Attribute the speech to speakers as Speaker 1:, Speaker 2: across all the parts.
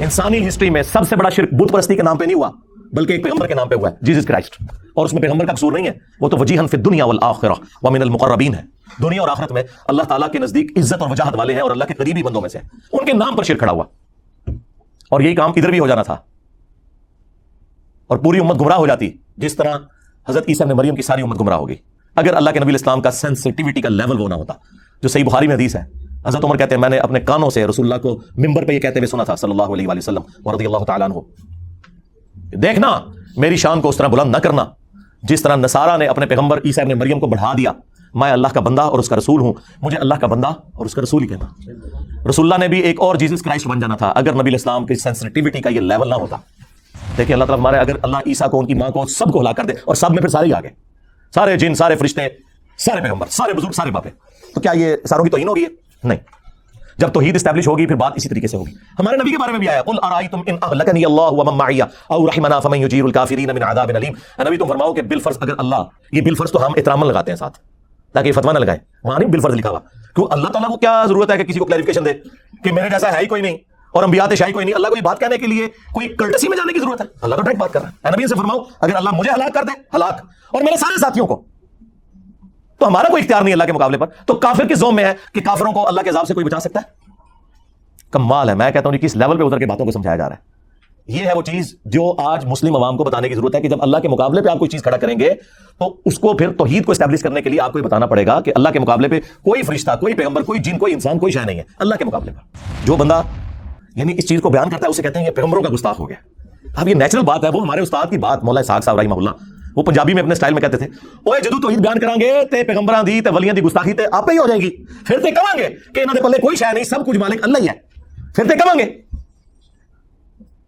Speaker 1: انسانی ہسٹری میں سب سے بڑا شرک بت پرستی کے نام پہ نہیں ہوا، بلکہ ایک پیغمبر کے نام پہ ہوا ہے جیزس کرائسٹ۔ اور اس میں پیغمبر کا قصور نہیں ہے، وہ تو وجیحن فی دنیا والآخرہ ومن المقربین ہے۔ دنیا اور آخرت میں اللہ تعالیٰ کے نزدیک عزت اور وجاہت والے ہیں اور اللہ کے قریبی بندوں میں سے ان کے نام پر شرک کھڑا ہوا۔ اور یہی کام ادھر بھی ہو جانا تھا۔ اور پوری امت گمراہ ہو جاتی، جس طرح حضرت عیسیٰ نے مریم کی ساری امت گمراہ ہوگی۔ اگر اللہ کے نبی اسلام کا سینسٹیوٹی کا لیول وہ نہ ہوتا، جو صحیح بخاری میں حدیث ہے۔ حضرت عمر کہتے ہیں، میں نے اپنے کانوں سے رسول اللہ کو ممبر پہ یہ کہتے ہوئے سنا تھا، صلی اللہ علیہ وسلم رضی اللہ تعالیٰ عنہ۔ دیکھنا، میری شان کو اس طرح بلند نہ کرنا۔ جس طرح نصارہ نے اپنے پیغمبر عیسیٰ ابن مریم کو بڑھا دیا، میں اللہ کا بندہ اور اس کا رسول ہوں۔ مجھے اللہ کا بندہ اور اس کا رسول ہی کہنا۔ رسول اللہ نے بھی ایک اور جیزس کرائسٹ بن جانا تھا، اگر نبی اسلام کی سینسٹیوٹی کا یہ لیول نہ ہوتا۔ دیکھیں، اللہ تعالیٰ ہمارے اگر اللہ عیسیٰ کو ان کی ماں کو سب کو ہلا کر دے اور سب میں پھر سارے ہی آگے سارے جن، سارے فرشتے، سارے پیغمبر، سارے بزرگ، سارے باپے۔ تو کیا یہ ساروں کی توہین ہوگی؟ نہیں۔ جب توحید اسٹیبلش ہوگی، پھر بات اسی طریقے سے ہوگی۔ ہمارے نبی کے بارے میں بھی آیا قل ارائیتم ان اهلکنی اللہ ومن معی او رحمنا فمن یجیر الکافرین من عذاب علیم نبی، تم فرماؤ کہ بالفرض اگر اللہ، یہ بالفرض تو ہم احترام لگاتے ہیں ساتھ، تاکہ یہ فتوا نہ لگائیں وہاں نہیں بالفرض لکھا ہوا۔ کیوں؟ اللہ تعالیٰ کو کیا ضرورت ہے کہ کسی کو کلیریفیکیشن دے کہ میرے جیسا ہے ہی کوئی نہیں، اور انبیاء شاہی کوئی نہیں۔ اللہ کو یہ بات کہنے کے لیے کوئی کرٹسی میں جانے کی ضرورت ہے۔ اللہ تو ڈائریکٹ بات کر رہا ہے۔ نبی سے فرماؤ، اگر اللہ مجھے ہلاک کر دے، ہلاک۔ اور میرے سارے ساتھیوں کو تو ہمارا کوئی اختیار نہیں اللہ کے مقابلے پر۔ تو کافر کس زوم میں ہے کہ کافروں کو اللہ کے عذاب سے کوئی بچا سکتا ہے؟ کمال ہے، میں کہتا ہوں جی کس لیول پہ اتر کے باتوں کو سمجھایا جا رہا ہے۔ یہ ہے وہ چیز جو آج مسلم عوام کو بتانے کی ضرورت ہے کہ جب اللہ کے مقابلے پہ آپ کوئی چیز کھڑا کریں گے، تو اس کو پھر توحید کو اسٹیبلش کرنے کے لیے آپ کو یہ بتانا پڑے گا کہ اللہ کے مقابلے پہ کوئی فرشتہ، کوئی پیغمبر، کوئی جن، کوئی انسان، کوئی شے نہیں ہے۔ اللہ کے مقابلے پر۔ جو بندہ یعنی اس چیز کو بیان کرتا ہے، اسے کہتے ہیں یہ پیغمبروں کا گستاخ ہو گیا۔ اب یہ نیچرل بات ہے، وہ ہمارے استاد کی بات مولا ساگ صاحب رحمہ اللہ وہ پنجابی میں اپنے سٹائل میں کہتے تھے۔ اوے جدو توحید بیان کران گے تے پیغمبراں دی تے ولیاں دی گستاخی تے آپ ہی ہو جائے گی۔ پھر تے کہاں گے کہ انہاں دے پلے کوئی شے نہیں، سب کچھ مالک اللہ ہی ہے۔ پھر تے کہاں گے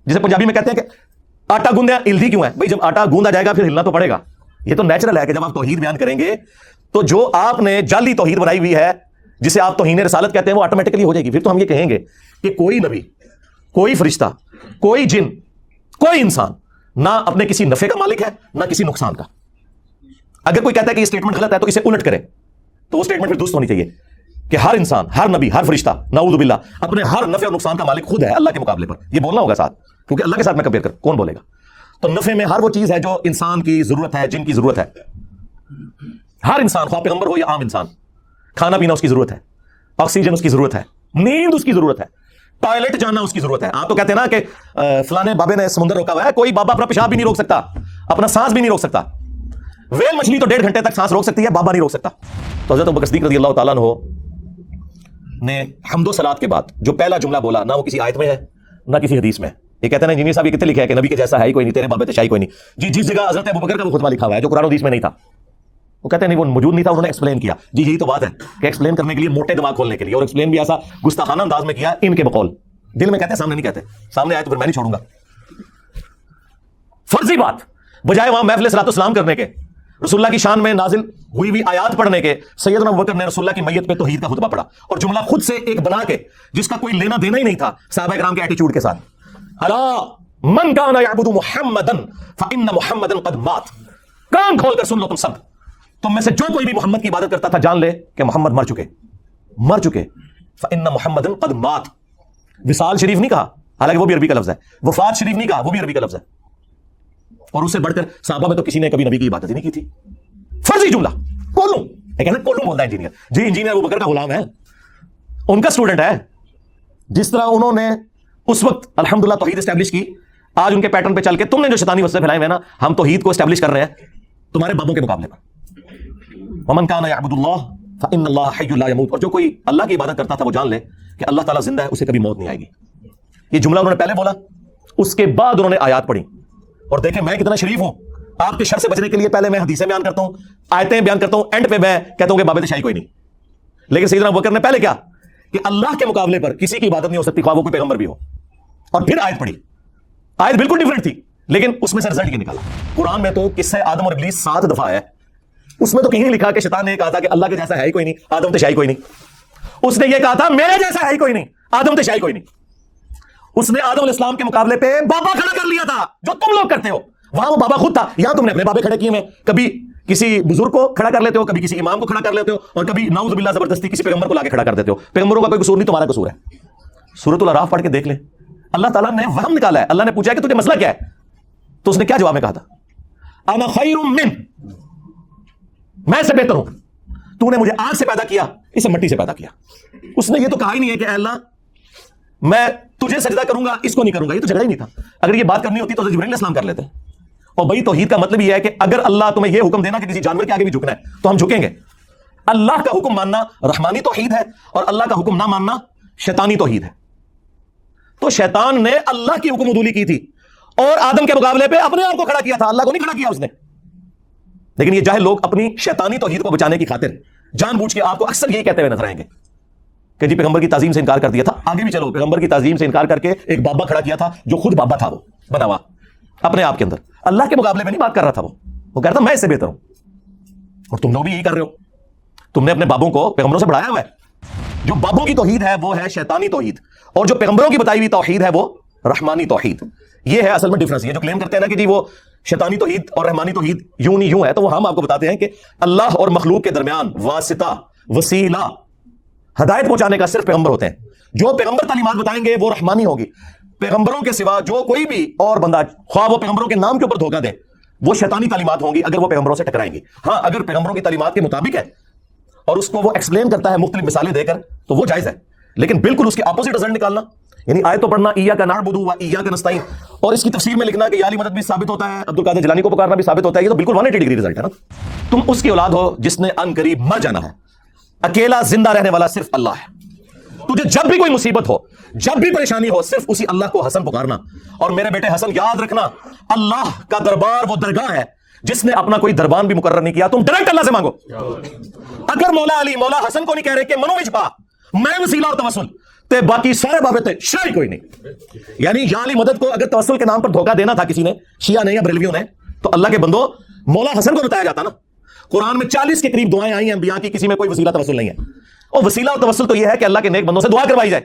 Speaker 1: جسے پنجابی میں کہتے ہیں کہ آٹا گوندیا ہلدی کیوں ہے؟ بھائی جب آٹا گوندا جائے گا پھر ہلنا تو پڑے گا۔ یہ تو نیچرل ہے کہ جب آپ توحید بیان کریں گے تو جو آپ نے جعلی توحید بنائی ہوئی ہے، جسے آپ توہین رسالت کہتے ہیں، وہ آٹومیٹکلی ہو جائے گی۔ پھر تو ہم یہ کہیں گے کہ کوئی نبی، کوئی فرشتہ، کوئی جن، کوئی انسان نہ اپنے کسی نفے کا مالک ہے، نہ کسی نقصان کا۔ اگر کوئی کہتا ہے کہ یہ اسٹیٹمنٹ غلط ہے تو اسے الٹ کرے۔ تو وہ اسٹیٹمنٹ پھر درست ہونی چاہیے کہ ہر انسان، ہر نبی، ہر فرشتہ، نعوذ باللہ، اپنے ہر نفع اور نقصان کا مالک خود ہے اللہ کے مقابلے پر۔ یہ بولنا ہوگا ساتھ، کیونکہ اللہ کے ساتھ میں کمپیئر کر، کون بولے گا؟ تو نفع میں ہر وہ چیز ہے جو انسان کی ضرورت ہے، جن کی ضرورت ہے۔ ہر انسان، خواہ پیغمبر ہو یا عام انسان، کھانا پینا اس کی ضرورت ہے، آکسیجن اس کی ضرورت ہے، نیند اس کی ضرورت ہے۔ ٹوائلٹ جانا اس کی ضرورت ہے۔ آپ تو کہتے ہیں نا کہ فلانے بابے نے سمندر روکا ہوا ہے، کوئی بابا اپنا پیشاب بھی نہیں روک سکتا، اپنا سانس بھی نہیں روک سکتا۔ ویل مچھلی تو ڈیڑھ گھنٹے تک سانس روک سکتی ہے، بابا نہیں روک سکتا۔ تو حضرت بکر صدیق رضی اللہ تعالیٰ نے حمد و سلاد کے بعد جو پہلا جملہ بولا، نہ وہ کسی آیت میں ہے، نہ کسی حدیث میں۔ یہ کہتے ہیں انجینئر صاحب یہ کتنے لکھا ہے کہ نبی کے جیسا ہے ہی کوئی نہیں، تیرے بابے تشائی کوئی نہیں۔ جی جس جگہ حضرت ابو بکر کا وہ خطبہ لکھا ہوا ہے، جو قرآن حدیث میں نہیں تھا۔ وہ کہتے ہیں نہیں، وہ موجود نہیں تھا، انہوں نے ایکسپلین کیا۔ جی یہی تو بات ہے کہ ایکسپلین کرنے کے لیے موٹے دماغ کھولنے کے لیے۔ اور ایکسپلین بھی ایسا گستاخانہ انداز میں کیا ان کے بقول۔ دل میں کہتے ہیں، سامنے نہیں کہتے۔ سامنے آئے تو پھر میں نہیں چھوڑوں گا۔ فرضی بات، بجائے وہاں محفل سلاط اسلام کرنے کے، رسول اللہ کی شان میں نازل ہوئی ہوئی آیات پڑھنے کے، سیدنا بکر نے رسول اللہ کی میت پہ توحید کا خطبہ پڑھا۔ اور جملہ خود سے ایک بنا کے، جس کا کوئی لینا دینا ہی نہیں تھا، صحابہ کرام کے ایٹیچیوڈ کے ساتھ۔ اللہ من کان یعبد محمدا فان محمدا قد مات۔ کان کھول کر سن لو تم سب۔ تم میں سے جو کوئی بھی محمد کی عبادت کرتا تھا، جان لے کہ محمد مر چکے مر چکے۔ فان محمدا قد مات۔ وصال شریف نہیں کہا، حالانکہ وہ بھی عربی کا لفظ ہے۔ وفات شریف نہیں کہا، وہ بھی عربی کا لفظ ہے۔ اور اسے بڑھ کر صحابہ میں تو کسی نے کبھی نبی کی عبادت ہی نہیں کی تھی۔ فرضی جملہ کولوں کولوں بولتا ہے انجینئر۔ جی انجینئر وہ بکر کا غلام ہے۔ ان کا اسٹوڈنٹ ہے۔ جس طرح انہوں نے اس وقت الحمدللہ توحید اسٹیبلش کی، آج ان کے پیٹرن پہ چل کے تم نے جو شیطانی وسے پھیلائے ہوئے نا، ہم توحید کو اسٹیبلش کر رہے ہیں تمہارے بابوں کے مقابلے پر۔ ومن کان یعبد اللہ، فان اللہ حی لا يموت اور جو کوئی اللہ کی عبادت کرتا تھا وہ جان لے کہ اللہ تعالیٰ زندہ ہے، اسے کبھی موت نہیں آئے گی۔ یہ جملہ انہوں نے پہلے بولا، اس کے بعد انہوں نے آیات پڑھی۔ اور دیکھیں، میں کتنا شریف ہوں۔ آپ کے شر سے بچنے کے لیے پہلے میں حدیثیں بیان کرتا ہوں، آیتیں بیان کرتا ہوں اینڈ پہ میں کہتا ہوں کہ بابے تشائی کوئی نہیں۔ لیکن سیدنا بکر نے پہلے کیا کہ اللہ کے مقابلے پر کسی کی عبادت نہیں ہو سکتی، خواہ وہ کوئی پیغمبر بھی ہو۔ اور پھر آیت پڑھی۔ آیت بالکل ڈیفرنٹ تھی، لیکن اس میں سے رزلٹ یہ نکالا قرآن میں تو قصہ آدم اور ابلیس سات دفعہ ہے۔ اس میں تو کہیں لکھا کہ شیطان نے کہا تھا کہ اللہ کے جیسا ہے ہی کوئی نہیں، آدم تشائی کوئی نہیں۔ اس نے یہ کہا تھا، میرے جیسا ہے ہی کوئی نہیں، آدم تشائی کوئی نہیں۔ اس نے آدم علیہ السلام کے مقابلے پہ بابا کھڑا کر لیا تھا، جو تم لوگ کرتے ہو۔ وہاں وہ بابا خود تھا یا تم نے اپنے بابے کھڑے کیے میں کبھی کسی بزرگ کو کھڑا کر لیتے ہو، کبھی کسی امام کو کھڑا کر لیتے ہو، اور کبھی نعوذ باللہ زبردستی کسی پیغمبر کو لا کے کھڑا کر دیتے ہو۔ پیغمبروں کا کوئی قصور نہیں، تمہارا قصور ہے۔ سورت الراف پڑھ کے دیکھ لے۔ اللہ تعالیٰ نے وہم نکالا ہے۔ اللہ نے پوچھا کہ تجھے مسئلہ کیا ہے؟ تو اس نے کیا جواب میں کہا تھا؟ انا خیر من۔ میں سے بہتر ہوں۔ تو نے مجھے آگ سے پیدا کیا، اسے مٹی سے پیدا کیا۔ اس نے یہ تو کہا ہی نہیں ہے کہ اے اللہ، میں تجھے سجدہ کروں گا، اس کو نہیں کروں گا، یہ تو جگہ ہی نہیں تھا۔ اگر یہ بات کرنی ہوتی تو جبریل اسلام کر لیتے۔ اور بھائی، توحید کا مطلب یہ ہے کہ اگر اللہ تمہیں یہ حکم دینا کہ کسی جانور کے آگے بھی جھکنا ہے، تو ہم جھکیں گے۔ اللہ کا حکم ماننا رحمانی توحید ہے اور اللہ کا حکم نہ ماننا شیطانی توحید ہے۔ تو شیطان نے اللہ کی حکم ادولی کی تھی اور آدم کے مقابلے پہ اپنے آپ کو کھڑا کیا تھا، اللہ کو نہیں کھڑا کیا اس نے۔ لیکن یہ جاہل لوگ اپنی شیطانی توحید کو بچانے کی خاطر جان بوجھ کے آپ کو اکثر یہی کہتے ہوئے نظر آئیں گے کہ جی پیغمبر کی تعظیم سے انکار کر دیا تھا، آگے بھی چلو، پیغمبر کی تعظیم سے انکار کر کے ایک بابا کھڑا کیا تھا جو خود بابا تھا وہ، بنا ہوا، اپنے آپ کے اندر۔ اللہ کے مقابلے میں نہیں بات کر رہا تھا وہ۔ وہ کہتا میں اس سے بہتر ہوں۔ اور تم لوگ بھی یہی کر رہے ہو۔ تم نے اپنے بابوں کو پیغمبروں سے بڑھایا ہوا ہے۔ جو بابوں کی توحید ہے، وہ ہے شیطانی توحید۔ اور جو پیغمبروں کی بتائی ہوئی توحید ہے، وہ رحمانی توحید۔ یہ ہے اصل میں ڈفرنس یہ جو کلیم کرتے ہیں نا کہ جی وہ شیطانی توحید اور رحمانی توحید یوں نہیں یوں ہے، تو وہ ہم آپ کو بتاتے ہیں کہ اللہ اور مخلوق کے درمیان واسطہ، وسیلہ، ہدایت پہنچانے کا صرف پیغمبر ہوتے ہیں۔ جو پیغمبر تعلیمات بتائیں گے، وہ رحمانی ہوگی پیغمبروں کے سوا جو کوئی بھی اور بندہ خواہ وہ پیغمبروں کے نام کے اوپر دھوکہ دے، وہ شیطانی تعلیمات ہوں گی اگر وہ پیغمبروں سے ٹکرائیں گی۔ ہاں اگر پیغمبروں کی تعلیمات کے مطابق ہے اور اس کو وہ ایکسپلین کرتا ہے مختلف مثالیں دے کر، تو وہ جائز ہے۔ لیکن بالکل اس کے اپوزٹ رزلٹ نکالنا۔ یعنی آئے تو پڑھنا ایا کا نار بدو ایا کا نستعین۔ اور اس کی تفسیر میں لکھنا کہ یالی مدد بھی ثابت ہوتا ہے عبد القادر جلانی کو پکارنا بھی ثابت ہوتا ہے، یہ تو بالکل 180 ڈگری رزلٹ ہے نا۔ تم اس کی اولاد ہو جس نے ان قریب مر جانا ہے اکیلا زندہ رہنے والا صرف اللہ ہے۔ تجھے جب بھی کوئی مصیبت ہو، جب بھی پریشانی ہو، صرف اسی اللہ کو حسن پکارنا۔ اور میرے بیٹے حسن، یاد رکھنا، اللہ کا دربار وہ درگاہ ہے جس نے اپنا کوئی دربان بھی مقرر نہیں کیا۔ تم ڈائریکٹ اللہ سے مانگو۔ اگر مولا علی، مولا حسن کو نہیں کہہ رہے کہ منو چھپا میں وسیلہ اور توسل۔ تے باقی سارے بابے تھے شاہی کوئی نہیں۔ یعنی یا علی مدد کو اگر توسل کے نام پر دھوکہ دینا تھا کسی نے، شیعہ نے یا بریلویوں نے، تو اللہ کے بندو، مولا حسن کو بتایا جاتا نا۔ قرآن میں چالیس کے قریب دعائیں آئی ہیں انبیاء کی، کسی میں کوئی وسیلہ توسل نہیں ہے۔ اور وسیلہ اور توسل تو یہ ہے کہ اللہ کے نیک بندوں سے دعا کروائی جائے۔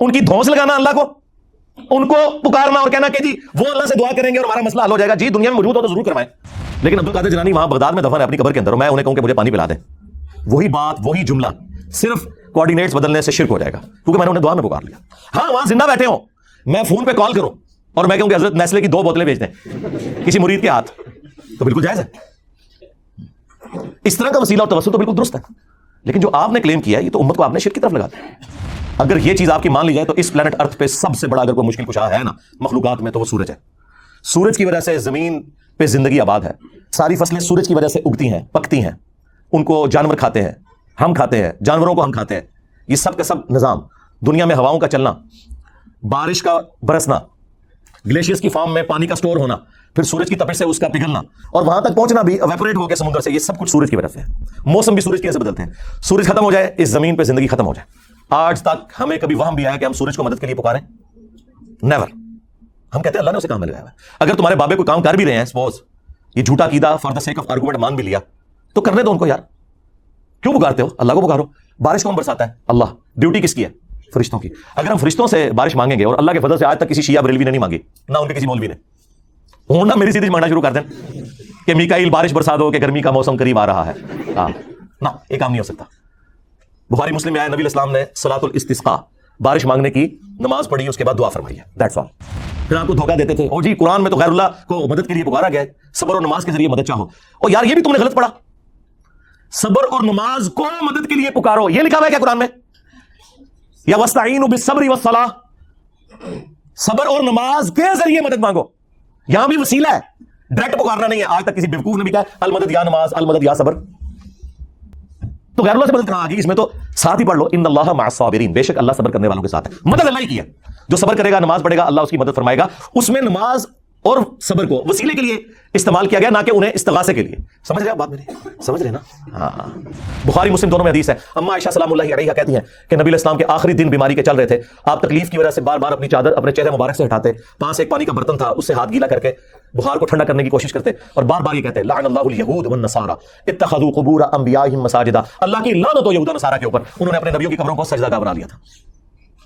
Speaker 1: ان کی دھونس لگانا اللہ کو، ان کو پکارنا اور کہنا کہ جی وہ اللہ سے دعا کریں گے اور ہمارا مسئلہ حل ہو جائے گا۔ جی دنیا میں موجود ہو تو ضرور کروائیں۔ لیکن عبد القادر جنانی وہاں بغداد میں دفن ہے اپنی قبر کے اندر میں انہیں کہوں کہ مجھے پانی پلا دیں وہی بات، وہی جملہ، صرف کوآرڈینیٹس بدلنے سے شرک ہو جائے گا، کیونکہ میں نے انہیں دعا میں پکار لیا۔ ہاں وہاں زندہ بیٹھے ہوں۔ میں فون پہ کال کروں اور میں کہوں کہ حضرت نیسلے کی دو بوتلیں بھیج دیں۔ کسی مرید کے ہاتھ۔ تو بالکل جائز ہے۔ اس طرح کا وسیلہ اور توسل تو بالکل درست ہے۔ لیکن جو آپ نے کلیم کیا ہے، یہ تو امت کو آپ نے شرک کی طرف لگا دیا۔ اگر یہ چیز آپ کی مان لی جائے تو اس پلانٹ ارتھ پہ سب سے بڑا اگر کوئی مشکل کشا ہے نا، مخلوقات میں تو وہ سورج ہے۔ سورج کی وجہ سے زمین پہ زندگی آباد ہے۔ ساری فصلیں سورج کی وجہ سے اگتی ہیں، پکتی ہیں۔ ان کو جانور کھاتے ہیں۔ ہم کھاتے ہیں، جانوروں کو ہم کھاتے ہیں۔ یہ سب کا سب نظام، دنیا میں ہواؤں کا چلنا، بارش کا برسنا گلیشیئرس کی فارم میں پانی کا سٹور ہونا، پھر سورج کی تپش سے اس کا پگھلنا، اور وہاں تک پہنچنا بھی ویپوریٹ ہو کے سمندر سے، یہ سب کچھ سورج کی وجہ سے ہے۔ موسم بھی سورج کی وجہ سے بدلتے ہیں۔ سورج ختم ہو جائے، اس زمین پہ زندگی ختم ہو جائے۔ آج تک ہمیں کبھی وہاں بھی آیا کہ ہم سورج کو مدد کے لیے پکاریں؟ نیور ہم کہتے ہیں اللہ نے اسے کام میں لگایا ہے۔ اگر تمہارے بابے کو کام کر بھی رہے ہیں سپوز یہ جھوٹا کیدا for the sake of argument مان بھی لیا، تو کرنے دو ان کو یار۔ کیوں پکارتے ہو؟ اللہ کو پکارو۔ بارش کون برساتا ہے؟ اللہ۔ ڈیوٹی کس کی ہے؟ فرشتوں کی۔ اگر ہم فرشتوں سے بارش مانگیں گے اور اللہ کے فضل سے آج تک کسی شیعہ بریلوی نے نہیں مانگی، نہ ان کے کسی مولوی نے۔ ہوں نہ میری سیدھی مانگنا شروع کر دیں۔ کہ میکائل بارش برسا دو، کہ گرمی کا موسم قریب آ رہا ہے۔ ہاں۔ نہ، یہ کام نہیں ہو سکتا۔ بخاری مسلم میں آئے، نبی اسلام نے سلاۃ الاستسقاء، بارش مانگنے کی نماز پڑھی، اس کے بعد دعا فرمائی ہے۔ دیٹس آل پھر آپ کو دھوکہ دیتے تھے۔ اور جی قرآن میں تو غیر اللہ کو مدد کے لیے پکارا گیا صبر اور نماز کے ذریعے مدد چاہو۔ اور یار، یہ بھی تم نے غلط پڑھا۔ صبر اور نماز کو مدد کے لیے پکارو۔ یہ لکھا ہوا ہے کیا قرآن میں؟ یا وسطین بالصبر صبر اور نماز کے ذریعے مدد مانگو۔ یہاں بھی وسیلہ ہے۔ ڈائریکٹ پکارنا نہیں ہے۔ آج تک کسی بیوقوف نے بھی کہا المدد یا نماز المدد یا صبر. تو غیر اللہ سے مدد کہاں آگی؟ اس میں تو ساتھ ہی پڑھ لو، ان اللہ مع الصابرین بے شک اللہ صبر کرنے والوں کے ساتھ ہے۔ مدد اللہ ہی کیا جو صبر کرے گا، نماز پڑھے گا، اللہ اس کی مدد فرمائے گا۔ اس میں نماز اور صبر کو وسیلے کے لیے استعمال کیا گیا نہ کہ انہیں استغاثے کے لیے۔ سمجھ رہے آپ بات میری؟ سمجھ رہے نا؟ ہاں۔ بخاری مسلم دونوں میں حدیث ہے۔ اما عائشہ سلام اللہ علیہ کہتی ہیں کہ نبی الاسلام کے آخری دن بیماری کے چل رہے تھے۔ آپ تکلیف کی وجہ سے بار بار اپنی چادر اپنے چہرے مبارک سے ہٹاتے۔ پاس ایک پانی کا برتن تھا اس سے ہاتھ گیلا کر کے بخار کو ٹھنڈا کرنے کی کوشش کرتے اور بار بار یہ کہتے لعن اللہ الیہود والنصارى اتخذوا قبور انبیائهم مساجدا۔ اللہ کی لعنت ہو یہود و نصارى کے اوپر۔ انہوں نے اپنے نبیوں کی قبروں کو سجدہ گاہ بنا لیا تھا۔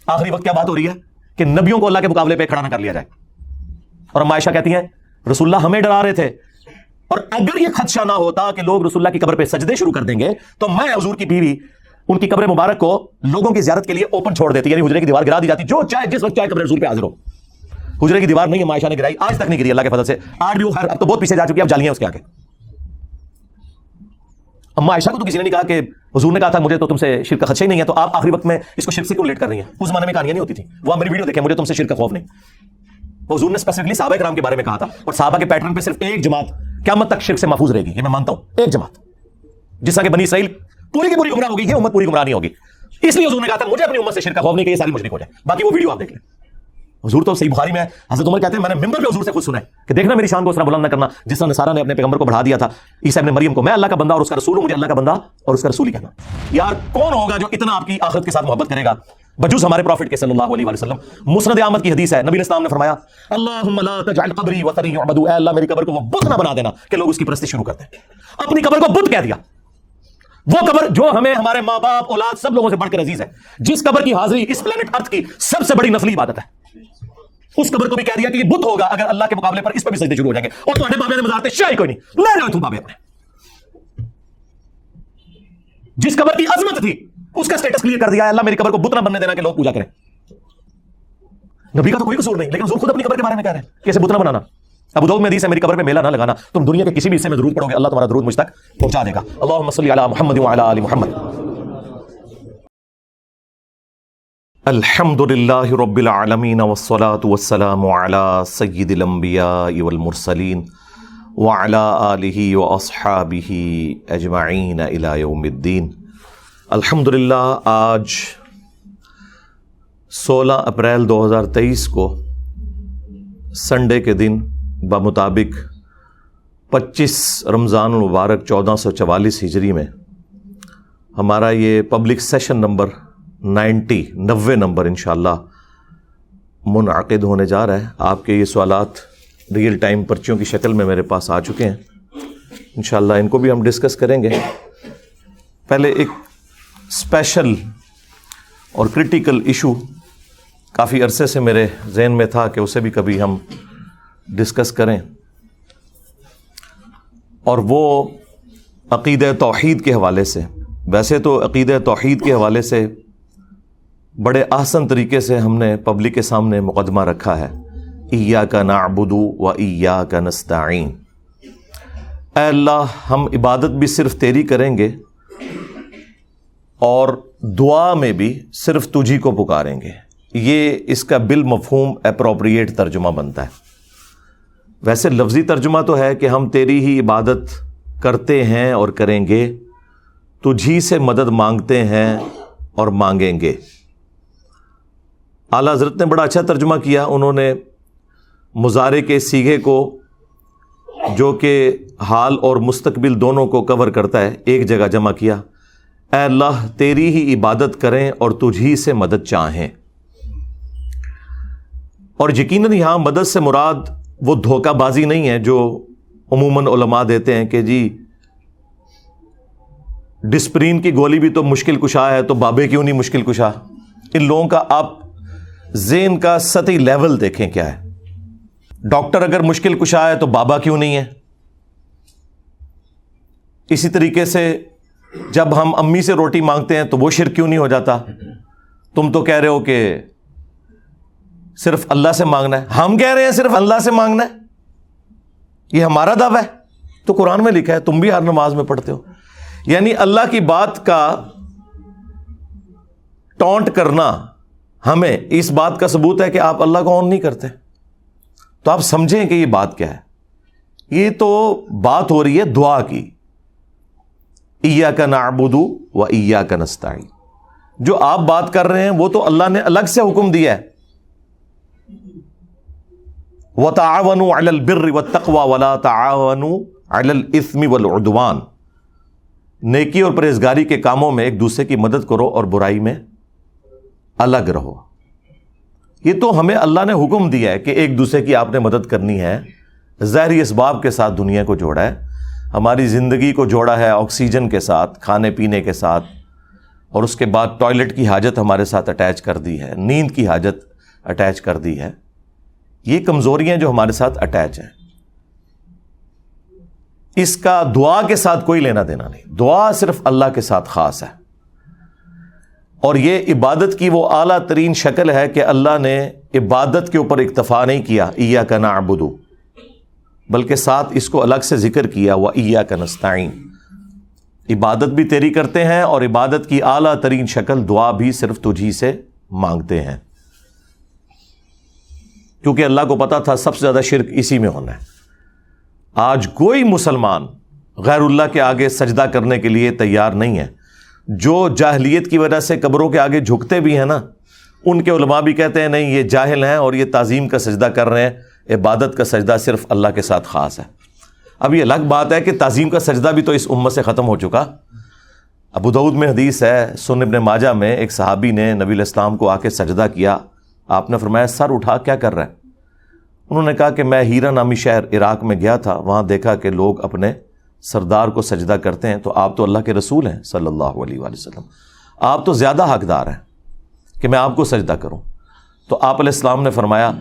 Speaker 1: آخری وقت کیا بات ہو رہی ہے؟ کہ نبیوں کو اللہ کے مقابلے پہ کھڑا نہ کر لیا جائے۔ اور اما عائشہ کہتی ہیں رسول اللہ ہمیں ڈرا رہے تھے۔ اور اگر یہ خدشہ نہ ہوتا کہ لوگ رسول اللہ کی قبر پہ سجدے شروع کر دیں گے، تو میں حضور کی بیوی، ان کی قبر مبارک کو لوگوں کی زیارت کے لیے اوپن چھوڑ دیتی یعنی حجرے کی دیوار گرا دی جاتی، جو چاہے جس وقت چاہے قبر رسول پہ حاضر ہو۔ حجرے کی دیوار نہیں ہے معاشہ نے گرائی، آج تک نہیں گری، اللہ کے فضل سے۔ آج بھی وہ خیر اب تو بہت پیچھے جا چکی ہے، اب جالیاں اس کے آگے۔ اما عائشہ کو تو کسی نے نہیں کہا کہ حضور نے کہا تھا، مجھے تو تم سے شرک کا خدشہ ہی نہیں ہے، تو آپ آخری وقت میں اس کو شرک سے کیوں لیٹ کر رہی ہیں؟ اس زمانے میں کہانیاں نہیں ہوتی تھی وہ میری ویڈیو دیکھیں، مجھے تم سے شرک کا خوف نہیں۔ حضور نے اسپیسیفکلی صحابہ کرام کے بارے میں کہا تھا اور صحابہ کے پیٹرن پہ صرف ایک جماعت قیامت تک شرک سے محفوظ رہے گی، یہ میں مانتا ہوں، ایک جماعت۔ جس طرح کہ بنی اسرائیل پوری کی پوری گمراہ ہوگی، یہ امت پوری گمراہ نہیں ہوگی۔ اس لیے حضور نے کہا تھا، مجھے اپنی امت سے شرک کا خوف نہیں، کہ یہ ساری مشرک ہو جائے باقی وہ ویڈیو آپ دیکھ لیں۔ حضور تو صحیح بخاری میں حضرت عمر کہتے ہیں، میں نے ممبر پہ حضور سے خود سنا ہے کہ دیکھنا میری شان کو اس طرح بلند نہ کرنا، جس طرح نصارہ نے اپنے پیغمبر کو بڑھا دیا تھا، عیسی ابن مریم کو، میں اللہ کا بندہ اور اس کا رسول ہوں، مجھے اللہ کا بندہ اور اس کا رسول ہی کہنا۔ یار، کون ہوگا جو اتنا آپ کی آخرت کے ساتھ محبت کرے گا؟ بجوز ہمارے پروفٹ کے صلی اللہ علیہ وسلم۔ مسند احمد کی حدیث ہے، نبی اسلام نے فرمایا، اللہم لا تجعل قبری وطنی یعبدو، اے اللہ میری قبر کو وہ بت نہ بنا دینا کہ لوگ اس کی پرستی شروع کرتے ہیں۔ اپنی قبر کو بت کہہ دیا۔ وہ قبر جو ہمیں، ہمارے ماں باپ، اولاد سب لوگوں سے بڑھ کر عزیز ہے۔ جس قبر کی حاضری اس پلانٹ ارتھ کی سب سے بڑی نسلی عبادت ہے۔ اس قبر کو بھی کہہ دیا کہ یہ بت ہوگا اگر اللہ کے مقابلے پر اس پہ بھی سجدے شروع ہو جائیں گے۔ اور تمہارے بابے نے مزارتے شاہی کوئی نہیں۔ لے جاؤ تم بابے اپنے۔ جس قبر کی عظمت تھی اس کا سٹیٹس کلیئر کر دیا ہے۔ اللہ میری قبر کو بت نہ بننے دینا کہ لوگ پوجا کریں۔ نبی کا تو کوئی قصور نہیں، لیکن حضور خود اپنی قبر کے بارے میں کہہ رہے ہیں کہ اسے بت نہ بنانا۔ ابو داؤد میں حدیث ہے، میری قبر پہ میلہ نہ لگانا۔ تم دنیا کے کسی بھی حصے میں درود پڑھو گے، اللہ تمہارا درود مجھ تک پہنچا دے گا۔ اللهم صل علی محمد وعلى ال محمد۔ الحمد للہ رب العالمین والصلاة والسلام على سید الانبیاء والمرسلین وعلى آلہ واصحابہ اجمعین الى یوم الدین۔ الحمد للہ آج سولہ اپریل دو ہزار تیئیس کو سنڈے کے دن بمطابق پچیس رمضان المبارک چودہ سو چوالیس ہجری میں ہمارا یہ پبلک سیشن نمبر نائنٹی، نوے نمبر انشاءاللہ منعقد ہونے جا رہا ہے۔ آپ کے یہ سوالات ریئل ٹائم پرچیوں کی شکل میں میرے پاس آ چکے ہیں۔ انشاءاللہ ان کو بھی ہم ڈسکس کریں گے۔ پہلے ایک اسپیشل اور کرٹیکل ایشو کافی عرصے سے میرے ذہن میں تھا کہ اسے بھی کبھی ہم ڈسکس کریں۔ اور وہ عقید توحید کے حوالے سے، ویسے تو عقید توحید کے حوالے سے بڑے آسن طریقے سے ہم نے پبلک کے سامنے مقدمہ رکھا ہے۔ ایا کا نعبدو و ایا کا نستعین۔ اے اللہ، ہم عبادت بھی صرف تیری کریں گے اور دعا میں بھی صرف تجھی کو پکاریں گے۔ یہ اس کا بالمفہوم اپروپریٹ ترجمہ بنتا ہے۔ ویسے لفظی ترجمہ تو ہے کہ ہم تیری ہی عبادت کرتے ہیں اور کریں گے، تجھی سے مدد مانگتے ہیں اور مانگیں گے۔ اعلیٰ حضرت نے بڑا اچھا ترجمہ کیا۔ انہوں نے مظاہرے کے سیگے کو، جو کہ حال اور مستقبل دونوں کو کور کرتا ہے، ایک جگہ جمع کیا۔ اے اللہ، تیری ہی عبادت کریں اور تجھی سے مدد چاہیں۔ اور یقیناً یہاں مدد سے مراد وہ دھوکہ بازی نہیں ہے جو عموماً علماء دیتے ہیں کہ جی ڈسپرین کی گولی بھی تو مشکل کشا ہے، تو بابے کیوں نہیں مشکل کشا؟ ان لوگوں کا آپ زین کا سطحی لیول دیکھیں کیا ہے۔ ڈاکٹر اگر مشکل کشا ہے تو بابا کیوں نہیں ہے؟ اسی طریقے سے جب ہم امی سے روٹی مانگتے ہیں تو وہ شرک کیوں نہیں ہو جاتا؟ تم تو کہہ رہے ہو کہ صرف اللہ سے مانگنا ہے۔ ہم کہہ رہے ہیں صرف اللہ سے مانگنا ہے۔ یہ ہمارا دعوی ہے۔ تو قرآن میں لکھا ہے، تم بھی ہر نماز میں پڑھتے ہو۔ یعنی اللہ کی بات کا ٹونٹ کرنا ہمیں اس بات کا ثبوت ہے کہ آپ اللہ کو آن نہیں کرتے۔ تو آپ سمجھیں کہ یہ بات کیا ہے۔ یہ تو بات ہو رہی ہے دعا کی۔ ایا کا نابودو و ایا کا نستعین جو آپ بات کر رہے ہیں، وہ تو اللہ نے الگ سے حکم دیا ہے۔ و تعاون البر و تقوا ولا تعاون الاسم والعدوان۔ نیکی اور پرہیزگاری کے کاموں میں ایک دوسرے کی مدد کرو اور برائی میں الگ رہو۔ یہ تو ہمیں اللہ نے حکم دیا ہے کہ ایک دوسرے کی آپ نے مدد کرنی ہے۔ ظاہری اسباب کے ساتھ دنیا کو جوڑا ہے۔ ہماری زندگی کو جوڑا ہے آکسیجن کے ساتھ، کھانے پینے کے ساتھ، اور اس کے بعد ٹوائلٹ کی حاجت ہمارے ساتھ اٹیچ کر دی ہے، نیند کی حاجت اٹیچ کر دی ہے۔ یہ کمزوریاں جو ہمارے ساتھ اٹیچ ہیں۔ اس کا دعا کے ساتھ کوئی لینا دینا نہیں۔ دعا صرف اللہ کے ساتھ خاص ہے۔ اور یہ عبادت کی وہ اعلیٰ ترین شکل ہے کہ اللہ نے عبادت کے اوپر اکتفا نہیں کیا۔ ایا کا نا بلکہ ساتھ اس کو الگ سے ذکر کیا وہ ایا کا نستعین عبادت بھی تیری کرتے ہیں اور عبادت کی اعلیٰ ترین شکل دعا بھی صرف تجھی سے مانگتے ہیں۔ کیونکہ اللہ کو پتا تھا سب سے زیادہ شرک اسی میں ہونا ہے۔ آج کوئی مسلمان غیر اللہ کے آگے سجدہ کرنے کے لیے تیار نہیں ہے۔ جو جاہلیت کی وجہ سے قبروں کے آگے جھکتے بھی ہیں نا، ان کے علماء بھی کہتے ہیں، نہیں، یہ جاہل ہیں اور یہ تعظیم کا سجدہ کر رہے ہیں۔ عبادت کا سجدہ صرف اللہ کے ساتھ خاص ہے۔ اب یہ الگ بات ہے کہ تعظیم کا سجدہ بھی تو اس امت سے ختم ہو چکا۔ ابو دعود میں حدیث ہے، سن ابن ماجہ میں ایک صحابی نے نبی الاسلام کو آ کے سجدہ کیا۔ آپ نے فرمایا، سر اٹھا، کیا کر رہا ہے انہوں نے کہا کہ میں ہیرا نامی شہر عراق میں گیا تھا۔ وہاں دیکھا کہ لوگ اپنے سردار کو سجدہ کرتے ہیں۔ تو آپ تو اللہ کے رسول ہیں صلی اللہ علیہ وآلہ وسلم۔ آپ تو زیادہ حقدار ہیں کہ میں آپ کو سجدہ کروں۔ تو آپ علیہ السلام نے فرمایا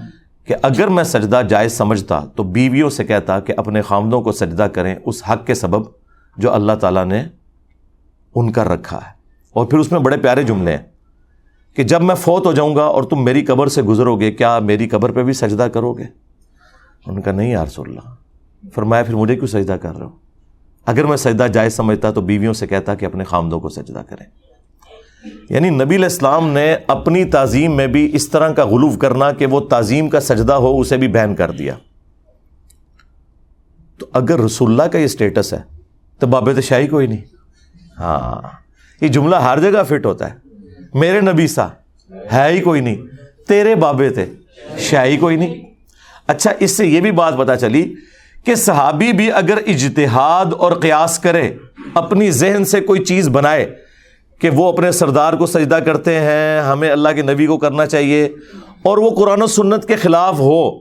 Speaker 1: کہ اگر میں سجدہ جائز سمجھتا تو بیویوں سے کہتا کہ اپنے خامدوں کو سجدہ کریں اس حق کے سبب جو اللہ تعالیٰ نے ان کا رکھا ہے۔ اور پھر اس میں بڑے پیارے جملے ہیں کہ جب میں فوت ہو جاؤں گا اور تم میری قبر سے گزرو گے، کیا میری قبر پہ بھی سجدہ کرو گے؟ ان کا نہیں یار اللہ۔ فرمایا، پھر مجھے کیوں سجدہ کر رہے ہو؟ اگر میں سجدہ جائز سمجھتا تو بیویوں سے کہتا کہ اپنے خامدوں کو سجدہ کریں۔ یعنی نبی الاسلام نے اپنی تعظیم میں بھی اس طرح کا غلوف کرنا کہ وہ تعظیم کا سجدہ ہو، اسے بھی بین کر دیا۔ تو اگر رسول اللہ کا یہ اسٹیٹس ہے، تو باب شاہی کوئی نہیں۔ ہاں یہ جملہ ہر جگہ فٹ ہوتا ہے۔ میرے نبی سا، ہے ہی کوئی نہیں۔ تیرے بابے تھے شاہی کوئی نہیں۔ اچھا اس سے یہ بھی بات پتا چلی کہ صحابی بھی اگر اجتہاد اور قیاس کرے، اپنی ذہن سے کوئی چیز بنائے کہ وہ اپنے سردار کو سجدہ کرتے ہیں، ہمیں اللہ کے نبی کو کرنا چاہیے، اور وہ قرآن و سنت کے خلاف ہو،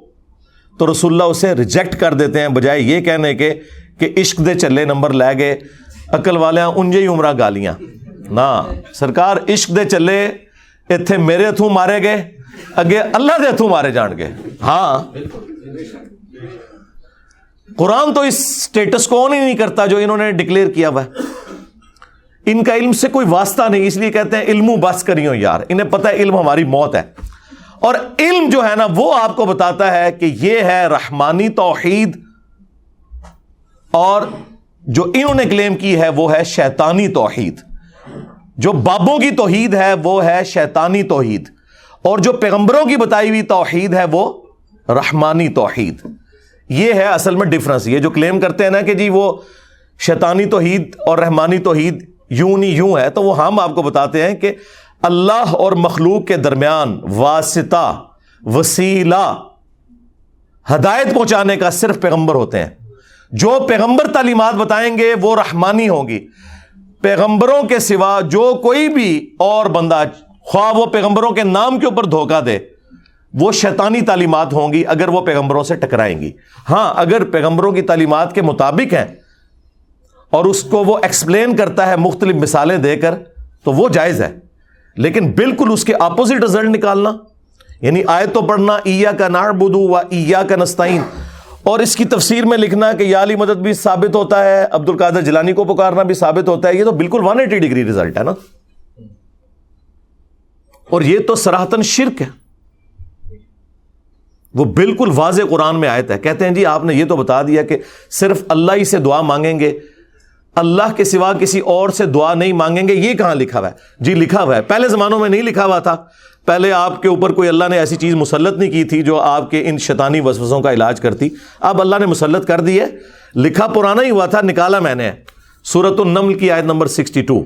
Speaker 1: تو رسول اللہ اسے ریجیکٹ کر دیتے ہیں، بجائے یہ کہنے کے کہ عشق دے چلے نمبر لے گئے، عقل والے انجے ہی عمرہ گالیاں۔ نہ، سرکار عشق دے چلے اتنے میرے ہتھوں مارے گئے، اگے اللہ دے ہتھوں مارے جان گے۔ ہاں۔ قرآن تو اس اسٹیٹس کو آن ہی نہیں کرتا جو انہوں نے ڈکلیئر کیا ہوا ہے۔ ان کا علم سے کوئی واسطہ نہیں، اس لیے کہتے ہیں علم بس کریو یار۔ انہیں پتہ ہے علم ہماری موت ہے۔ اور علم جو ہے نا، وہ آپ کو بتاتا ہے کہ یہ ہے رحمانی توحید۔ اور جو انہوں نے کلیم کی ہے، وہ ہے شیطانی توحید۔ جو بابوں کی توحید ہے، وہ ہے شیطانی توحید۔ اور جو پیغمبروں کی بتائی ہوئی توحید ہے، وہ رحمانی توحید۔ یہ ہے اصل میں ڈفرنس یہ جو کلیم کرتے ہیں نا کہ جی وہ شیطانی توحید اور رحمانی توحید یوں نہیں یوں ہے، تو وہ ہم آپ کو بتاتے ہیں کہ اللہ اور مخلوق کے درمیان واسطہ، وسیلہ، ہدایت پہنچانے کا صرف پیغمبر ہوتے ہیں۔ جو پیغمبر تعلیمات بتائیں گے، وہ رحمانی ہوگی پیغمبروں کے سوا جو کوئی بھی اور بندہ، خواہ وہ پیغمبروں کے نام کے اوپر دھوکہ دے، وہ شیطانی تعلیمات ہوں گی اگر وہ پیغمبروں سے ٹکرائیں گی۔ ہاں اگر پیغمبروں کی تعلیمات کے مطابق ہیں اور اس کو وہ ایکسپلین کرتا ہے مختلف مثالیں دے کر، تو وہ جائز ہے۔ لیکن بالکل اس کے اپوزٹ رزلٹ نکالنا یعنی آئے تو پڑھنا ایا کا نار بدو و ایا کا نستعین۔ اور اس کی تفسیر میں لکھنا کہ یا علی مدد بھی ثابت ہوتا ہے عبد القادر جلانی کو پکارنا بھی ثابت ہوتا ہے۔ یہ تو بالکل ون ایٹی ڈگری ریزلٹ ہے نا۔ اور یہ تو سراہتن شرک ہے۔ وہ بالکل واضح قرآن میں آئے تھے کہتے ہیں جی آپ نے یہ تو بتا دیا کہ صرف اللہ ہی سے دعا مانگیں گے۔ اللہ کے سوا کسی اور سے دعا نہیں مانگیں گے، یہ کہاں لکھا ہوا ہے؟ جی لکھا ہوا ہے۔ پہلے زمانوں میں نہیں لکھا ہوا تھا۔ پہلے آپ کے اوپر کوئی اللہ نے ایسی چیز مسلط نہیں کی تھی جو آپ کے ان شیطانی وسوسوں کا علاج کرتی۔ اب اللہ نے مسلط کر دی ہے۔ لکھا پرانا ہی ہوا تھا، نکالا میں نے۔ سورت النمل کی آیت نمبر سکسٹی ٹو۔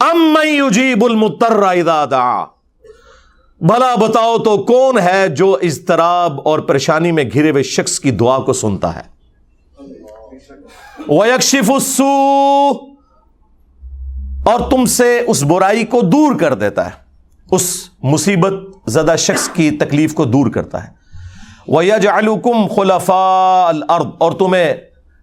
Speaker 1: ام یجیب المتر دعا۔ بھلا بتاؤ تو کون ہے جو اضطراب اور پریشانی میں گھرے ہوئے شخص کی دعا کو سنتا ہے؟ ویکشف السو اور تم سے اس برائی کو دور کر دیتا ہے۔ اس مصیبت زدہ شخص کی تکلیف کو دور کرتا ہے۔ وہ الکم خلفا اور تمہیں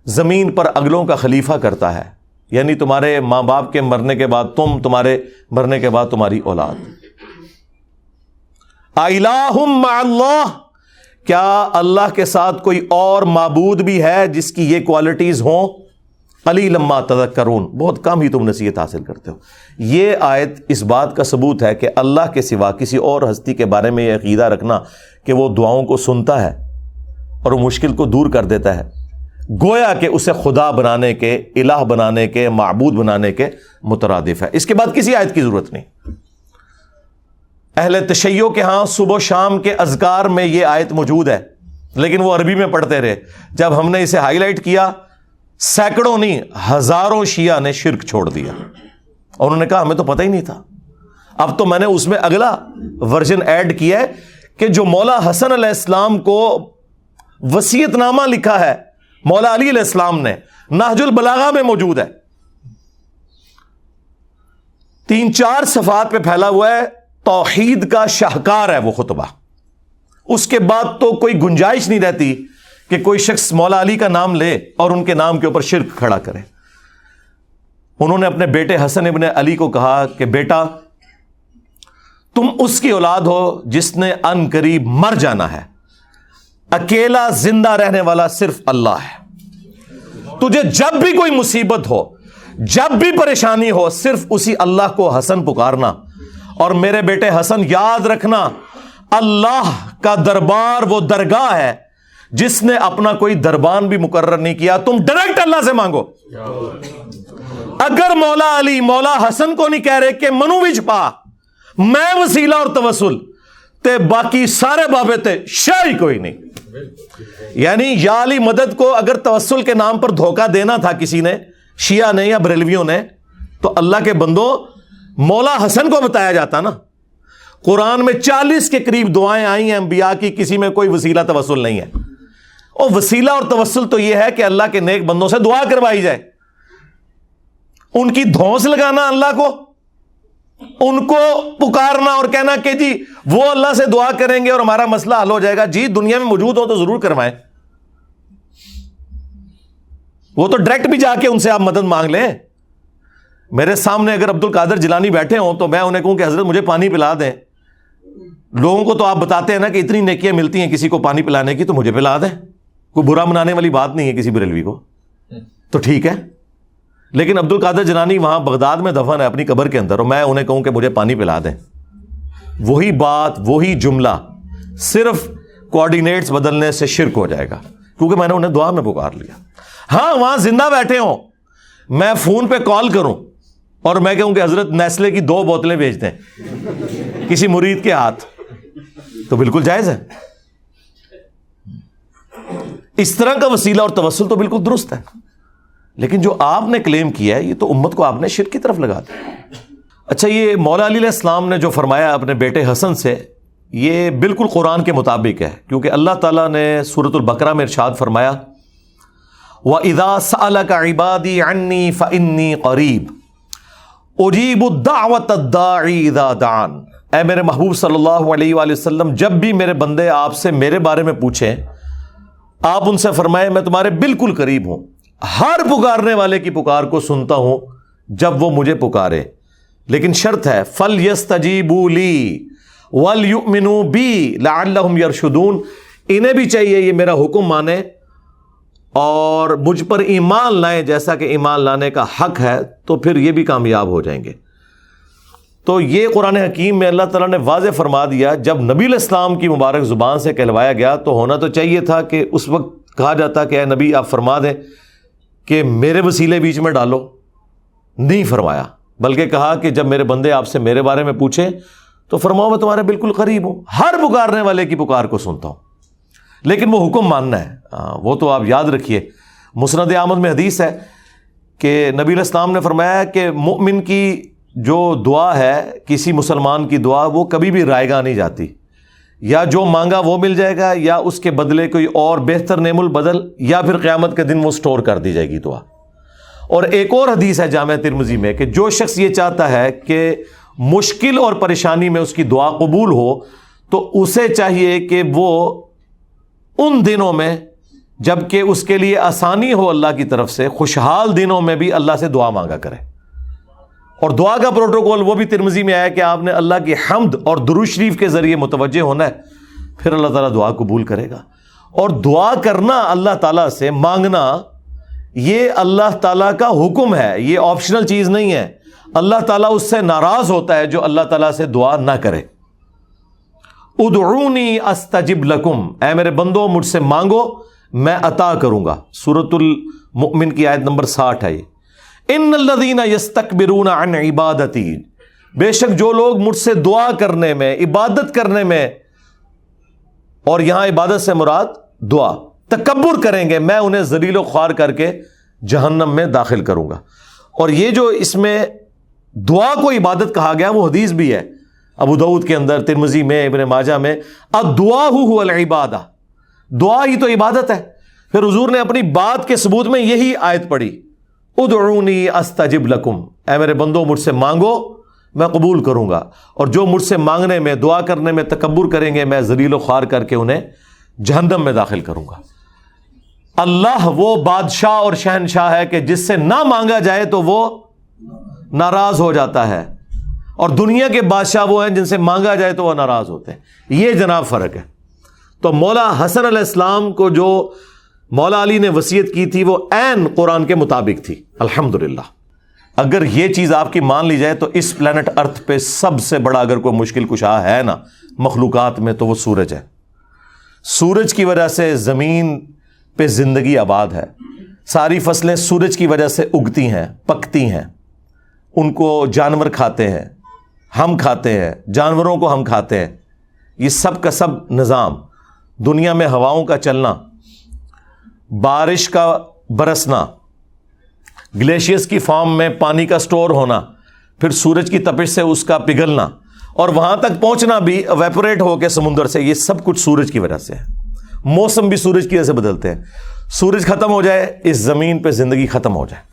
Speaker 1: زمین پر اگلوں کا خلیفہ کرتا ہے۔ یعنی تمہارے ماں باپ کے مرنے کے بعد تم، تمہارے مرنے کے بعد تمہاری اولاد۔ اللہ کیا اللہ کے ساتھ کوئی اور معبود بھی ہے جس کی یہ کوالٹیز ہوں؟ علی لما تذکرون۔ بہت کم ہی تم نصیحت حاصل کرتے ہو۔ یہ آیت اس بات کا ثبوت ہے کہ اللہ کے سوا کسی اور ہستی کے بارے میں یہ عقیدہ رکھنا کہ وہ دعاؤں کو سنتا ہے اور وہ مشکل کو دور کر دیتا ہے۔ گویا کہ اسے خدا بنانے کے، الہ بنانے کے، معبود بنانے کے مترادف ہے۔ اس کے بعد کسی آیت کی ضرورت نہیں۔ اہل تشیعوں کے ہاں صبح و شام کے اذکار میں یہ آیت موجود ہے۔ لیکن وہ عربی میں پڑھتے رہے۔ جب ہم نے اسے ہائی لائٹ کیا، سینکڑوں نہیں، ہزاروں شیعہ نے شرک چھوڑ دیا۔ اور انہوں نے کہا، ہمیں تو پتہ ہی نہیں تھا۔ اب تو میں نے اس میں اگلا ورژن ایڈ کیا ہے کہ جو مولا حسن علیہ السلام کو وسیعت نامہ لکھا ہے، مولا علی علیہ السلام نے ناہج البلاغا میں موجود ہے۔ تین چار صفات پہ پھیلا ہوا ہے۔ توحید کا شاہکار ہے وہ خطبہ۔ اس کے بعد تو کوئی گنجائش نہیں رہتی کہ کوئی شخص مولا علی کا نام لے اور ان کے نام کے اوپر شرک کھڑا کرے۔ انہوں نے اپنے بیٹے حسن ابن علی کو کہا کہ بیٹا، تم اس کی اولاد ہو جس نے ان قریب مر جانا ہے۔ اکیلا زندہ رہنے والا صرف اللہ ہے۔ تجھے جب بھی کوئی مصیبت ہو، جب بھی پریشانی ہو، صرف اسی اللہ کو حسن پکارنا۔ اور میرے بیٹے حسن، یاد رکھنا، اللہ کا دربار وہ درگاہ ہے جس نے اپنا کوئی دربان بھی مقرر نہیں کیا۔ تم ڈائریکٹ اللہ سے مانگو۔ اگر مولا علی، مولا حسن کو نہیں کہہ رہے کہ منو بھی چھپا، میں وسیلہ اور توسل، تے باقی سارے بابے تے شاہی کوئی نہیں۔ یعنی یا علی مدد کو اگر توسل کے نام پر دھوکہ دینا تھا کسی نے، شیعہ نے یا بریلویوں نے، تو اللہ کے بندوں مولا حسن کو بتایا جاتا نا۔ قرآن میں چالیس کے قریب دعائیں آئی ہیں، انبیاء کی، کسی میں کوئی وسیلہ توسل نہیں ہے۔ اور وسیلہ اور توسل تو یہ ہے کہ اللہ کے نیک بندوں سے دعا کروائی جائے۔ ان کی دھونس لگانا اللہ کو، ان کو پکارنا اور کہنا کہ جی وہ اللہ سے دعا کریں گے اور ہمارا مسئلہ حل ہو جائے گا۔ جی دنیا میں موجود ہو تو ضرور کروائیں۔ وہ تو ڈائریکٹ بھی جا کے ان سے آپ مدد مانگ لیں۔ میرے سامنے اگر عبد القادر جلانی بیٹھے ہوں تو میں انہیں کہوں کہ حضرت مجھے پانی پلا دیں۔ لوگوں کو تو آپ بتاتے ہیں نا کہ اتنی نیکیاں ملتی ہیں کسی کو پانی پلانے کی تو مجھے پلا دیں۔ کوئی برا منانے والی بات نہیں ہے کسی بریلوی کو۔ تو ٹھیک ہے۔ لیکن عبد القادر جنانی وہاں بغداد میں دفن ہے اپنی قبر کے اندر اور میں انہیں کہوں کہ مجھے پانی پلا دیں۔ وہی بات، وہی جملہ صرف کوآڈینیٹس بدلنے سے شرک ہو جائے گا۔ کیونکہ میں نے انہیں دعا میں پکار لیا۔ ہاں وہاں زندہ بیٹھے ہوں۔ میں فون پہ کال کروں۔ اور میں کہوں کہ حضرت نیسلے کی دو بوتلیں بیچ دیں۔ کسی مرید کے ہاتھ۔ تو بالکل جائز ہے۔ اس طرح کا وسیلہ اور توسل تو بالکل درست ہے۔ لیکن جو آپ نے کلیم کیا ہے، یہ تو امت کو آپ نے شرک کی طرف لگا دیا۔ اچھا یہ مولا علی علیہ السلام نے جو فرمایا اپنے بیٹے حسن سے، یہ بالکل قرآن کے مطابق ہے۔ کیونکہ اللہ تعالیٰ نے سورت البقرہ میں ارشاد فرمایا وہ ادا کا عبادی عنی فنی قریب اجیب الدعوت دان اے میرے محبوب صلی اللہ علیہ وآلہ وسلم، جب بھی میرے بندے آپ سے میرے بارے میں پوچھیں، آپ ان سے فرمائے میں تمہارے بالکل قریب ہوں۔ ہر پکارنے والے کی پکار کو سنتا ہوں جب وہ مجھے پکارے۔ لیکن شرط ہے فل یس تجیبولی ول منو بی یرشدون انہیں بھی چاہیے یہ میرا حکم مانے۔ اور مجھ پر ایمان لائیں جیسا کہ ایمان لانے کا حق ہے، تو پھر یہ بھی کامیاب ہو جائیں گے۔ تو یہ قرآن حکیم میں اللہ تعالیٰ نے واضح فرما دیا، جب نبی الاسلام کی مبارک زبان سے کہلوایا گیا تو ہونا تو چاہیے تھا کہ اس وقت کہا جاتا کہ اے نبی، آپ فرما دیں کہ میرے وسیلے بیچ میں ڈالو۔ نہیں فرمایا، بلکہ کہا کہ جب میرے بندے آپ سے میرے بارے میں پوچھیں تو فرماؤ، میں تمہارے بالکل قریب ہوں۔ ہر پکارنے والے کی پکار کو سنتا ہوں۔ لیکن وہ حکم ماننا ہے۔ ہاں، وہ تو آپ یاد رکھیے۔ مسند احمد میں حدیث ہے کہ نبی الاسلام نے فرمایا کہ مؤمن کی جو دعا ہے، کسی مسلمان کی دعا، وہ کبھی بھی رائے گاہ نہیں جاتی۔ یا جو مانگا وہ مل جائے گا، یا اس کے بدلے کوئی اور بہتر نیم البدل، یا پھر قیامت کے دن وہ اسٹور کر دی جائے گی دعا۔ اور ایک اور حدیث ہے جامعہ ترمزی میں کہ جو شخص یہ چاہتا ہے کہ مشکل اور پریشانی میں اس کی دعا قبول ہو، تو اسے چاہیے کہ وہ ان دنوں میں جبکہ اس کے لیے آسانی ہو اللہ کی طرف سے، خوشحال دنوں میں بھی اللہ سے دعا مانگا کرے۔ اور دعا کا پروٹوکول وہ بھی ترمزی میں آیا کہ آپ نے اللہ کی حمد اور درو شریف کے ذریعے متوجہ ہونا ہے، پھر اللہ تعالیٰ دعا قبول کرے گا۔ اور دعا کرنا اللہ تعالیٰ سے مانگنا، یہ اللہ تعالیٰ کا حکم ہے، یہ آپشنل چیز نہیں ہے۔ اللہ تعالیٰ اس سے ناراض ہوتا ہے جو اللہ تعالیٰ سے دعا نہ کرے۔ ادعونی استجب لکم۔ اے میرے بندو، مجھ سے مانگو، میں عطا کروں گا۔ سورت المؤمن کی آیت نمبر ساٹھ ہے۔ ان الذین یستکبرون عن عبادتی۔ بے شک جو لوگ مجھ سے دعا کرنے میں، عبادت کرنے میں، اور یہاں عبادت سے مراد دعا، تکبر کریں گے، میں انہیں ذلیل و خوار کر کے جہنم میں داخل کروں گا۔ اور یہ جو اس میں دعا کو عبادت کہا گیا، وہ حدیث بھی ہے۔ ابو دعود کے اندر ترمزی میں، ابن ماجہ میں اب دعا ہو العبادہ۔ دعا ہی تو عبادت ہے۔ پھر حضور نے اپنی بات کے ثبوت میں یہی آیت پڑھی۔ ادعونی استجب لکم۔ اے میرے بندوں مجھ سے مانگو، میں قبول کروں گا۔ اور جو مجھ سے مانگنے میں، دعا کرنے میں تکبر کریں گے، میں زلیل و خوار کر کے انہیں جہنم میں داخل کروں گا۔ اللہ وہ بادشاہ اور شہنشاہ ہے کہ جس سے نہ مانگا جائے تو وہ ناراض ہو جاتا ہے۔ اور دنیا کے بادشاہ وہ ہیں جن سے مانگا جائے تو وہ ناراض ہوتے ہیں۔ یہ جناب فرق ہے۔ تو مولا حسن علیہ السلام کو جو مولا علی نے وسیعت کی تھی وہ عین قرآن کے مطابق تھی۔ الحمد اگر یہ چیز آپ کی مان لی جائے تو اس پلانٹ ارتھ پہ سب سے بڑا اگر کوئی مشکل کشا ہے نا، مخلوقات میں تو وہ سورج ہے۔ سورج کی وجہ سے زمین پہ زندگی آباد ہے۔ ساری فصلیں سورج کی وجہ سے اگتی ہیں، پکتی ہیں۔ ان کو جانور کھاتے ہیں۔ ہم کھاتے ہیں، جانوروں کو ہم کھاتے ہیں۔ یہ سب کا سب نظام، دنیا میں ہواؤں کا چلنا، بارش کا برسنا گلیشیئرس کی فارم میں پانی کا سٹور ہونا، پھر سورج کی تپش سے اس کا پگھلنا، اور وہاں تک پہنچنا بھی ویپوریٹ ہو کے سمندر سے، یہ سب کچھ سورج کی وجہ سے ہے۔ موسم بھی سورج کی وجہ سے بدلتے ہیں۔ سورج ختم ہو جائے، اس زمین پہ زندگی ختم ہو جائے۔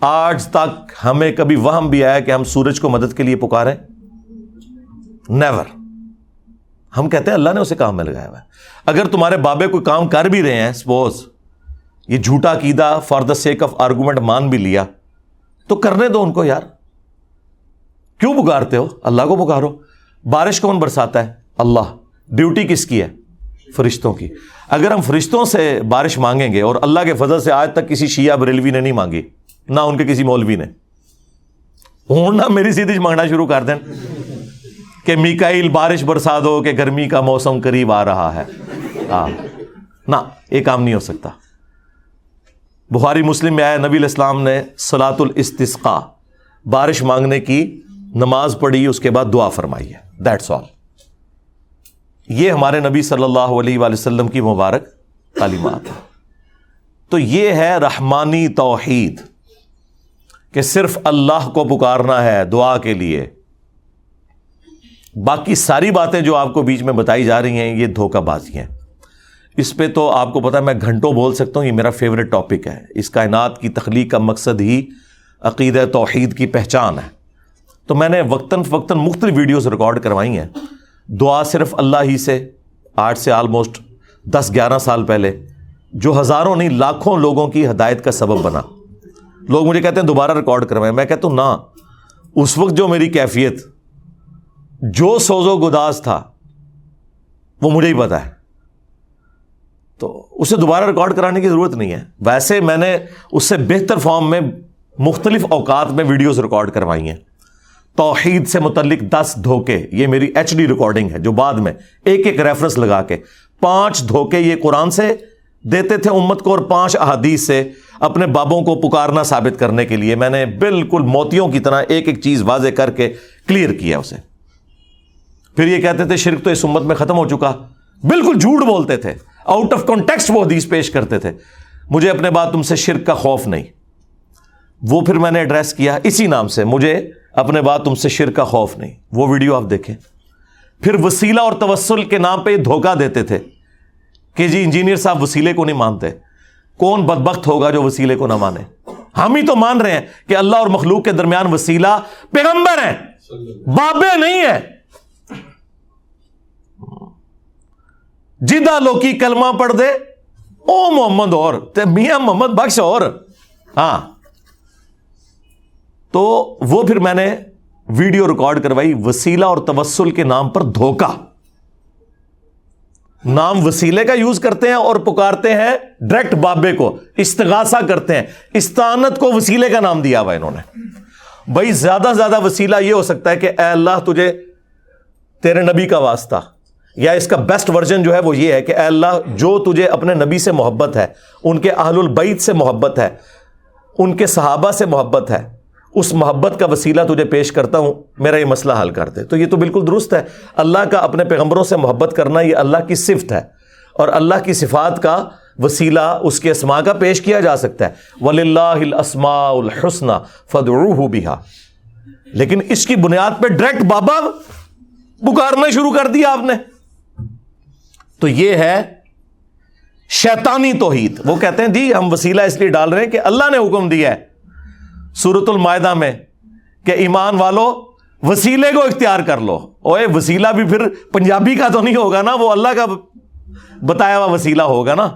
Speaker 1: آج تک ہمیں کبھی وہم بھی آیا کہ ہم سورج کو مدد کے لیے پکارے نیور ہم کہتے ہیں اللہ نے اسے کام میں لگایا ہوا ہے۔ اگر تمہارے بابے کوئی کام کر بھی رہے ہیں سپوز یہ جھوٹا کیدا for the sake of argument مان بھی لیا، تو کرنے دو ان کو یار۔ کیوں پکارتے ہو؟ اللہ کو پکارو۔ بارش کون برساتا ہے؟ اللہ۔ ڈیوٹی کس کی ہے؟ فرشتوں کی۔ اگر ہم فرشتوں سے بارش مانگیں گے اور اللہ کے فضل سے آج تک کسی شیعہ بریلوی نے نہیں مانگی نہ ان کے کسی مولوی نے ہوں نہ میری سیدھی مانگنا شروع کر دیں کہ میکائل بارش برسا دو کہ گرمی کا موسم قریب آ رہا ہے نہ یہ کام نہیں ہو سکتا بخاری مسلم میں آیا نبی الاسلام نے سلاۃ الاستسقا بارش مانگنے کی نماز پڑھی اس کے بعد دعا فرمائی ہے دیٹس آل یہ ہمارے نبی صلی اللہ علیہ وآلہ وسلم کی مبارک تعلیمات ہے تو یہ ہے رحمانی توحید۔ کہ صرف اللہ کو پکارنا ہے دعا کے لیے۔ باقی ساری باتیں جو آپ کو بیچ میں بتائی جا رہی ہیں، یہ دھوکہ بازی ہیں۔ اس پہ تو آپ کو پتا میں گھنٹوں بول سکتا ہوں، یہ میرا فیوریٹ ٹاپک ہے۔ اس کائنات کی تخلیق کا مقصد ہی عقید توحید کی پہچان ہے۔ تو میں نے وقتاً فوقتاً مختلف ویڈیوز ریکارڈ کروائی ہیں۔ دعا صرف اللہ ہی سے آٹھ سے آلموسٹ دس گیارہ سال پہلے، جو ہزاروں نہیں، لاکھوں لوگوں کی ہدایت کا سبب بنا۔ لوگ مجھے کہتے ہیں دوبارہ ریکارڈ کروائیں۔ میں کہتا ہوں نا اس وقت جو میری کیفیت، جو سوز و گداز تھا، وہ مجھے ہی پتا ہے۔ تو اسے دوبارہ ریکارڈ کرانے کی ضرورت نہیں ہے۔ ویسے میں نے اس سے بہتر فارم میں مختلف اوقات میں ویڈیوز ریکارڈ کروائی ہیں۔ توحید سے متعلق دس دھوکے، یہ میری ایچ ڈی ریکارڈنگ ہے، جو بعد میں ایک ایک ریفرنس لگا کے۔ پانچ دھوکے یہ قرآن سے دیتے تھے امت کو اور پانچ احادیث سے اپنے بابوں کو پکارنا ثابت کرنے کے لیے میں نے بالکل موتیوں کی طرح ایک ایک چیز واضح کر کے کلیئر کیا اسے۔ پھر یہ کہتے تھے، شرک تو اس امت میں ختم ہو چکا۔ بالکل جھوٹ بولتے تھے آؤٹ آف کانٹیکسٹ وہ حدیث پیش کرتے تھے۔ مجھے اپنے بات تم سے شرک کا خوف نہیں۔ وہ پھر میں نے ایڈریس کیا اسی نام سے، مجھے اپنے بات تم سے شرک کا خوف نہیں۔ وہ ویڈیو آپ دیکھیں۔ پھر وسیلہ اور توسل کے نام پہ دھوکہ دیتے تھے۔ کہ جی انجینئر صاحب وسیلے کو نہیں مانتے۔ کون بدبخت ہوگا جو وسیلے کو نہ مانے؟ ہم ہی تو مان رہے ہیں کہ اللہ اور مخلوق کے درمیان وسیلہ پیغمبر ہے۔ بابے نہیں ہے۔ جدا لوکی کلمہ پڑھ دے، او محمد اور میاں محمد بخش اور۔ ہاں۔ تو وہ پھر میں نے ویڈیو ریکارڈ کروائی، وسیلہ اور تبسل کے نام پر دھوکا نام وسیلے کا یوز کرتے ہیں اور پکارتے ہیں ڈائریکٹ بابے کو، استغاثہ کرتے ہیں۔ استانت کو وسیلے کا نام دیا ہوا انہوں نے۔ بھائی، زیادہ زیادہ وسیلہ یہ ہو سکتا ہے کہ اے اللہ، تجھے تیرے نبی کا واسطہ۔ یا اس کا بیسٹ ورژن جو ہے وہ یہ ہے کہ اے اللہ، جو تجھے اپنے نبی سے محبت ہے، ان کے اہل البعید سے محبت ہے، ان کے صحابہ سے محبت ہے اس محبت کا وسیلہ تجھے پیش کرتا ہوں، میرا یہ مسئلہ حل کر دے۔ تو یہ تو بالکل درست ہے۔ اللہ کا اپنے پیغمبروں سے محبت کرنا یہ اللہ کی صفت ہے۔ اور اللہ کی صفات کا وسیلہ اس کے اسما کا پیش کیا جا سکتا ہے۔ ولی اللہ اسماء الحسن فد بہا لیکن اس کی بنیاد پہ ڈائریکٹ بابا پکارنا شروع کر دیا آپ نے۔ تو یہ ہے شیطانی توحید۔ وہ کہتے ہیں جی ہم وسیلہ اس لیے ڈال رہے ہیں کہ اللہ نے حکم دیا ہے۔ سورت المائدہ میں کہ ایمان والو، وسیلے کو اختیار کر لو۔ اوے وسیلہ بھی پھر پنجابی کا تو نہیں ہوگا نا، وہ اللہ کا بتایا ہوا وسیلہ ہوگا نا۔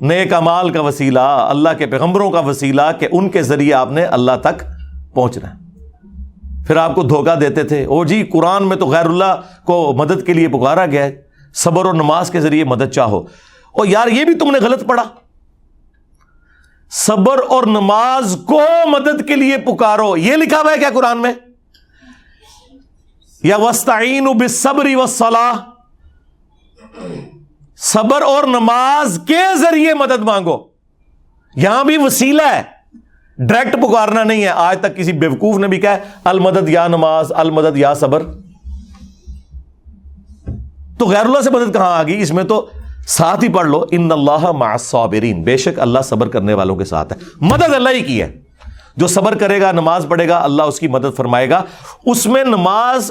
Speaker 1: نیک امال کا وسیلہ، اللہ کے پیغمبروں کا وسیلہ کہ ان کے ذریعے آپ نے اللہ تک پہنچنا ہے۔ پھر آپ کو دھوکہ دیتے تھے۔ او جی قرآن میں تو غیر اللہ کو مدد کے لیے پکارا گیا ہے۔ صبر و نماز کے ذریعے مدد چاہو۔ اور یار، یہ بھی تم نے غلط پڑھا۔ صبر اور نماز کو مدد کے لیے پکارو۔ یہ لکھا ہوا ہے کیا قرآن میں؟ یا وسطین صبری و صلاح صبر اور نماز کے ذریعے مدد مانگو۔ یہاں بھی وسیلہ ہے۔ ڈائریکٹ پکارنا نہیں ہے۔ آج تک کسی بیوقوف نے بھی کہا المدد یا نماز، المدد یا صبر۔ تو غیر اللہ سے مدد کہاں آ گئی؟ اس میں تو ساتھ ہی پڑھ لو، ان اللہ معصابرین بے شک اللہ صبر کرنے والوں کے ساتھ ہے۔ مدد اللہ ہی کی ہے۔ جو صبر کرے گا، نماز پڑھے گا، اللہ اس کی مدد فرمائے گا۔ اس میں نماز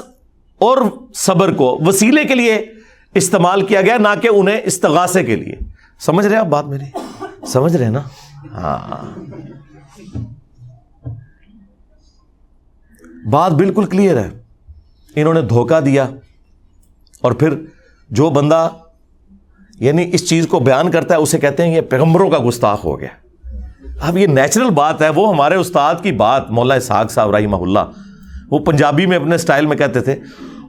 Speaker 1: اور صبر کو وسیلے کے لیے استعمال کیا گیا، نہ کہ انہیں استغاثے کے لیے۔ سمجھ رہے آپ بات میری؟ سمجھ رہے نا؟ ہاں۔ بات بالکل کلیئر ہے۔ انہوں نے دھوکہ دیا اور پھر جو بندہ یعنی اس چیز کو بیان کرتا ہے، اسے کہتے ہیں یہ پیغمبروں کا گستاخ ہو گیا۔ اب یہ نیچرل بات ہے، وہ ہمارے استاد کی بات مولا ساگ صاحب رحمہ اللہ۔ وہ پنجابی میں اپنے سٹائل میں کہتے تھے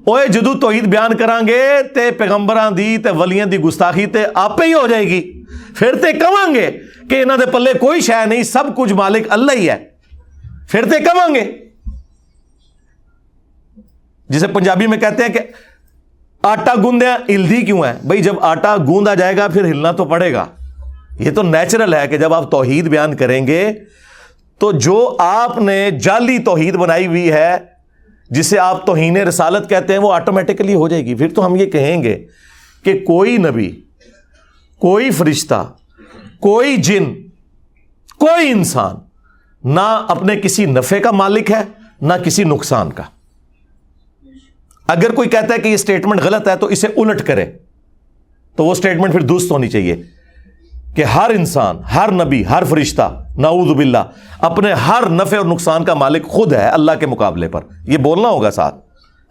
Speaker 1: اوے جدو توحید بیان کران گے، تے پیغمبراں دی، تے ولیاں دی گستاخی تے آپ ہی ہو جائے گی۔ پھر تے کہاں گے کہ انہاں دے پلے کوئی شے نہیں، سب کچھ مالک اللہ ہی ہے۔ پھر تے کہاں گے۔ جسے پنجابی میں کہتے ہیں کہ آٹا گوندیا ہلدی کیوں ہے؟ بھائی جب آٹا گوندا جائے گا پھر ہلنا تو پڑے گا۔ یہ تو نیچرل ہے کہ جب آپ توحید بیان کریں گے تو جو آپ نے جعلی توحید بنائی ہوئی ہے، جسے آپ توہین رسالت کہتے ہیں، وہ آٹومیٹکلی ہو جائے گی۔ پھر تو ہم یہ کہیں گے کہ کوئی نبی، کوئی فرشتہ، کوئی جن، کوئی انسان نہ اپنے کسی نفے کا مالک ہے، نہ کسی نقصان کا۔ اگر کوئی کہتا ہے کہ یہ اسٹیٹمنٹ غلط ہے تو اسے الٹ کرے، تو وہ اسٹیٹمنٹ پھر درست ہونی چاہیے کہ ہر انسان، ہر نبی، ہر فرشتہ، نعوذ باللہ، اپنے ہر نفع اور نقصان کا مالک خود ہے اللہ کے مقابلے پر۔ یہ بولنا ہوگا ساتھ،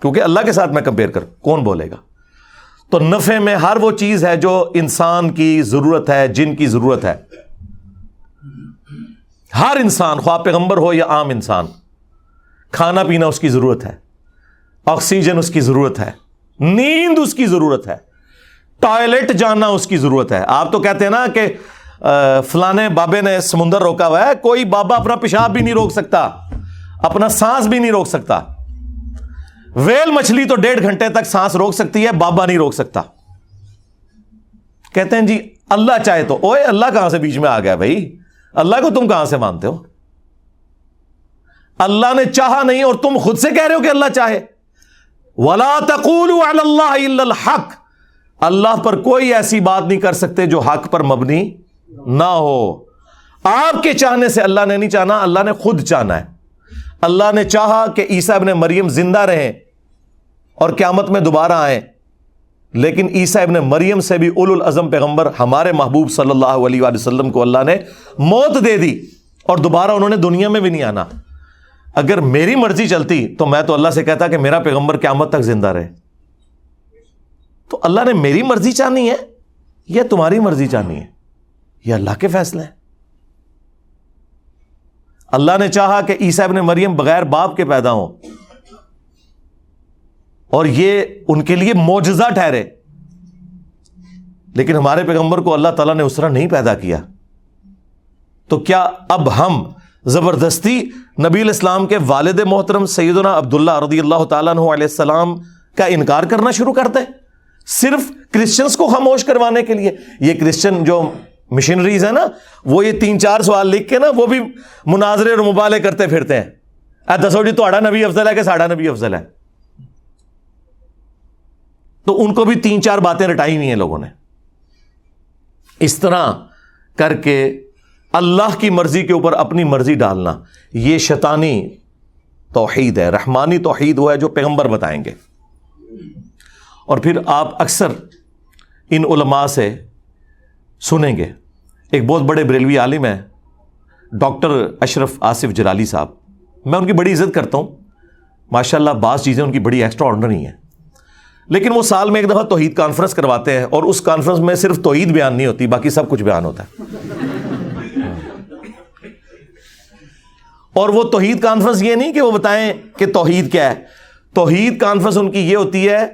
Speaker 1: کیونکہ اللہ کے ساتھ میں کمپیئر کر کون بولے گا؟ تو نفع میں ہر وہ چیز ہے جو انسان کی ضرورت ہے، جن کی ضرورت ہے۔ ہر انسان، خواہ پیغمبر ہو یا عام انسان، کھانا پینا اس کی ضرورت ہے۔ آکسیجن اس کی ضرورت ہے۔ نیند اس کی ضرورت ہے۔ ٹوائلٹ جانا اس کی ضرورت ہے۔ آپ تو کہتے ہیں نا کہ فلانے بابے نے سمندر روکا ہوا ہے، کوئی بابا اپنا پیشاب بھی نہیں روک سکتا، اپنا سانس بھی نہیں روک سکتا۔ ویل مچھلی تو ڈیڑھ گھنٹے تک سانس روک سکتی ہے، بابا نہیں روک سکتا۔ کہتے ہیں جی اللہ چاہے تو۔ اوے اللہ کہاں سے بیچ میں آ گیا بھائی؟ اللہ کو تم کہاں سے مانتے ہو؟ اللہ نے چاہا نہیں اور تم خود سے کہہ رہے ہو کہ اللہ چاہے۔ ولا تقول اللہ الحق۔ اللہ پر کوئی ایسی بات نہیں کر سکتے جو حق پر مبنی نہ ہو۔ آپ کے چاہنے سے اللہ نے نہیں چاہنا، اللہ نے خود چاہنا ہے۔ اللہ نے چاہا کہ عیسیٰ ابن مریم زندہ رہیں اور قیامت میں دوبارہ آئیں۔ لیکن عیسیٰ ابن مریم سے بھی اول الازم پیغمبر ہمارے محبوب صلی اللہ علیہ وسلم کو اللہ نے موت دے دی اور دوبارہ انہوں نے دنیا میں بھی نہیں آنا۔ اگر میری مرضی چلتی تو میں تو اللہ سے کہتا کہ میرا پیغمبر قیامت تک زندہ رہے۔ تو اللہ نے میری مرضی چاہنی ہے یا تمہاری مرضی چاہنی ہے؟ یہ اللہ کے فیصلے ہیں۔ اللہ نے چاہا کہ عیسیٰ ابن مریم بغیر باپ کے پیدا ہوں۔ اور یہ ان کے لیے موجزہ ٹھہرے۔ لیکن ہمارے پیغمبر کو اللہ تعالیٰ نے اس طرح نہیں پیدا کیا۔ تو کیا اب ہم زبردستی نبی الاسلام کے والد محترم سیدنا عبداللہ رضی اللہ تعالیٰ عنہ علیہ السلام کا انکار کرنا شروع کرتے صرف کرسچنس کو خاموش کروانے کے لیے۔ یہ کرسچن جو مشنریز ہیں نا، وہ یہ تین چار سوال لکھ کے نا، وہ بھی مناظرے اور مبالے کرتے پھرتے ہیں۔ دسو جی تو نبی افضل ہے کہ ساڑھا نبی افضل ہے؟ تو ان کو بھی تین چار باتیں رٹائی ہوئی ہیں لوگوں نے۔ اس طرح کر کے اللہ کی مرضی کے اوپر اپنی مرضی ڈالنا، یہ شیطانی توحید ہے، رحمانی توحید وہ ہے جو پیغمبر بتائیں گے۔ اور پھر آپ اکثر ان علماء سے سنیں گے۔ ایک بہت بڑے بریلوی عالم ہیں، ڈاکٹر اشرف آصف جلالی صاحب۔ میں ان کی بڑی عزت کرتا ہوں۔ ماشاء اللہ بعض چیزیں ان کی بڑی ایکسٹرا آرڈنری ہیں۔ لیکن وہ سال میں ایک دفعہ توحید کانفرنس کرواتے ہیں اور اس کانفرنس میں صرف توحید بیان نہیں ہوتی، باقی سب کچھ بیان ہوتا ہے۔ اور وہ توحید کانفرنس یہ نہیں کہ وہ بتائیں کہ توحید کیا ہے۔ توحید کانفرنس ان کی یہ ہوتی ہے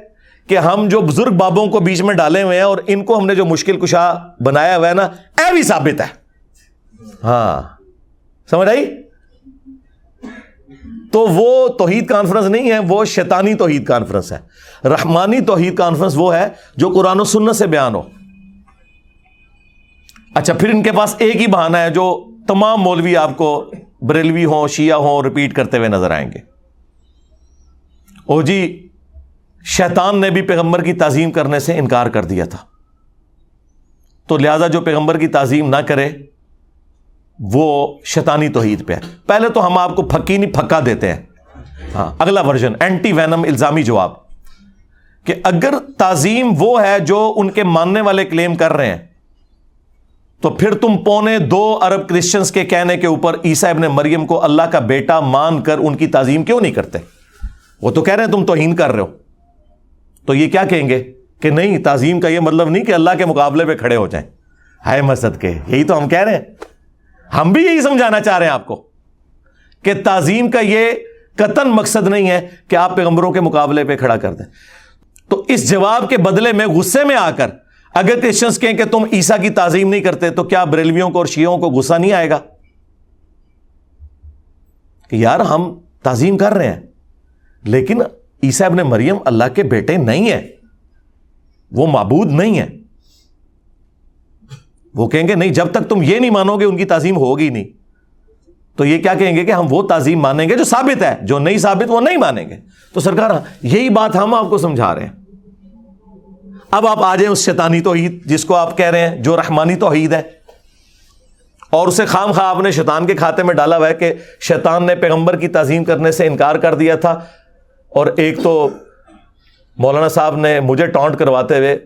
Speaker 1: کہ ہم جو بزرگ بابوں کو بیچ میں ڈالے ہوئے ہیں اور ان کو ہم نے جو مشکل کشا بنایا ہوا ہے نا، اے بھی ثابت ہے۔ ہاں۔ سمجھ آئی؟ تو وہ توحید کانفرنس نہیں ہے، وہ شیطانی توحید کانفرنس ہے۔ رحمانی توحید کانفرنس وہ ہے جو قرآن و سنت سے بیان ہو۔ اچھا پھر ان کے پاس ایک ہی بہانہ ہے جو تمام مولوی آپ کو بریلوی ہوں، شیعہ ہوں ریپیٹ کرتے ہوئے نظر آئیں گے۔ او جی شیطان نے بھی پیغمبر کی تعظیم کرنے سے انکار کر دیا تھا۔ تو لہذا جو پیغمبر کی تعظیم نہ کرے، وہ شیطانی توحید پہ ہے۔ پہلے تو ہم آپ کو پھکی نہیں، پھکا دیتے ہیں۔ ہاں اگلا ورژن اینٹی وینم الزامی جواب۔ کہ اگر تعظیم وہ ہے جو ان کے ماننے والے کلیم کر رہے ہیں تو پھر تم پونے دو ارب کرسچنس کے کہنے کے اوپر عیسا ابن مریم کو اللہ کا بیٹا مان کر ان کی تعظیم کیوں نہیں کرتے؟ وہ تو کہہ رہے ہیں تم توہین کر رہے ہو۔ تو یہ کیا کہیں گے کہ نہیں، تعظیم کا یہ مطلب نہیں کہ اللہ کے مقابلے پہ کھڑے ہو جائیں۔ ہائے مسد کے، یہی تو ہم کہہ رہے ہیں۔ ہم بھی یہی سمجھانا چاہ رہے ہیں آپ کو کہ تعظیم کا یہ قطن مقصد نہیں ہے کہ آپ پیغمبروں کے مقابلے پہ کھڑا کر دیں۔ تو اس جواب کے بدلے میں غصے میں آ کر اگر کرسچنس کہیں کہ تم عیسا کی تعظیم نہیں کرتے تو کیا بریلویوں کو اور شیوں کو غصہ نہیں آئے گا؟ کہ یار ہم تعظیم کر رہے ہیں، لیکن عیسا ابن مریم اللہ کے بیٹے نہیں ہیں، وہ معبود نہیں ہے وہ کہیں گے نہیں، جب تک تم یہ نہیں مانو گے ان کی تعظیم ہوگی نہیں۔ تو یہ کیا کہیں گے کہ ہم وہ تعظیم مانیں گے جو ثابت ہے، جو نہیں ثابت وہ نہیں مانیں گے۔ تو سرکار، یہی بات ہم آپ کو سمجھا رہے ہیں۔ اب آپ آ جائیں اس شیطانی توحید جس کو آپ کہہ رہے ہیں، جو رحمانی توحید ہے۔ اور اسے خام خواہ آپ نے شیطان کے کھاتے میں ڈالا ہوا ہے کہ شیطان نے پیغمبر کی تعظیم کرنے سے انکار کر دیا تھا۔ اور ایک تو مولانا صاحب نے مجھے ٹانٹ کرواتے ہوئے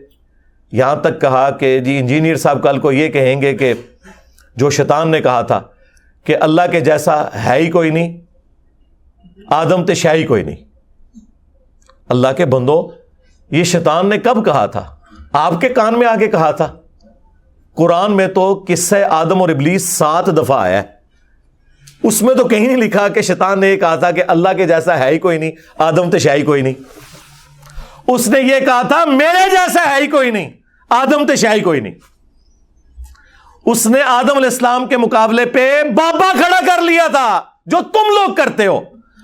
Speaker 1: یہاں تک کہا کہ جی انجینئر صاحب کل کو یہ کہیں گے کہ جو شیطان نے کہا تھا کہ اللہ کے جیسا ہے ہی کوئی نہیں، آدم تشاہی کوئی نہیں۔ اللہ کے بندو یہ شیطان نے کب کہا تھا؟ آپ کے کان میں آگے کہا تھا۔ قرآن میں تو قصہ آدم اور ابلیس سات دفعہ آیا ہے۔ اس میں تو کہیں نہیں لکھا کہ شیطان نے یہ کہا تھا کہ اللہ کے جیسا ہے ہی کوئی نہیں، آدم تشاہی کوئی نہیں۔ اس نے یہ کہا تھا، میرے جیسا ہے ہی کوئی نہیں، آدم تشاہی کوئی نہیں۔ اس نے آدم علیہ السلام کے مقابلے پہ بابا کھڑا کر لیا تھا، جو تم لوگ کرتے ہو۔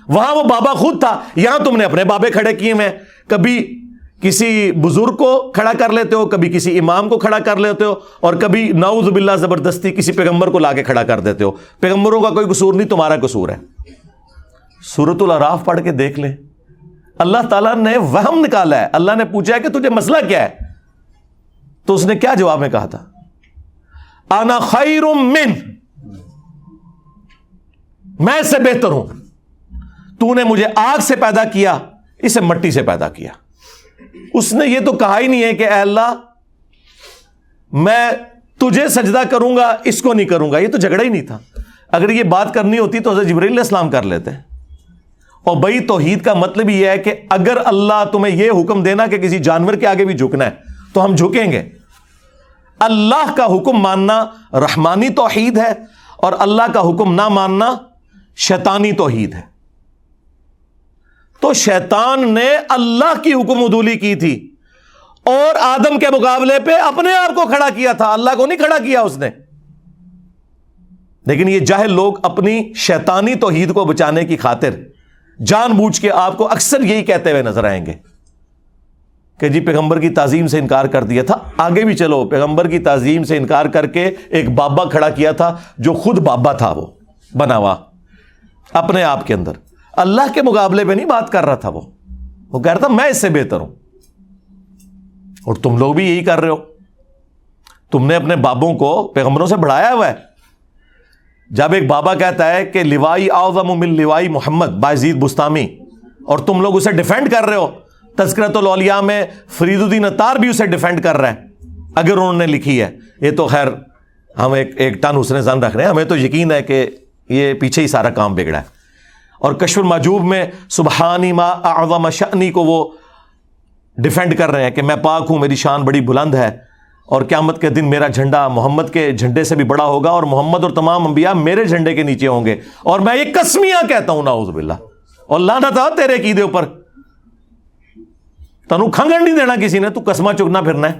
Speaker 1: وہاں وہ بابا خود تھا، یہاں تم نے اپنے بابے کھڑے کیے میں کبھی کسی بزرگ کو کھڑا کر لیتے ہو، کبھی کسی امام کو کھڑا کر لیتے ہو، اور کبھی نعوذ باللہ زبردستی کسی پیغمبر کو لا کے کھڑا کر دیتے ہو۔ پیغمبروں کا کوئی قصور نہیں، تمہارا قصور ہے۔ سورت الراف پڑھ کے دیکھ لیں۔ اللہ تعالیٰ نے وہم نکالا ہے۔ اللہ نے پوچھا ہے کہ تجھے مسئلہ کیا ہے؟ تو اس نے کیا جواب میں کہا تھا؟ آنا خیر من، میں سے بہتر ہوں۔ تو نے مجھے آگ سے پیدا کیا، اسے مٹی سے پیدا کیا۔ اس نے یہ تو کہا ہی نہیں ہے کہ اے اللہ، میں تجھے سجدہ کروں گا، اس کو نہیں کروں گا۔ یہ تو جھگڑا ہی نہیں تھا۔ اگر یہ بات کرنی ہوتی تو حضرت جبریل السلام کر لیتے۔ اور بھائی، توحید کا مطلب یہ ہے کہ اگر اللہ تمہیں یہ حکم دینا کہ کسی جانور کے آگے بھی جھکنا ہے، تو ہم جھکیں گے۔ اللہ کا حکم ماننا رحمانی توحید ہے اور اللہ کا حکم نہ ماننا شیطانی توحید ہے۔ تو شیطان نے اللہ کی حکم ادولی کی تھی اور آدم کے مقابلے پہ اپنے آپ کو کھڑا کیا تھا اللہ کو نہیں کھڑا کیا اس نے لیکن یہ جاہل لوگ اپنی شیطانی توحید کو بچانے کی خاطر جان بوجھ کے آپ کو اکثر یہی کہتے ہوئے نظر آئیں گے کہ جی پیغمبر کی تعظیم سے انکار کر دیا تھا، آگے بھی چلو، پیغمبر کی تعظیم سے انکار کر کے ایک بابا کھڑا کیا تھا جو خود بابا تھا وہ، بنا ہوا، اپنے آپ کے اندر۔ اللہ کے مقابلے پہ نہیں بات کر رہا تھا وہ۔ وہ کہہ رہا تھا، میں اس سے بہتر ہوں۔ اور تم لوگ بھی یہی کر رہے ہو۔ تم نے اپنے بابوں کو پیغمبروں سے بڑھایا ہوا ہے۔ جب ایک بابا کہتا ہے کہ لوائی اعظم من لوائی محمد، بازید بستامی، اور تم لوگ اسے ڈیفینڈ کر رہے ہو تذکرت الاولیاء میں فرید الدین اطار بھی اسے ڈیفینڈ کر رہے ہیں۔ اگر انہوں نے لکھی ہے، یہ تو خیر، ہم ایک ایک ٹن حسن زن رکھ رہے ہیں۔ ہمیں تو یقین ہے کہ یہ پیچھے ہی سارا کام بگڑا ہے۔ اور کشف الماجوب میں سبحانی ما اعظم شانی کو وہ ڈیفینڈ کر رہے ہیں کہ میں پاک ہوں، میری شان بڑی بلند ہے اور قیامت کے دن میرا جھنڈا محمد کے جھنڈے سے بھی بڑا ہوگا اور محمد اور تمام انبیاء میرے جھنڈے کے نیچے ہوں گے۔ اور میں یہ کسمیاں کہتا ہوں ناؤز باللہ۔ اور لانا تھا تیرے کی دے اوپر۔ تنو کھنگڑ نہیں دینا کسی نے، تو کسما چکنا پھرنا ہے۔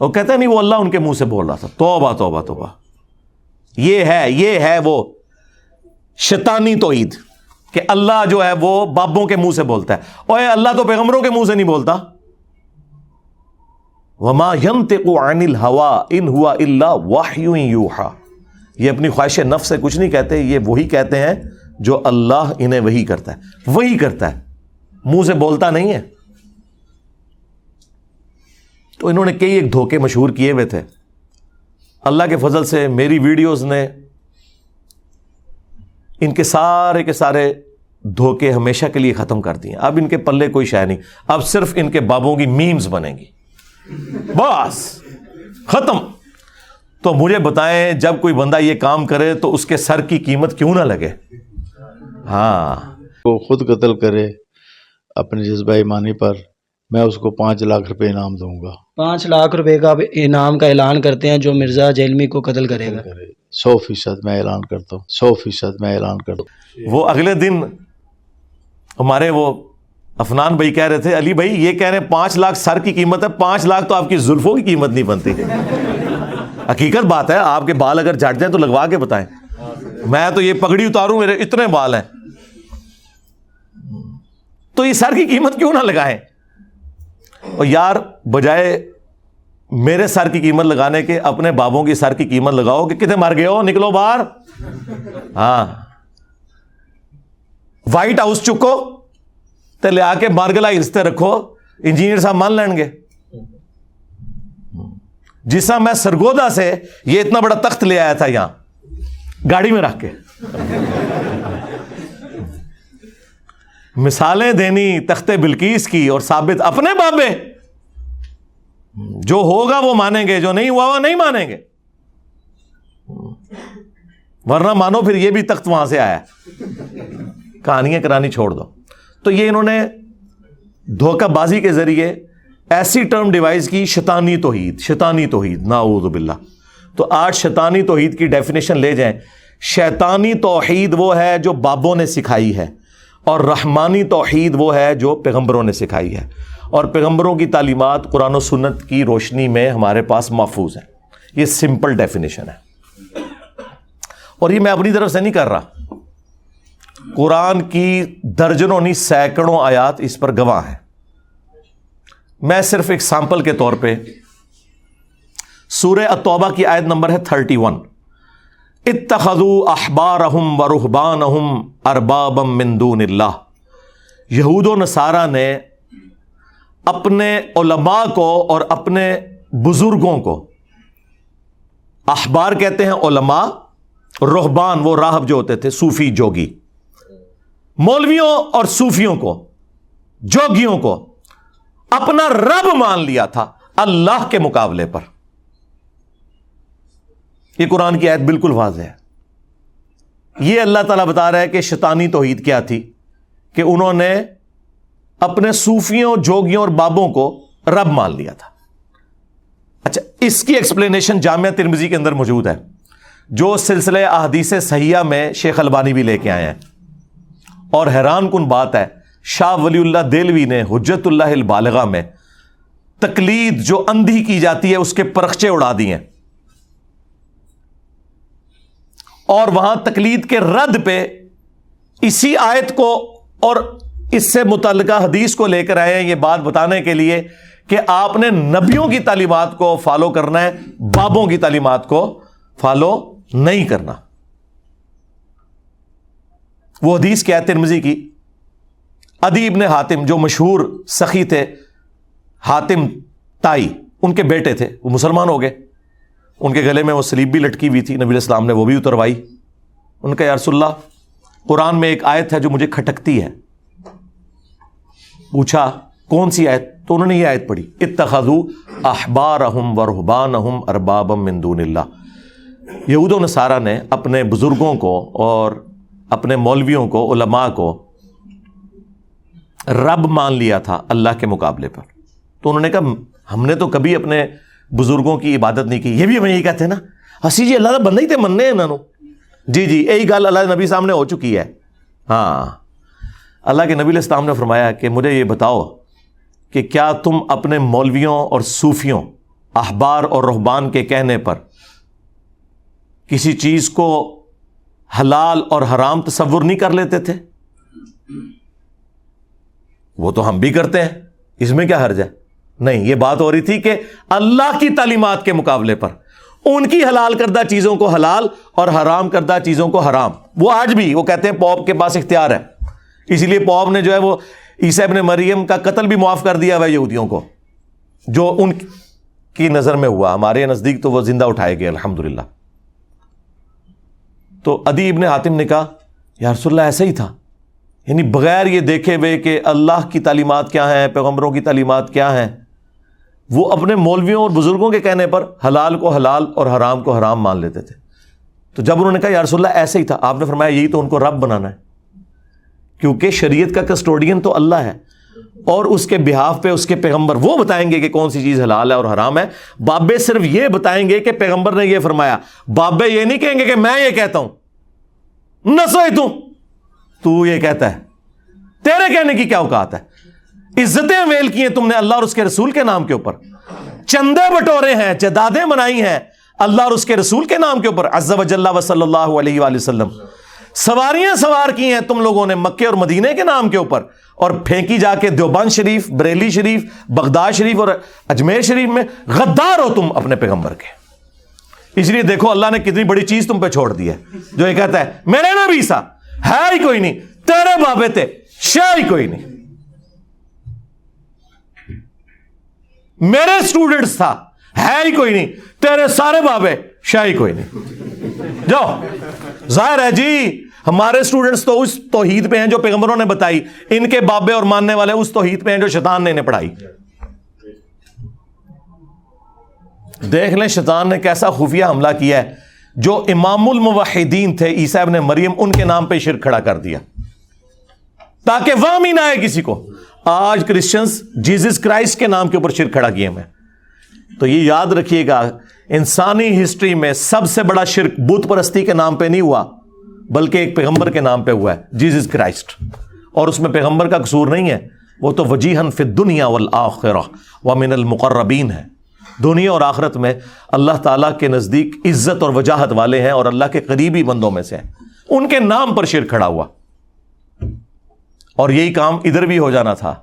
Speaker 1: وہ کہتا نہیں، وہ اللہ ان کے منہ سے بول رہا تھا۔ توبہ توبہ توبہ۔ یہ ہے یہ ہے وہ۔ شیطانی توحید، کہ اللہ جو ہے وہ بابوں کے منہ سے بولتا ہے۔ اور اللہ تو پیغمبروں کے منہ سے نہیں بولتا۔ وما عن الحوا ان ہوا اللہ واہ یہ اپنی خواہش نفس سے کچھ نہیں کہتے، یہ وہی کہتے ہیں جو اللہ انہیں وہی کرتا ہے۔ وہی کرتا ہے۔ منہ سے بولتا نہیں ہے۔ تو انہوں نے کئی ایک دھوکے مشہور کیے ہوئے تھے۔ اللہ کے فضل سے میری ویڈیوز نے ان کے سارے کے سارے دھوکے ہمیشہ کے لیے ختم کر دیے۔ اب ان کے پلے کوئی شے نہیں۔ اب صرف ان کے بابوں کی میمز بنے گی۔ بس، ختم۔ تو مجھے بتائیں، جب کوئی بندہ یہ کام کرے تو اس کے سر کی قیمت کیوں نہ لگے؟ ہاں۔
Speaker 2: وہ خود قتل کرے اپنے جذبہ ایمانی پر۔ میں اس کو پانچ لاکھ روپے انعام دوں گا۔
Speaker 3: پانچ لاکھ روپے کا انعام کا اعلان کرتے ہیں جو مرزا جیلمی کو قتل کرے گا۔
Speaker 2: سو فیصد میں اعلان کرتا ہوں۔ سو فیصد میں اعلان کرتا ہوں۔
Speaker 1: وہ اگلے دن ہمارے وہ افنان بھائی کہہ رہے تھے علی بھائی یہ کہہ رہے ہیں پانچ لاکھ سر کی قیمت ہے پانچ لاکھ تو آپ کی زلفوں کی قیمت نہیں بنتی۔ حقیقت بات ہے آپ کے بال اگر جھٹ جائیں تو لگوا کے بتائیں۔ میں تو یہ پگڑی اتاروں میرے اتنے بال ہیں۔ تو یہ سر کی قیمت کیوں نہ لگائیں؟ اور یار، بجائے میرے سر کی قیمت لگانے کے، اپنے بابوں کی سر کی قیمت لگاؤ کہ کتنے مر گئے ہو، نکلو باہر۔ ہاں۔ وائٹ ہاؤس چکو تو لیا کے مارگلا رشتے رکھو۔ انجینئر صاحب مان لین گے۔ جس طرح میں سرگودا سے یہ اتنا بڑا تخت لے آیا تھا یہاں، گاڑی میں رکھ کے۔ مثالیں دینی تخت بلکیس کی اور ثابت اپنے بابے جو ہوگا وہ مانیں گے، جو نہیں ہوا وہ نہیں مانیں گے۔ ورنہ مانو پھر یہ بھی تخت وہاں سے آیا۔ کہانیاں کرانی چھوڑ دو۔ تو یہ انہوں نے دھوکہ بازی کے ذریعے ایسی ٹرم ڈیوائز کی، شیطانی توحید شیطانی توحید ناؤذ باللہ۔ تو آج شیطانی توحید کی ڈیفینیشن لے جائیں۔ شیطانی توحید وہ ہے جو بابوں نے سکھائی ہے۔ اور رحمانی توحید وہ ہے جو پیغمبروں نے سکھائی ہے۔ اور پیغمبروں کی تعلیمات قرآن و سنت کی روشنی میں ہمارے پاس محفوظ ہیں۔ یہ سمپل ڈیفینیشن ہے۔ اور یہ میں اپنی طرف سے نہیں کر رہا۔ قرآن کی درجنوں نہیں، سینکڑوں آیات اس پر گواہ ہیں۔ میں صرف ایک سیمپل کے طور پہ سورہ اتوبہ کی آیت نمبر ہے تھرٹی ون۔ اتخذو احبار اہم و رحبان اہم اربابم مندون اللہ۔ یہود و نصارہ نے اپنے علماء کو اور اپنے بزرگوں کو اخبار کہتے ہیں علماء رحبان وہ راہب جو ہوتے تھے، صوفی جوگی۔ مولویوں اور صوفیوں کو، جوگیوں کو اپنا رب مان لیا تھا اللہ کے مقابلے پر۔ یہ قرآن کی آیت بالکل واضح ہے۔ یہ اللہ تعالیٰ بتا رہا ہے کہ شیطانی توحید کیا تھی؟ کہ انہوں نے اپنے صوفیوں، جوگیوں اور بابوں کو رب مان لیا تھا۔ اچھا اس کی ایکسپلینیشن جامعہ ترمزی کے اندر موجود ہے۔ جو سلسلہ احادیث سیاح میں شیخ البانی بھی لے کے آئے ہیں۔ اور حیران کن بات ہے، شاہ ولی اللہ دلوی نے حجت اللہ البالغہ میں تقلید جو اندھی کی جاتی ہے، اس کے پرخچے اڑا دیے اور وہاں تقلید کے رد پہ اسی آیت کو اور اس سے متعلقہ حدیث کو لے کر آئے ہیں یہ بات بتانے کے لیے کہ آپ نے نبیوں کی تعلیمات کو فالو کرنا ہے، بابوں کی تعلیمات کو فالو نہیں کرنا۔ وہ حدیث کیا ہے؟ ترمزی کی۔ ادیب نے حاتم جو مشہور سخی تھے، حاتم تائی، ان کے بیٹے تھے، وہ مسلمان ہو گئے۔ ان کے گلے میں وہ سلیب بھی لٹکی ہوئی تھی، نبی السلام نے وہ بھی اتروائی۔ ان کا یارس اللہ، قرآن میں ایک آیت ہے جو مجھے کھٹکتی ہے۔ پوچھا، کون سی آیت؟ تو انہوں نے یہ آیت پڑھی اتخذو احبار احم ورحبان احم ارباب مندون اللہ۔ یہود و نصارہ نے اپنے بزرگوں کو اور اپنے مولویوں کو، علماء کو رب مان لیا تھا اللہ کے مقابلے پر۔ تو انہوں نے کہا، ہم نے تو کبھی اپنے بزرگوں کی عبادت نہیں کی، یہ بھی ہمیں یہی کہتے ہیں نا۔ ہسی جی اللہ کا بندہ ہی تھے مننے انہوں جی جی یہی گل اللہ نبی سامنے ہو چکی ہے۔ ہاں۔ اللہ کے نبی علیہ السلام نے فرمایا کہ مجھے یہ بتاؤ کہ کیا تم اپنے مولویوں اور صوفیوں، احبار اور رحبان کے کہنے پر کسی چیز کو حلال اور حرام تصور نہیں کر لیتے تھے؟ وہ تو ہم بھی کرتے ہیں۔ اس میں کیا حرج ہے؟ نہیں، یہ بات ہو رہی تھی کہ اللہ کی تعلیمات کے مقابلے پر۔ ان کی حلال کردہ چیزوں کو حلال اور حرام کردہ چیزوں کو حرام۔ وہ آج بھی وہ کہتے ہیں پوپ کے پاس اختیار ہے۔ اسی لیے پوپ نے جو ہے وہ عیسی ابن مریم کا قتل بھی معاف کر دیا ہوا یہودیوں کو۔ جو ان کی نظر میں ہوا، ہمارے نزدیک تو وہ زندہ اٹھائے گئے الحمد للہ تو ادی ابن حاتم نے کہا، یا رسول اللہ، ایسا ہی تھا۔ یعنی بغیر یہ دیکھے ہوئے کہ اللہ کی تعلیمات کیا ہیں، پیغمبروں کی تعلیمات کیا ہیں وہ اپنے مولویوں اور بزرگوں کے کہنے پر حلال کو حلال اور حرام کو حرام مان لیتے تھے۔ تو جب انہوں نے کہا، یا رسول اللہ، ایسے ہی تھا۔ آپ نے فرمایا، یہی تو ان کو رب بنانا ہے۔ کیونکہ شریعت کا کسٹوڈین تو اللہ ہے۔ اور اس کے بحاف پہ اس کے پیغمبر وہ بتائیں گے کہ کون سی چیز حلال ہے اور حرام ہے۔ بابے صرف یہ بتائیں گے کہ پیغمبر نے یہ فرمایا۔ بابے یہ نہیں کہیں گے کہ میں یہ کہتا ہوں۔ نہ سوئی تو۔ تو یہ کہتا ہے۔ تیرے کہنے کی کیا اوقات ہے؟ عزتیں ویل کی ہیں تم نے اللہ اور اس کے رسول کے نام کے اوپر۔ چندے بٹورے ہیں، جدادیں بنائی ہیں اللہ اور اس کے رسول کے نام کے اوپر۔ عز و صلی اللہ علیہ وآلہ وسلم۔ سواریاں سوار کی ہیں تم لوگوں نے مکے اور مدینے کے نام کے اوپر۔ اور پھینکی جا کے دیوبند شریف، بریلی شریف، بغداد شریف اور اجمیر شریف میں غدار ہو تم اپنے پیغمبر کے۔ اس لیے دیکھو اللہ نے کتنی بڑی چیز تم پہ چھوڑ دی ہے۔ جو یہ کہتا ہے، میرے نبی سا ہے ہی کوئی نہیں، تیرے بابے تھے شہ ہی کوئی نہیں۔ میرے اسٹوڈنٹس تھا۔ ہے ہی کوئی نہیں۔ تیرے سارے بابے، شاہ ہی کوئی نہیں۔ جاؤ۔ ظاہر ہے جی ہمارے اسٹوڈنٹس تو اس توحید پہ ہیں جو پیغمبروں نے بتائی۔ ان کے بابے اور ماننے والے اس توحید پہ ہیں جو شیطان نے انہیں پڑھائی۔ دیکھ لیں شیطان نے کیسا خفیہ حملہ کیا ہے۔ جو امام الموحدین تھے، عیسیٰ ابن مریم، ان کے نام پہ شرک کھڑا کر دیا۔ تاکہ وہ نہ آئے کسی کو۔ آج کرسچنس جیزس کرائسٹ کے نام کے اوپر شرک کھڑا کیے میں تو یہ یاد رکھیے گا، انسانی ہسٹری میں سب سے بڑا شرک بت پرستی کے نام پہ نہیں ہوا، بلکہ ایک پیغمبر کے نام پہ ہوا ہے جیزس کرائسٹ اور اس میں پیغمبر کا قصور نہیں ہے، وہ تو وجیحن فی دنیا والآخرہ ومن المقربین ہے۔ دنیا اور آخرت میں اللہ تعالیٰ کے نزدیک عزت اور وجاہت والے ہیں اور اللہ کے قریبی بندوں میں سے ہیں۔ ان کے نام پر شرک کھڑا ہوا۔ اور یہی کام ادھر بھی ہو جانا تھا۔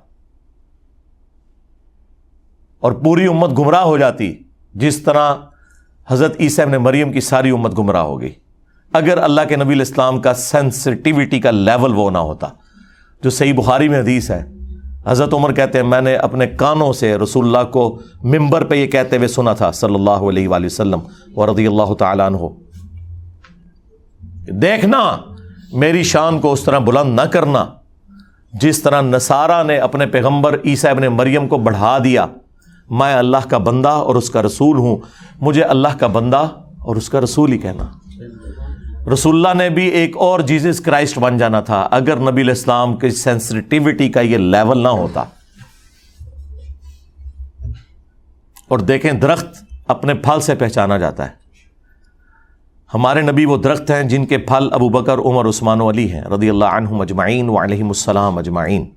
Speaker 1: اور پوری امت گمراہ ہو جاتی جس طرح حضرت عیسیٰ نے مریم کی ساری امت گمراہ ہو گئی۔ اگر اللہ کے نبی الاسلام کا سینسٹیوٹی کا لیول وہ نہ ہوتا۔ جو صحیح بخاری میں حدیث ہے، حضرت عمر کہتے ہیں، میں نے اپنے کانوں سے رسول اللہ کو ممبر پہ یہ کہتے ہوئے سنا تھا، صلی اللہ علیہ وآلہ وسلم و رضی اللہ تعالیٰ عنہ۔ دیکھنا، میری شان کو اس طرح بلند نہ کرنا۔ جس طرح نصارہ نے اپنے پیغمبر عیسیٰ ابن مریم کو بڑھا دیا، میں اللہ کا بندہ اور اس کا رسول ہوں، مجھے اللہ کا بندہ اور اس کا رسول ہی کہنا۔ رسول اللہ نے بھی ایک اور جیزس کرائسٹ بن جانا تھا، اگر نبی الاسلام کی سینسٹیوٹی کا یہ لیول نہ ہوتا۔ اور دیکھیں، درخت اپنے پھل سے پہچانا جاتا ہے۔ ہمارے نبی وہ درخت ہیں جن کے پھل ابو بکر، عمر، عثمان و علی ہیں، رضی اللہ عنہ اجمعین و علیہ السلام اجمعین۔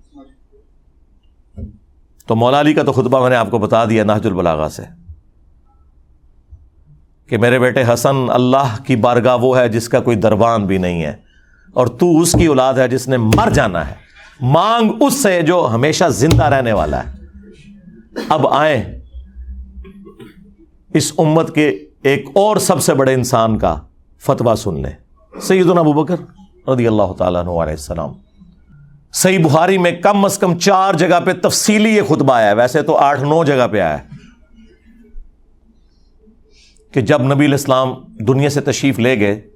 Speaker 1: تو مولا علی کا تو خطبہ میں نے آپ کو بتا دیا ناج البلاغا سے کہ میرے بیٹے حسن، اللہ کی بارگاہ وہ ہے جس کا کوئی دربان بھی نہیں ہے، اور تو اس کی اولاد ہے جس نے مر جانا ہے۔ مانگ اس سے جو ہمیشہ زندہ رہنے والا ہے۔ اب آئیں اس امت کے ایک اور سب سے بڑے انسان کا فتویٰ سن لیں۔ سیدنا ابو بکر رضی اللہ تعالیٰ عنہ علیہ السلام۔ صحیح بخاری میں کم از کم چار جگہ پہ تفصیلی یہ خطبہ آیا ہے۔ ویسے تو آٹھ نو جگہ پہ آیا ہے۔ کہ جب نبی الاسلام دنیا سے تشریف لے گئے،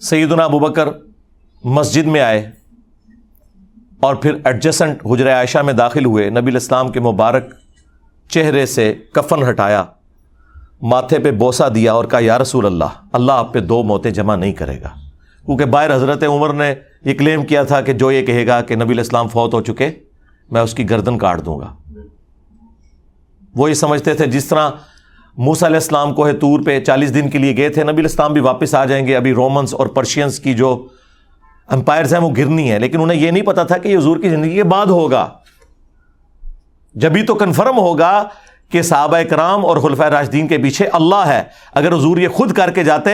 Speaker 1: سیدنا ابو بکر مسجد میں آئے اور پھر ایڈجسنٹ حجر عائشہ میں داخل ہوئے۔ نبی الاسلام کے مبارک چہرے سے کفن ہٹایا۔ ماتھے پہ بوسا دیا اور کہا، یا رسول اللہ اللہ آپ پہ دو موتیں جمع نہیں کرے گا۔ کیونکہ باہر حضرت عمر نے یہ کلیم کیا تھا کہ جو یہ کہے گا کہ نبی الاسلام فوت ہو چکے، میں اس کی گردن کاٹ دوں گا۔ وہ یہ سمجھتے تھے، جس طرح موسا علیہ السلام کو ہے تور پہ چالیس دن کے لیے گئے تھے، نبی الاسلام بھی واپس آ جائیں گے۔ ابھی رومنس اور پرشینس کی جو امپائرز ہیں، وہ گرنی ہے لیکن انہیں یہ نہیں پتا تھا کہ یہ حضور کی زندگی کے بعد ہوگا۔ جبھی تو کنفرم ہوگا کہ صحابہ کرام اور خلفۂ راشدین کے پیچھے اللہ ہے۔ اگر حضور یہ خود کر کے جاتے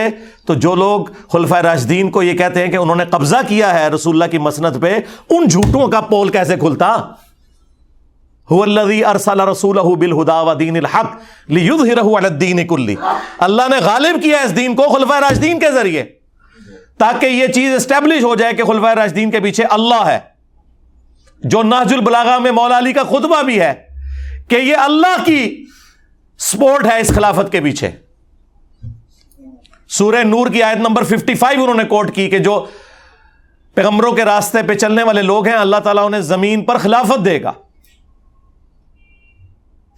Speaker 1: تو جو لوگ خلفۂ راشدین کو یہ کہتے ہیں کہ انہوں نے قبضہ کیا ہے رسول اللہ کی مسنت پہ، ان جھوٹوں کا پول کیسے کھلتا؟ ارسل رسول بالہدا و دین الحق الدین کلی۔ اللہ نے غالب کیا اس دین کو خلفۂ راشدین کے ذریعے، تاکہ یہ چیز اسٹیبلش ہو جائے کہ خلفۂ راشدین کے پیچھے اللہ ہے۔ جو ناج البلاغا میں مولا علی کا خطبہ بھی ہے۔ کہ یہ اللہ کی سپورٹ ہے اس خلافت کے پیچھے۔ سورہ نور کی آیت نمبر 55 انہوں نے کوٹ کی کہ جو پیغمبروں کے راستے پہ چلنے والے لوگ ہیں، اللہ تعالیٰ انہیں زمین پر خلافت دے گا۔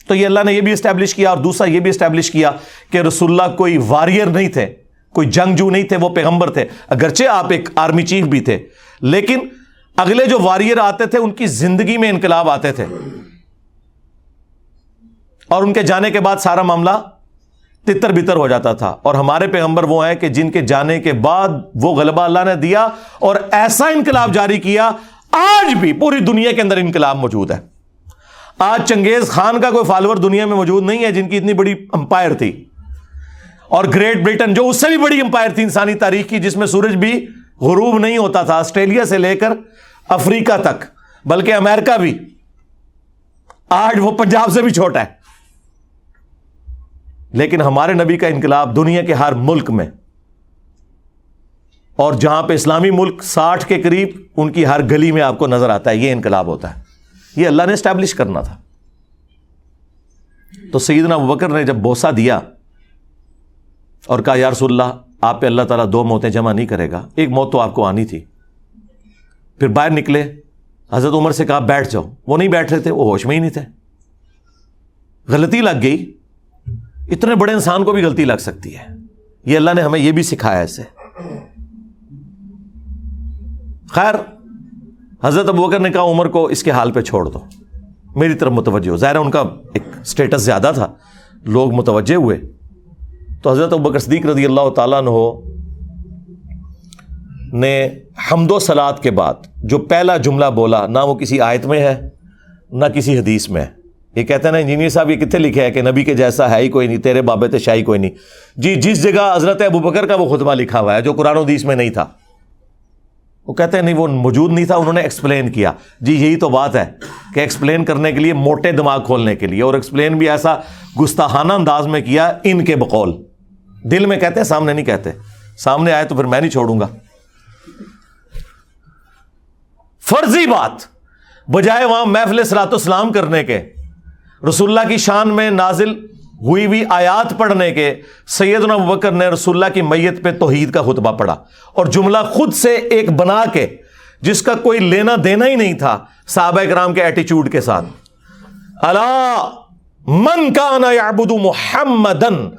Speaker 1: تو یہ اللہ نے یہ بھی اسٹیبلش کیا اور دوسرا یہ بھی اسٹیبلش کیا کہ رسول اللہ کوئی وارئر نہیں تھے، کوئی جنگجو نہیں تھے، وہ پیغمبر تھے۔ اگرچہ آپ ایک آرمی چیف بھی تھے، لیکن اگلے جو وارئر آتے تھے، ان کی زندگی میں انقلاب آتے تھے۔ اور ان کے جانے کے بعد سارا معاملہ تتر بتر ہو جاتا تھا۔ اور ہمارے پیغمبر وہ ہیں کہ جن کے جانے کے بعد وہ غلبہ اللہ نے دیا اور ایسا انقلاب جاری کیا، آج بھی پوری دنیا کے اندر انقلاب موجود ہے۔ آج چنگیز خان کا کوئی فالوور دنیا میں موجود نہیں ہے جن کی اتنی بڑی امپائر تھی۔ اور گریٹ برٹن جو اس سے بھی بڑی امپائر تھی انسانی تاریخ کی، جس میں سورج بھی غروب نہیں ہوتا تھا، آسٹریلیا سے لے کر افریقہ تک، بلکہ امریکہ بھی۔ آج وہ پنجاب سے بھی چھوٹا ہے۔ لیکن ہمارے نبی کا انقلاب دنیا کے ہر ملک میں اور جہاں پہ اسلامی ملک ساٹھ کے قریب ان کی ہر گلی میں آپ کو نظر آتا ہے، یہ انقلاب ہوتا ہے۔ یہ اللہ نے اسٹیبلش کرنا تھا۔ تو سیدنا بکر نے جب بوسا دیا اور کہا، یا رسول اللہ، آپ پہ اللہ تعالیٰ دو موتیں جمع نہیں کرے گا۔ ایک موت تو آپ کو آنی تھی۔ پھر باہر نکلے۔ حضرت عمر سے کہا، بیٹھ جاؤ۔ وہ نہیں بیٹھ رہے تھے، وہ ہوش میں ہی نہیں تھے۔ غلطی لگ گئی۔ اتنے بڑے انسان کو بھی غلطی لگ سکتی ہے۔ یہ اللہ نے ہمیں یہ بھی سکھایا اسے۔ خیر، حضرت ابو بکر نے کہا، عمر کو اس کے حال پہ چھوڑ دو۔ میری طرف متوجہ ہو۔ ظاہر ان کا ایک اسٹیٹس زیادہ تھا۔ لوگ متوجہ ہوئے۔ تو حضرت ابو بکر صدیق رضی اللہ تعالیٰ نے نے حمد و سلاد کے بعد جو پہلا جملہ بولا، نہ وہ کسی آیت میں ہے، نہ کسی حدیث میں ہے۔ یہ کہتے ہیں نا، انجینئر صاحب، یہ کتنے لکھے ہیں کہ نبی کے جیسا ہے ہی کوئی نہیں، تیرے بابے تے شاہی کوئی نہیں۔ جی جس جگہ حضرت ابو بکر کا وہ خطبہ لکھا ہوا ہے، جو قرآن حدیث میں نہیں تھا، وہ کہتے ہیں، نہیں، وہ موجود نہیں تھا، انہوں نے ایکسپلین کیا۔ جی یہی تو بات ہے کہ ایکسپلین کرنے کے لیے موٹے دماغ کھولنے کے لیے، اور ایکسپلین بھی ایسا گستاحانہ انداز میں کیا ان کے بقول۔ دل میں کہتے ہیں، سامنے نہیں کہتے۔ سامنے آئے تو پھر میں نہیں چھوڑوں گا۔ فرضی بات، بجائے وہاں محفل سلاط اسلام کرنے کے رسول اللہ کی شان میں نازل ہوئی ہوئی آیات پڑھنے کے سیدنا بکر نے رسول اللہ کی میت پہ توحید کا خطبہ پڑھا اور جملہ خود سے ایک بنا کے جس کا کوئی لینا دینا ہی نہیں تھا، صحابہ کرام کے ایٹیچیوڈ کے ساتھ۔ اللہ من کا یعبد محمدن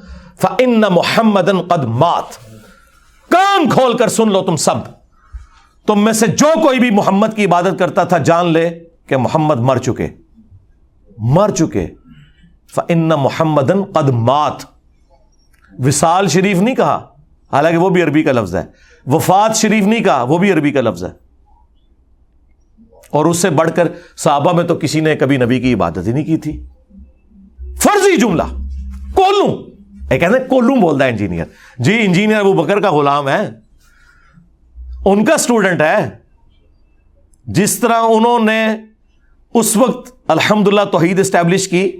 Speaker 1: فن محمدن قد مات۔ کان کھول کر سن لو تم سب۔ تم میں سے جو کوئی بھی محمد کی عبادت کرتا تھا، جان لے کہ محمد مر چکے۔ مر چکے۔ فن محمدن قد مات۔ وصال شریف نہیں کہا۔ حالانکہ وہ بھی عربی کا لفظ ہے۔ وفات شریف نہیں کہا، وہ بھی عربی کا لفظ ہے۔ اور اس سے بڑھ کر صحابہ میں تو کسی نے کبھی نبی کی عبادت ہی نہیں کی تھی۔ فرضی جملہ کولوں یہ کہتے ہیں کولوں بولتا ہے انجینئر۔ جی انجینئر ابو بکر کا غلام ہے۔ ان کا اسٹوڈنٹ ہے۔ جس طرح انہوں نے اس وقت الحمد للہ توحید اسٹیبلش کی۔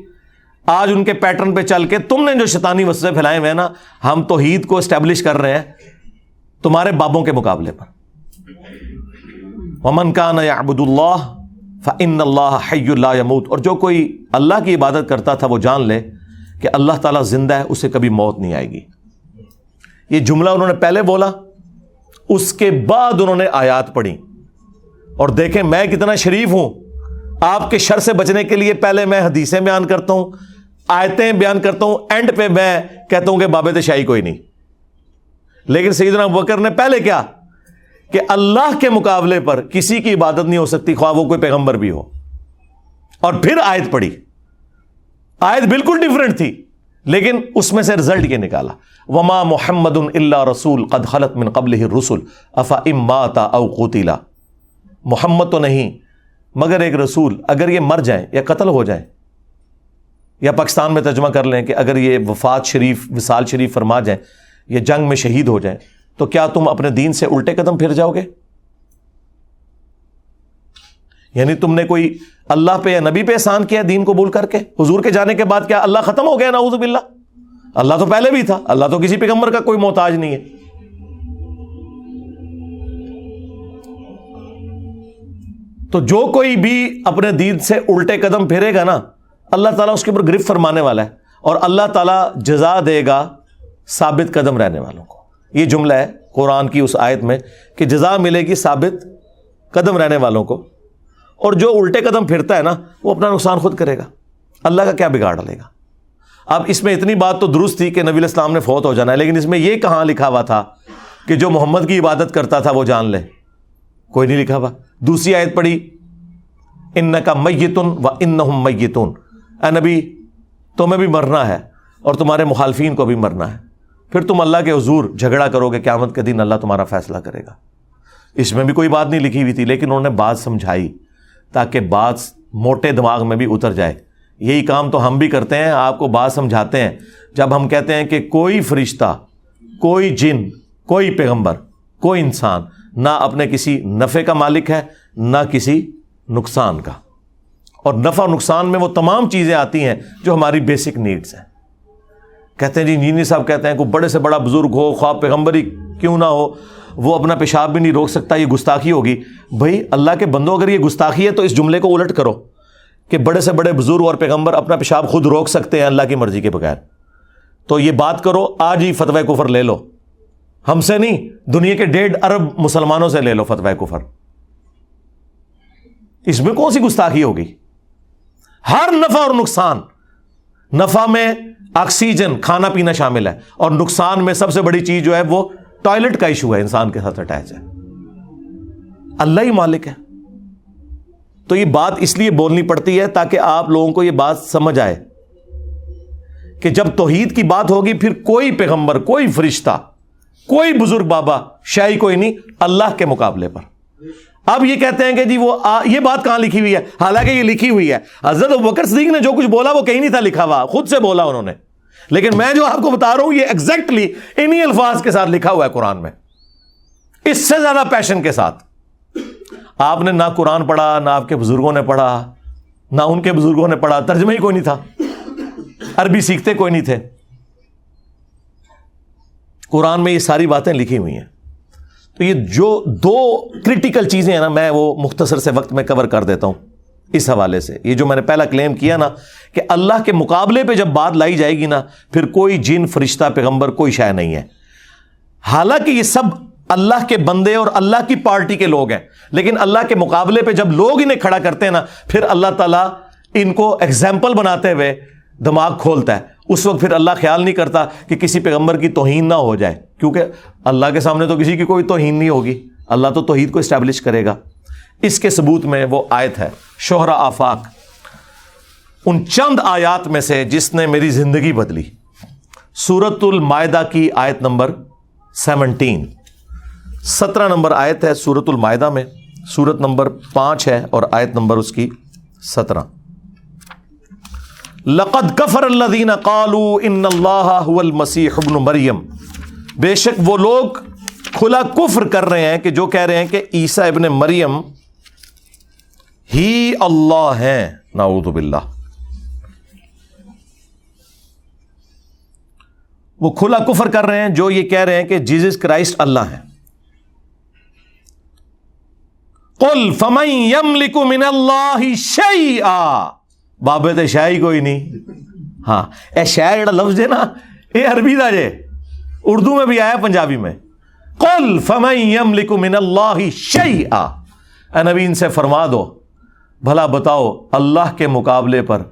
Speaker 1: آج ان کے پیٹرن پہ چل کے تم نے جو شیطانی وسوسے پھیلائے ہوئے نا، ہم توحید کو اسٹیبلش کر رہے ہیں تمہارے بابوں کے مقابلے پر۔ ومن کا نہ اللہ فن اللہ حی اللہ یموت اور جو کوئی اللہ کی عبادت کرتا تھا وہ جان لے کہ اللہ تعالیٰ زندہ ہے، اسے کبھی موت نہیں آئے گی۔ یہ جملہ انہوں نے پہلے بولا، اس کے بعد انہوں نے آیات پڑھی۔ اور دیکھیں میں کتنا شریف ہوں۔ آپ کے شر سے بچنے کے لیے پہلے میں حدیثیں بیان کرتا ہوں، آیتیں بیان کرتا ہوں اینڈ پہ میں کہتا ہوں کہ بابے شاہی کوئی نہیں۔ لیکن سیدنا بکر نے پہلے کیا کہ اللہ کے مقابلے پر کسی کی عبادت نہیں ہو سکتی، خواہ وہ کوئی پیغمبر بھی ہو۔ اور پھر آیت پڑی آیت بالکل ڈفرنٹ تھی، لیکن اس میں سے رزلٹ یہ نکالا۔ وما محمد اللہ رسول قد خلط من قبل رسول افا اماتا او قوتیلا محمد تو نہیں مگر ایک رسول اگر یہ مر جائیں یا قتل ہو جائیں یا پاکستان میں ترجمہ کر لیں کہ اگر یہ وفات شریف، وصال شریف فرما جائیں یا جنگ میں شہید ہو جائیں، تو کیا تم اپنے دین سے الٹے قدم پھر جاؤ گے؟ یعنی تم نے کوئی اللہ پہ یا نبی پہ احسان کیا دین قبول کر کے؟ حضور کے جانے کے بعد کیا اللہ ختم ہو گیا؟ نعوذ باللہ۔ اللہ تو پہلے بھی تھا، اللہ تو کسی پیغمبر کا کوئی محتاج نہیں ہے۔ تو جو کوئی بھی اپنے دین سے الٹے قدم پھیرے گا نا، اللہ تعالیٰ اس کے اوپر گرفت فرمانے والا ہے اور اللہ تعالیٰ جزا دے گا ثابت قدم رہنے والوں کو۔ یہ جملہ ہے قرآن کی اس آیت میں کہ جزا ملے گی ثابت قدم رہنے والوں کو اور جو الٹے قدم پھرتا ہے نا، وہ اپنا نقصان خود کرے گا۔ اللہ کا کیا بگاڑ لے گا۔ اب اس میں اتنی بات تو درست تھی کہ نبی الاسلام نے فوت ہو جانا ہے، لیکن اس میں یہ کہاں لکھا ہوا تھا کہ جو محمد کی عبادت کرتا تھا وہ جان لے۔ کوئی نہیں لکھا ہوا۔ دوسری آیت پڑھی ان کا میتن و ان میتون۔ اے نبی، تمہیں بھی مرنا ہے اور تمہارے مخالفین کو بھی مرنا ہے۔ پھر تم اللہ کے حضور جھگڑا کرو گے، قیامت کے دن اللہ تمہارا فیصلہ کرے گا۔ اس میں بھی کوئی بات نہیں لکھی ہوئی تھی، لیکن انہوں نے بات سمجھائی تاکہ بات موٹے دماغ میں بھی اتر جائے۔ یہی کام تو ہم بھی کرتے ہیں، آپ کو بات سمجھاتے ہیں۔ جب ہم کہتے ہیں کہ کوئی فرشتہ، کوئی جن، کوئی پیغمبر، کوئی انسان نہ اپنے کسی نفع کا مالک ہے، نہ کسی نقصان کا۔ اور نفع نقصان میں وہ تمام چیزیں آتی ہیں جو ہماری بیسک نیڈس ہیں۔ کہتے ہیں جی انجینئر صاحب کہتے ہیں، کوئی بڑے سے بڑا بزرگ ہو، خواب پیغمبر ہی کیوں نہ ہو، وہ اپنا پیشاب بھی نہیں روک سکتا، یہ گستاخی ہوگی۔ بھائی، اللہ کے بندوں اگر یہ گستاخی ہے تو اس جملے کو الٹ کرو کہ بڑے سے بڑے بزرگ اور پیغمبر اپنا پیشاب خود روک سکتے ہیں اللہ کی مرضی کے بغیر۔ تو یہ بات کرو، آج ہی فتوی کفر لے لو۔ ہم سے نہیں، دنیا کے ڈیڑھ ارب مسلمانوں سے لے لو فتوی کفر۔ اس میں کون سی گستاخی ہوگی؟ ہر نفع اور نقصان۔ نفع میں آکسیجن، کھانا پینا شامل ہے۔ اور نقصان میں سب سے بڑی چیز جو ہے وہ ٹوائلٹ کا ایشو ہے، انسان کے ساتھ اٹیچ ہے۔ اللہ ہی مالک ہے۔ تو یہ بات اس لیے بولنی پڑتی ہے تاکہ آپ لوگوں کو یہ بات سمجھ آئے کہ جب توحید کی بات ہوگی، پھر کوئی پیغمبر، کوئی فرشتہ کوئی بزرگ بابا شاہی کوئی نہیں اللہ کے مقابلے پر۔ اب یہ کہتے ہیں کہ جی وہ آ, یہ بات کہاں لکھی ہوئی ہے؟ حالانکہ یہ لکھی ہوئی ہے۔ حضرت بکر صدیق نے جو کچھ بولا وہ کہیں نہیں تھا لکھا ہوا خود سے بولا انہوں نے۔ لیکن میں جو آپ کو بتا رہا ہوں یہ ایگزیکٹلی انہی الفاظ کے ساتھ لکھا ہوا ہے قرآن میں۔ اس سے زیادہ پیشن کے ساتھ۔ آپ نے نہ قرآن پڑھا نہ آپ کے بزرگوں نے پڑھا نہ ان کے بزرگوں نے پڑھا ترجمہ ہی کوئی نہیں تھا۔ عربی سیکھتے کوئی نہیں تھے۔ قرآن میں یہ ساری باتیں لکھی ہوئی ہیں۔ تو یہ جو دو کرٹیکل چیزیں ہیں نا، میں وہ مختصر سے وقت میں کور کر دیتا ہوں اس حوالے سے۔ یہ جو میں نے پہلا کلیم کیا نا کہ اللہ کے مقابلے پہ جب بات لائی جائے گی نا، پھر کوئی جن، فرشتہ، پیغمبر کوئی شے نہیں ہے۔ حالانکہ یہ سب اللہ کے بندے اور اللہ کی پارٹی کے لوگ ہیں، لیکن اللہ کے مقابلے پہ جب لوگ انہیں کھڑا کرتے ہیں نا، پھر اللہ تعالیٰ ان کو ایگزامپل بناتے ہوئے دماغ کھولتا ہے۔ اس وقت پھر اللہ خیال نہیں کرتا کہ کسی پیغمبر کی توہین نہ ہو جائے، کیونکہ اللہ کے سامنے تو کسی کی کوئی توہین نہیں ہوگی۔ اللہ تو توحید کو اسٹیبلش کرے گا۔ اس کے ثبوت میں وہ آیت ہے شوہرا آفاق۔ ان چند آیات میں سے جس نے میری زندگی بدلی۔ سورت المائدہ کی آیت نمبر سیونٹین۔ سترہ نمبر آیت ہے سورت المائدہ میں۔ سورت نمبر پانچ ہے اور آیت نمبر اس کی سترہ۔ لقد کفر اللہ دین کالو ان اللہ المسیح ابن مریم۔ بے شک وہ لوگ کھلا کفر کر رہے ہیں کہ جو کہہ رہے ہیں کہ عیسیٰ ابن مریم ہی اللہ ہیں۔ نعوذ باللہ۔ وہ کھلا کفر کر رہے ہیں جو یہ کہہ رہے ہیں کہ جیزس کرائسٹ اللہ ہیں۔ قل فمن يملك من اللہ شيئا بابے تو شہ ہی کوئی نہیں ہاں اے شہ جڑا لفظ ہے نا یہ عربی دا جے اردو میں بھی آیا پنجابی میں قل فمن یملک من اللہ شیئا اے نبی ان سے فرما دو بھلا بتاؤ اللہ کے مقابلے پر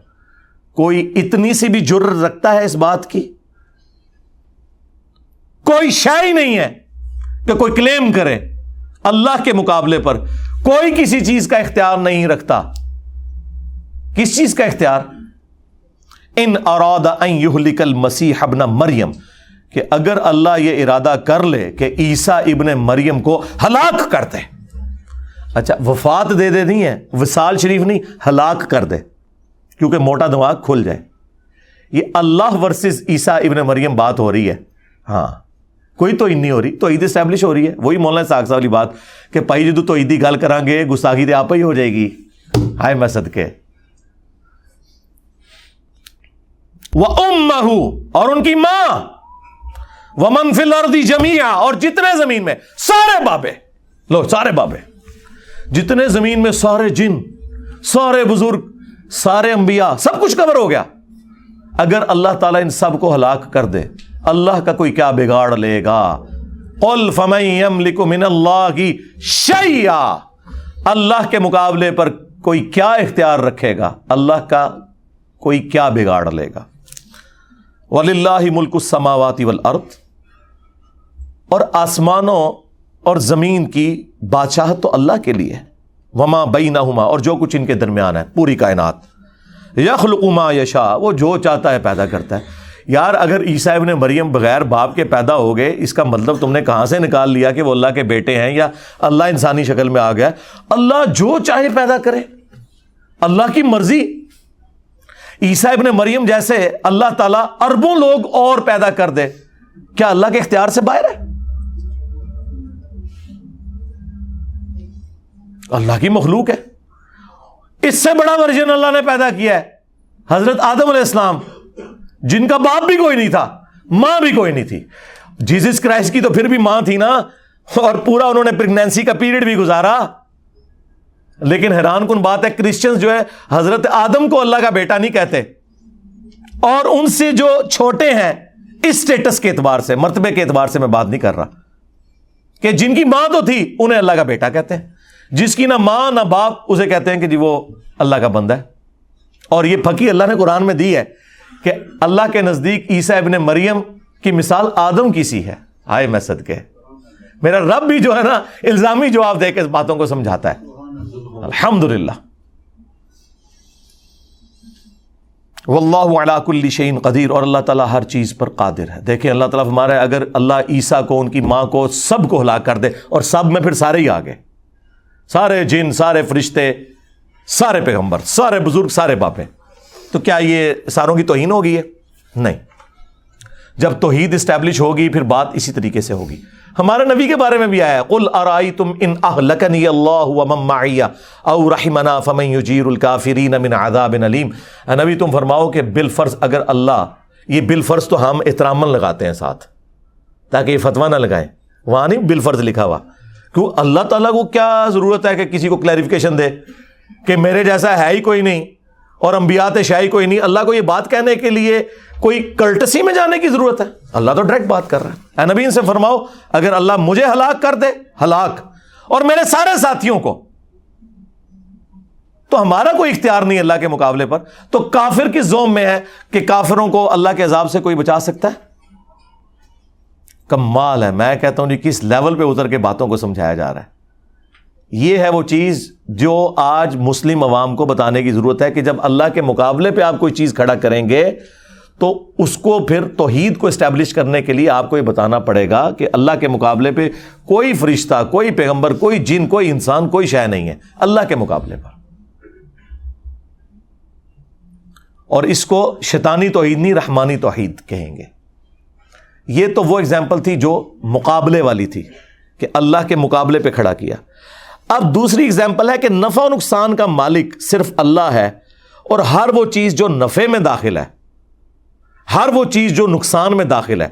Speaker 1: کوئی اتنی سی بھی جر رکھتا ہے اس بات کی کوئی شے ہی نہیں ہے کہ کوئی کلیم کرے اللہ کے مقابلے پر کوئی کسی چیز کا اختیار نہیں رکھتا کس چیز کا اختیار؟ ان اراد ان یہلک المسیح ابن مریم، کہ اگر اللہ یہ ارادہ کر لے کہ عیسیٰ ابن مریم کو ہلاک کر دے۔ اچھا وفات دے دے نہیں ہے، وصال شریف نہیں، ہلاک کر دے، کیونکہ موٹا دماغ کھل جائے۔ یہ اللہ ورسز عیسیٰ ابن مریم بات ہو رہی ہے۔ ہاں کوئی تو نہیں ہو رہی، توحید اسٹیبلش ہو رہی ہے۔ وہی مولانا صاحب والی بات کہ پائی جدو توحیدی گل کرا گے گستاخی تو آپ ہی ہو جائے گی۔ ہائے میں صدقے۔ وہ ام اور ان کی ماں وہ منفل اردی جمیا اور جتنے زمین میں، سارے بابے۔ لو، سارے بابے۔ جتنے زمین میں سارے جن، سارے بزرگ، سارے انبیاء، سب کچھ کور ہو گیا۔ اگر اللہ تعالیٰ ان سب کو ہلاک کر دے، اللہ کا کوئی کیا بگاڑ لے گا؟ قل من اللہ کی شیا اللہ کے مقابلے پر کوئی کیا اختیار رکھے گا؟ اللہ کا کوئی کیا بگاڑ لے گا؟ ولی اللہ ملک السماوات والارض۔ اور آسمانوں اور زمین کی بادشاہت تو اللہ کے لیے وما بینہما ہما اور جو کچھ ان کے درمیان ہے، پوری کائنات۔ یخل عما یشا وہ جو چاہتا ہے پیدا کرتا ہے۔ یار، اگر عیسیٰ ابن مریم بغیر باپ کے پیدا ہو گئے، اس کا مطلب تم نے کہاں سے نکال لیا کہ وہ اللہ کے بیٹے ہیں یا اللہ انسانی شکل میں آ گیا؟ اللہ جو چاہے پیدا کرے۔ اللہ کی مرضی عیسیٰ ابن مریم جیسے اللہ تعالیٰ اربوں لوگ اور پیدا کر دے۔ کیا اللہ کے اختیار سے باہر ہے؟ اللہ کی مخلوق ہے۔ اس سے بڑا ورژن اللہ نے پیدا کیا ہے۔ حضرت آدم علیہ السلام، جن کا باپ بھی کوئی نہیں تھا، ماں بھی کوئی نہیں تھی۔ جیزس کرائسٹ کی تو پھر بھی ماں تھی نا، اور پورا انہوں نے پریگنینسی کا پیریڈ بھی گزارا۔ لیکن حیران کن بات ہے کرسچنز جو ہے، حضرت آدم کو اللہ کا بیٹا نہیں کہتے۔ اور ان سے جو چھوٹے ہیں اسٹیٹس کے اعتبار سے، مرتبے کے اعتبار سے میں بات نہیں کر رہا۔ کہ جن کی ماں تو تھی، انہیں اللہ کا بیٹا کہتے ہیں۔ جس کی نہ ماں نہ باپ، اسے کہتے ہیں کہ جی وہ اللہ کا بندہ ہے۔ اور یہ پھکی اللہ نے قرآن میں دی ہے کہ اللہ کے نزدیک عیسیٰ ابن مریم کی مثال آدم کی سی ہے۔ آئے میں صدقے۔ میرا رب بھی جو ہے نا، الزامی جواب دے کے اس باتوں کو سمجھاتا ہے۔ الحمد للہ واللہ علاق الشین قدیر اور اللہ تعالیٰ ہر چیز پر قادر ہے. دیکھیں اللہ تعالیٰ ہمارا ہے اگر اللہ عیسیٰ کو، ان کی ماں کو سب کو ہلاک کر دے، اور سب میں پھر سارے ہی آ گئے سارے جن، سارے فرشتے، سارے پیغمبر، سارے بزرگ، سارے باپے۔ تو کیا یہ ساروں کی توہین ہوگی؟ ہے نہیں۔ جب توحید اسٹیبلش ہوگی، پھر بات اسی طریقے سے ہوگی۔ ہمارے نبی کے بارے میں بھی آیا قل ارائی تم ان اہلکنی اللہ ومم او رحمنا فمن یجیر الكافرین من عذاب علیم نبی، تم فرماؤ کہ بالفرض اگر اللہ، یہ بالفرض تو ہم احترامن لگاتے ہیں ساتھ، تاکہ یہ فتوا نہ لگائیں۔ وہاں نہیں بالفرض لکھا ہوا۔ کیوں؟ اللہ تعالیٰ کو کیا ضرورت ہے کہ کسی کو کلیریفکیشن دے کہ میرے جیسا ہے ہی کوئی نہیں اور انبیاء شاہی کوئی نہیں۔ اللہ کو یہ بات کہنے کے لیے کوئی کلٹسی میں جانے کی ضرورت ہے؟ اللہ تو ڈائریکٹ بات کر رہا ہے۔ نبی ان سے فرماؤ، اگر اللہ مجھے ہلاک کر دے، ہلاک۔ اور میرے سارے ساتھیوں کو۔ تو ہمارا کوئی اختیار نہیں اللہ کے مقابلے پر۔ تو کافر کی زوم میں ہے کہ کافروں کو اللہ کے عذاب سے کوئی بچا سکتا ہے؟ کمال ہے۔ میں کہتا ہوں جی کس لیول پہ اتر کے باتوں کو سمجھایا جا رہا ہے؟ یہ ہے وہ چیز جو آج مسلم عوام کو بتانے کی ضرورت ہے کہ جب اللہ کے مقابلے پہ آپ کوئی چیز کھڑا کریں گے تو اس کو پھر توحید کو اسٹیبلش کرنے کے لیے آپ کو یہ بتانا پڑے گا کہ اللہ کے مقابلے پہ کوئی فرشتہ، کوئی پیغمبر، کوئی جن، کوئی انسان، کوئی شے نہیں ہے۔ اللہ کے مقابلے پر۔ اور اس کو شیطانی توحید نہیں، رحمانی توحید کہیں گے۔ یہ تو وہ اگزامپل تھی جو مقابلے والی تھی کہ اللہ کے مقابلے پہ کھڑا کیا۔ اب دوسری اگزامپل ہے کہ نفع و نقصان کا مالک صرف اللہ ہے اور ہر وہ چیز جو نفے میں داخل ہے۔ ہر وہ چیز جو نقصان میں داخل ہے،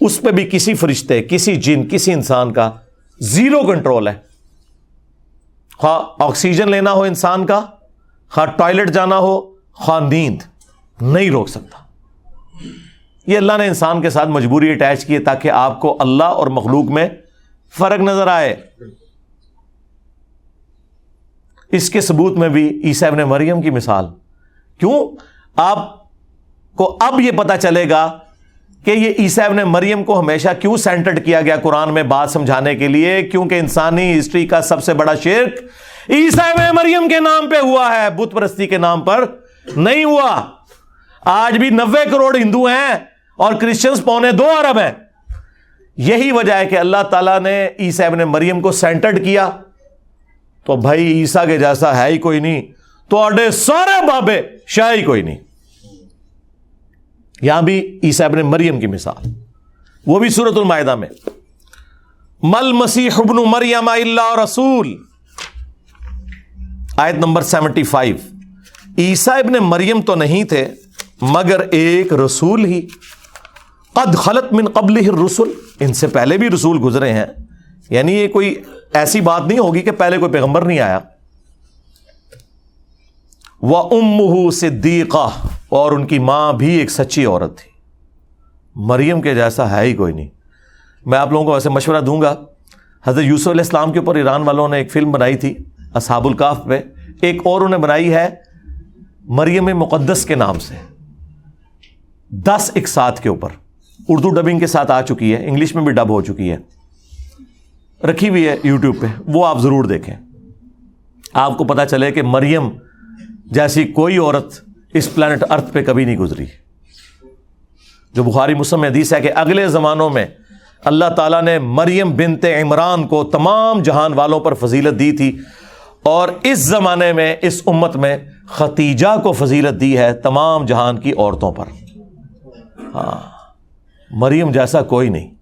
Speaker 1: اس پہ بھی کسی فرشتے، کسی جن، کسی انسان کا زیرو کنٹرول ہے۔ خواہ آکسیجن لینا ہو انسان کا، خواہ ٹوائلٹ جانا ہو، خواہ نیند نہیں روک سکتا۔ یہ اللہ نے انسان کے ساتھ مجبوری اٹیچ کی ہے تاکہ آپ کو اللہ اور مخلوق میں فرق نظر آئے۔ اس کے ثبوت میں بھی عیسیٰ ابن مریم کی مثال۔ کیوں؟ آپ کو اب یہ پتا چلے گا کہ یہ عیسیٰ ابن مریم کو ہمیشہ کیوں سینٹرڈ کیا گیا قرآن میں بات سمجھانے کے لیے؟ کیونکہ انسانی ہسٹری کا سب سے بڑا شرک عیسیٰ ابن مریم کے نام پہ ہوا ہے۔ بت پرستی کے نام پر نہیں ہوا۔ آج بھی نوے کروڑ ہندو ہیں اور کرسچنس پونے دو ارب ہیں۔ یہی وجہ ہے کہ اللہ تعالیٰ نے عیسیٰ ابن مریم کو سینٹرڈ کیا۔ تو بھائی عیسیٰ کے جیسا ہے ہی کوئی نہیں۔ تو سارے بابے شاہ ہی کوئی نہیں۔ یہاں بھی عیسیٰ ابن مریم کی مثال۔ وہ بھی سورت المائدہ میں۔ مل مسیح ابن مریم اللہ رسول۔ آیت نمبر سیونٹی فائیو۔ عیسیٰ ابن مریم تو نہیں تھے، مگر ایک رسول ہی۔ قد خلط من قبل رسول ان سے پہلے بھی رسول گزرے ہیں۔ یعنی یہ کوئی ایسی بات نہیں ہوگی کہ پہلے کوئی پیغمبر نہیں آیا۔ وہ ام صدیقہ۔ اور ان کی ماں بھی ایک سچی عورت تھی۔ مریم کے جیسا ہے ہی کوئی نہیں۔ میں آپ لوگوں کو ایسے مشورہ دوں گا۔ حضرت یوسف علیہ السلام کے اوپر ایران والوں نے ایک فلم بنائی تھی، اصحاب الکاف پہ ایک اور انہیں بنائی ہے مریم مقدس کے نام سے۔ دس ایک ساتھ کے اوپر۔ اردو ڈبنگ کے ساتھ آ چکی ہے، انگلش میں بھی ڈب ہو چکی ہے۔ رکھی ہوئی ہے یوٹیوب پہ، وہ آپ ضرور دیکھیں۔ آپ کو پتا چلے کہ مریم جیسی کوئی عورت اس پلانٹ ارتھ پہ کبھی نہیں گزری۔ جو بخاری مسلم حدیث ہے کہ اگلے زمانوں میں اللہ تعالیٰ نے مریم بنت عمران کو تمام جہان والوں پر فضیلت دی تھی اور اس زمانے میں، اس امت میں ختیجہ کو فضیلت دی ہے تمام جہان کی عورتوں پر۔ ہاں مریم جیسا کوئی نہیں۔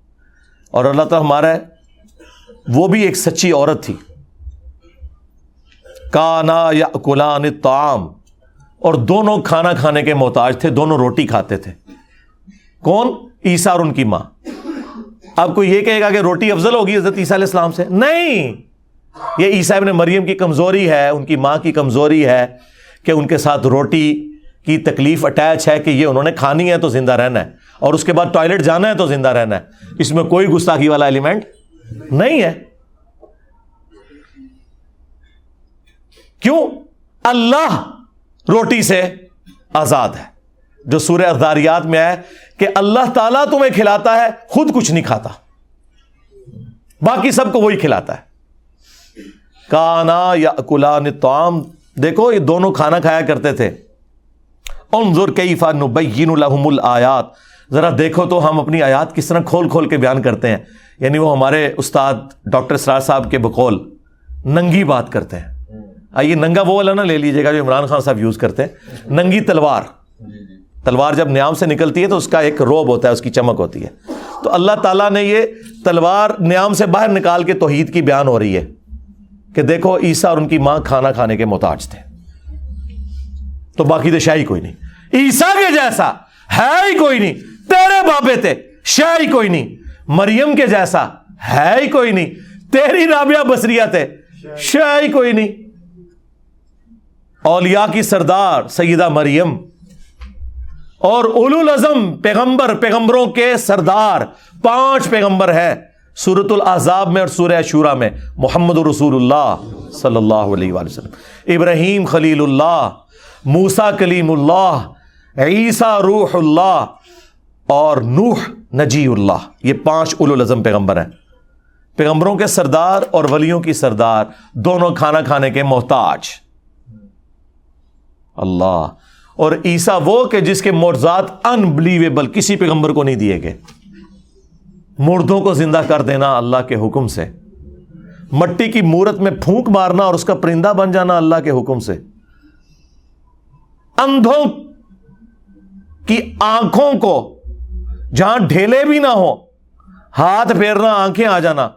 Speaker 1: اور اللہ تعالیٰ ہمارا وہ بھی ایک سچی عورت تھی۔ کانا یا کلان تعام اور دونوں کھانا کھانے کے محتاج تھے، دونوں روٹی کھاتے تھے۔ کون؟ عیسا اور ان کی ماں۔ اب کوئی یہ کہے گا کہ روٹی افضل ہوگی حضرت عیسیٰ علیہ السلام سے؟ نہیں! یہ عیسیٰ ابن مریم کی کمزوری ہے، ان کی ماں کی کمزوری ہے کہ ان کے ساتھ روٹی کی تکلیف اٹیچ ہے کہ یہ انہوں نے کھانی ہے تو زندہ رہنا ہے، اور اس کے بعد ٹوائلٹ جانا ہے تو زندہ رہنا ہے۔ اس میں کوئی گستاخی والا ایلیمنٹ نہیں ہے۔ کیوں؟ اللہ روٹی سے آزاد ہے۔ جو سورہ ازاریات میں ہے کہ اللہ تعالیٰ تمہیں کھلاتا ہے، خود کچھ نہیں کھاتا۔ باقی سب کو وہی کھلاتا ہے۔ کانا یا اکلان توام دیکھو، یہ دونوں کھانا کھایا کرتے تھے۔ انظر کیفا نبین لہم الآیات۔ ذرا دیکھو تو ہم اپنی آیات کس طرح کھول کھول کے بیان کرتے ہیں۔ یعنی وہ ہمارے استاد ڈاکٹر سرار صاحب کے بقول ننگی بات کرتے ہیں۔ آئیے ننگا وہ والا نہ لے لیجیے گا جو عمران خان صاحب یوز کرتے ہیں۔ ننگی تلوار۔ تلوار جب نیام سے نکلتی ہے تو اس کا ایک روب ہوتا ہے اس کی چمک ہوتی ہے۔ تو اللہ تعالیٰ نے یہ تلوار نیام سے باہر نکال کے توحید کی بیان ہو رہی ہے کہ دیکھو عیسیٰ اور ان کی ماں کھانا کھانے کے محتاج تھے۔ تو باقی تو شاہی کوئی نہیں۔ عیسیٰ کے جیسا ہے ہی کوئی نہیں۔ تیرے بابے تھے شاہی کوئی نہیں۔ مریم کے جیسا ہے ہی کوئی نہیں۔ تیری رابعہ بسریا تھے شاہی کوئی نہیں۔ اولیاء کی سردار سیدہ مریم اور اولو الازم پیغمبر پیغمبروں کے سردار پانچ پیغمبر ہے سورت العذاب میں اور سورہ شورا میں محمد رسول اللہ صلی اللہ علیہ وآلہ وسلم۔ ابراہیم خلیل اللہ موسا کلیم اللہ، عیسیٰ روح اللہ اور نوح نجی اللہ۔ یہ پانچ اولو الازم پیغمبر ہیں۔ پیغمبروں کے سردار اور ولیوں کی سردار، دونوں کھانا کھانے کے محتاج۔ اللہ۔ اور عیسیٰ وہ کہ جس کے معجزات انبلیویبل کسی پیغمبر کو نہیں دیے گئے۔ مردوں کو زندہ کر دینا اللہ کے حکم سے۔ مٹی کی مورت میں پھونک مارنا اور اس کا پرندہ بن جانا اللہ کے حکم سے۔ اندھوں کی آنکھوں کو جہاں ڈھیلے بھی نہ ہو ہاتھ پھیرنا، آنکھیں آ جانا۔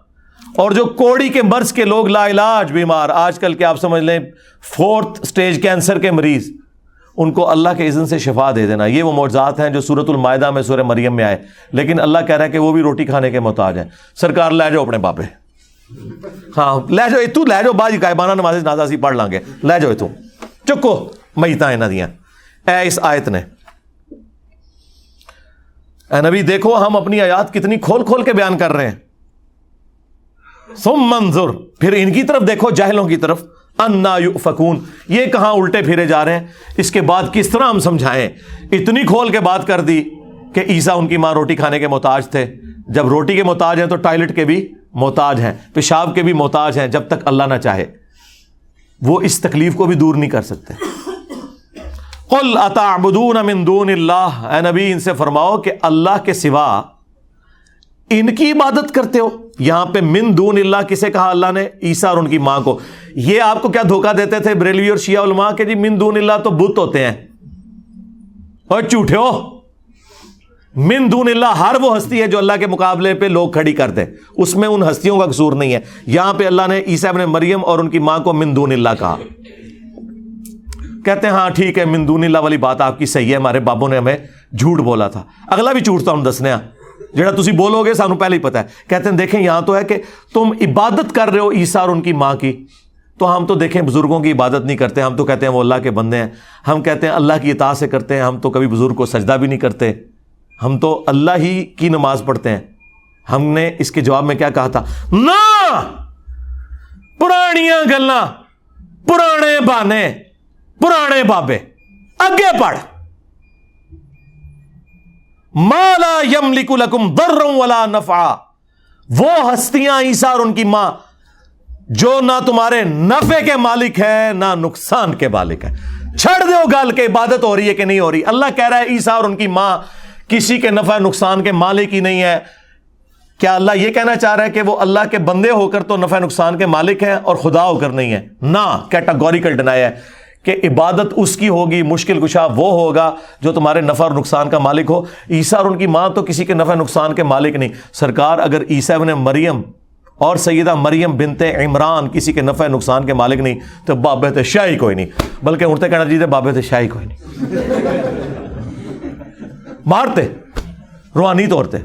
Speaker 1: اور جو کوڑی کے مرض کے لوگ لا علاج بیمار، آج کل کے آپ سمجھ لیں فورتھ سٹیج کینسر کے مریض، ان کو اللہ کے اذن سے شفا دے دینا۔ یہ وہ معجزات ہیں جو سورت المائدہ میں سورہ مریم میں آئے۔ لیکن اللہ کہہ رہا ہے کہ وہ بھی روٹی کھانے کے محتاج ہیں۔ سرکار، لے جاؤ اپنے باپے۔ ہاں لے جاؤ تو لے جاؤ باجی قائبانہ نماز نازا سی پڑھ لیں گے لے جاؤ تو چکو میتا نہ دیا۔ اے اس آیت نے۔ اے نبی، دیکھو ہم اپنی آیات کتنی کھول کھول کے بیان کر رہے ہیں۔ سم منظر۔ پھر ان کی طرف دیکھو، جاہلوں کی طرف۔ انا فکون یہ کہاں الٹے پھرے جا رہے ہیں؟ اس کے بعد کس طرح ہم سمجھائیں؟ اتنی کھول کے بات کر دی کہ عیسا ان کی ماں روٹی کھانے کے محتاج تھے۔ جب روٹی کے محتاج ہیں تو ٹوائلٹ کے بھی محتاج ہیں، پیشاب کے بھی محتاج ہیں، جب تک اللہ نہ چاہے۔ وہ اس تکلیف کو بھی دور نہیں کر سکتے۔ قل اتعبدون من دون اللہ۔ اے نبی، ان سے فرماؤ کہ اللہ کے سوا ان کی عبادت کرتے ہو۔ یہاں پہ من دون اللہ کسے کہا اللہ نے؟ عیسا اور ان کی ماں کو۔ یہ آپ کو کیا دھوکہ دیتے تھے بریلوی اور شیعہ علماء کے؟ جی من دون اللہ تو بت ہوتے ہیں۔ اور جھوٹے ہو۔ من دون اللہ ہر وہ ہستی ہے جو اللہ کے مقابلے پہ لوگ کھڑی کرتے اس میں ان ہستیوں کا قصور نہیں ہے۔ یہاں پہ اللہ نے عیسیٰ ابن مریم اور ان کی ماں کو من دون اللہ کہا۔ کہتے ہیں ہاں ٹھیک ہے، من دون اللہ والی بات آپ کی صحیح ہے، ہمارے بابوں نے ہمیں جھوٹ بولا تھا۔ اگلا بھی جھوٹ تھا، ہم دسنے جڑا تھی بولو گے سانو پہلے ہی پتا ہے۔ کہتے ہیں، دیکھیں، یہاں تو ہے کہ تم عبادت کر رہے ہو عیسیٰ اور ان کی ماں کی۔ تو ہم تو دیکھیں، بزرگوں کی عبادت نہیں کرتے۔ ہم تو کہتے ہیں وہ اللہ کے بندے ہیں۔ ہم کہتے ہیں اللہ کی اطاع سے کرتے ہیں۔ ہم تو کبھی بزرگ کو سجدہ بھی نہیں کرتے۔ ہم تو اللہ ہی کی نماز پڑھتے ہیں۔ ہم نے اس کے جواب میں کیا کہا تھا؟ نہ! پرانیاں گلا پرانے بانے، پرانے بابے، اگے پڑھ۔ مالا یم لکم در ولا نفع وہ ہستیاں عیسا اور ان کی ماں، جو نہ تمہارے نفے کے مالک ہے، نہ نقصان کے مالک ہے۔ چھڑ دو گال کے، عبادت ہو رہی ہے کہ نہیں ہو رہی۔ اللہ کہہ رہا ہے عیسا اور ان کی ماں، کسی کے نفع نقصان کے مالک ہی نہیں ہے۔ کیا اللہ یہ کہنا چاہ رہا ہے کہ وہ اللہ کے بندے ہو کر تو نفع نقصان کے مالک ہیں اور خدا ہو کر نہیں ہے؟ نہ کیٹاگوریکل ڈنایا ہے۔ کہ عبادت اس کی ہوگی، مشکل کشا وہ ہوگا جو تمہارے نفع اور نقصان کا مالک ہو۔ عیسیٰ اور ان کی ماں تو کسی کے نفع، نقصان کے مالک نہیں۔ سرکار اگر عیسیٰ ابن مریم اور سیدہ مریم بنتے عمران کسی کے نفع، نقصان کے مالک نہیں، تو بابت شاہی کوئی نہیں۔ بلکہ اڑتے کہنا چاہیے بابت شاہی کوئی نہیں۔ مارتے، روحانی طور پہ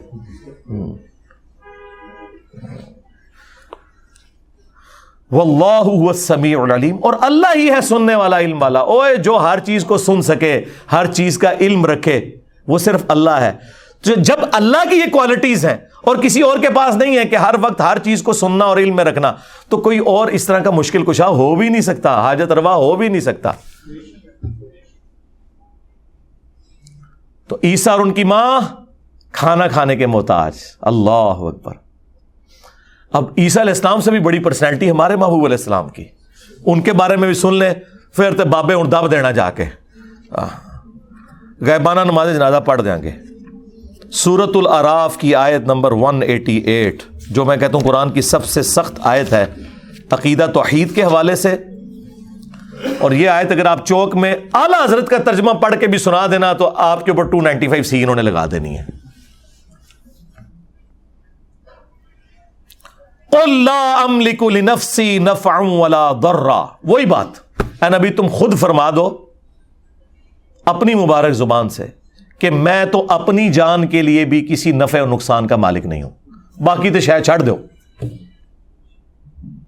Speaker 1: واللہ هو السمیع العلیم۔ اور اللہ ہی ہے سننے والا، علم والا۔ اوے جو ہر چیز کو سن سکے، ہر چیز کا علم رکھے، وہ صرف اللہ ہے۔ جب اللہ کی یہ کوالٹیز ہیں، اور کسی اور کے پاس نہیں ہے کہ ہر وقت ہر چیز کو سننا اور علم میں رکھنا، تو کوئی اور اس طرح کا مشکل کشا ہو بھی نہیں سکتا، حاجت روا ہو بھی نہیں سکتا۔ تو عیسا اور ان کی ماں کھانا کھانے کے محتاج۔ اللہ اکبر۔ اب عیسیٰ علیہ السلام سے بھی بڑی پرسنالٹی ہمارے محبوب علیہ السلام کی۔ ان کے بارے میں بھی سن لیں، پھر تو بابے دب دینا جا کے۔ غیبانہ نماز جنازہ پڑھ دیں گے۔ سورت العراف کی آیت نمبر 188 جو میں کہتا ہوں قرآن کی سب سے سخت آیت ہے، عقیدہ توحید کے حوالے سے۔ اور یہ آیت اگر آپ چوک میں اعلیٰ حضرت کا ترجمہ پڑھ کے بھی سنا دینا، تو آپ کے اوپر 295 سی انہوں نے لگا دینی ہے۔ لنفسی نفع ولا ضرا۔ وہی بات۔ اے نبی، تم خود فرما دو اپنی مبارک زبان سے کہ میں تو اپنی جان کے لیے بھی کسی نفع و نقصان کا مالک نہیں ہوں۔ باقی تو شاید چھڑ دو۔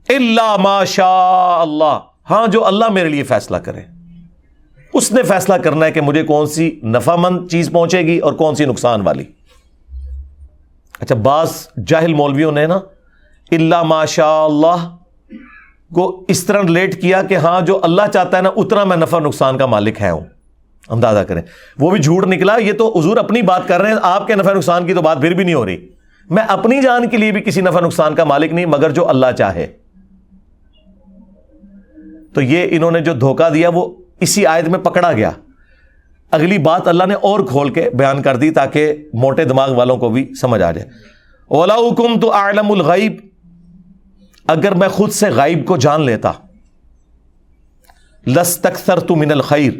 Speaker 1: اللہ ماشا اللہ۔ ہاں جو اللہ میرے لیے فیصلہ کرے۔ اس نے فیصلہ کرنا ہے کہ مجھے کون سی نفع مند چیز پہنچے گی اور کون سی نقصان والی۔ اچھا بعض جاہل مولویوں نے نا اللہ ماشاء اللہ کو اس طرح ریلیٹ کیا کہ ہاں جو اللہ چاہتا ہے نا، اتنا میں نفع نقصان کا مالک ہے ہوں اندازہ کریں۔ وہ بھی جھوٹ نکلا، یہ تو حضور اپنی بات کر رہے ہیں، آپ کے نفع نقصان کی تو بات پھر بھی نہیں ہو رہی۔ میں اپنی جان کے لیے بھی کسی نفع نقصان کا مالک نہیں، مگر جو اللہ چاہے۔ تو یہ انہوں نے جو دھوکہ دیا، وہ اسی آیت میں پکڑا گیا۔ اگلی بات اللہ نے اور کھول کے بیان کر دی تاکہ موٹے دماغ والوں کو بھی سمجھ آ جائے۔ اولا حکم تو عالم الغیب اگر میں خود سے غائب کو جان لیتا۔ لس تکثر تو من الخیر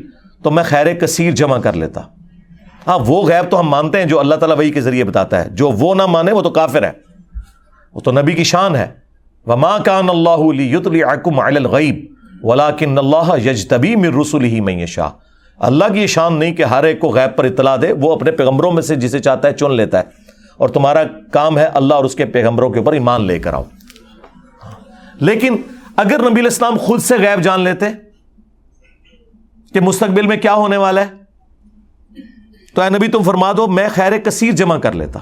Speaker 1: تو میں خیر کثیر جمع کر لیتا۔ ہاں وہ غیب تو ہم مانتے ہیں جو اللہ تعالیٰ وہی کے ذریعے بتاتا ہے۔ جو وہ نہ مانے، وہ تو کافر ہے۔ وہ تو نبی کی شان ہے۔ وما کان اللہ یتلعکم علی الغیب ولیکن اللہ یجتبی من رسول ہی میں شاہ اللہ کی یہ شان نہیں کہ ہر ایک کو غیب پر اطلاع دے، وہ اپنے پیغمبروں میں سے جسے چاہتا ہے چن لیتا ہے۔ اور تمہارا کام ہے اللہ اور اس کے پیغمبروں کے اوپر ایمان لے کر آؤ۔ لیکن اگر نبی الاسلام خود سے غیب جان لیتے کہ مستقبل میں کیا ہونے والا ہے، تو اے نبی تم فرما دو، میں خیر کثیر جمع کر لیتا۔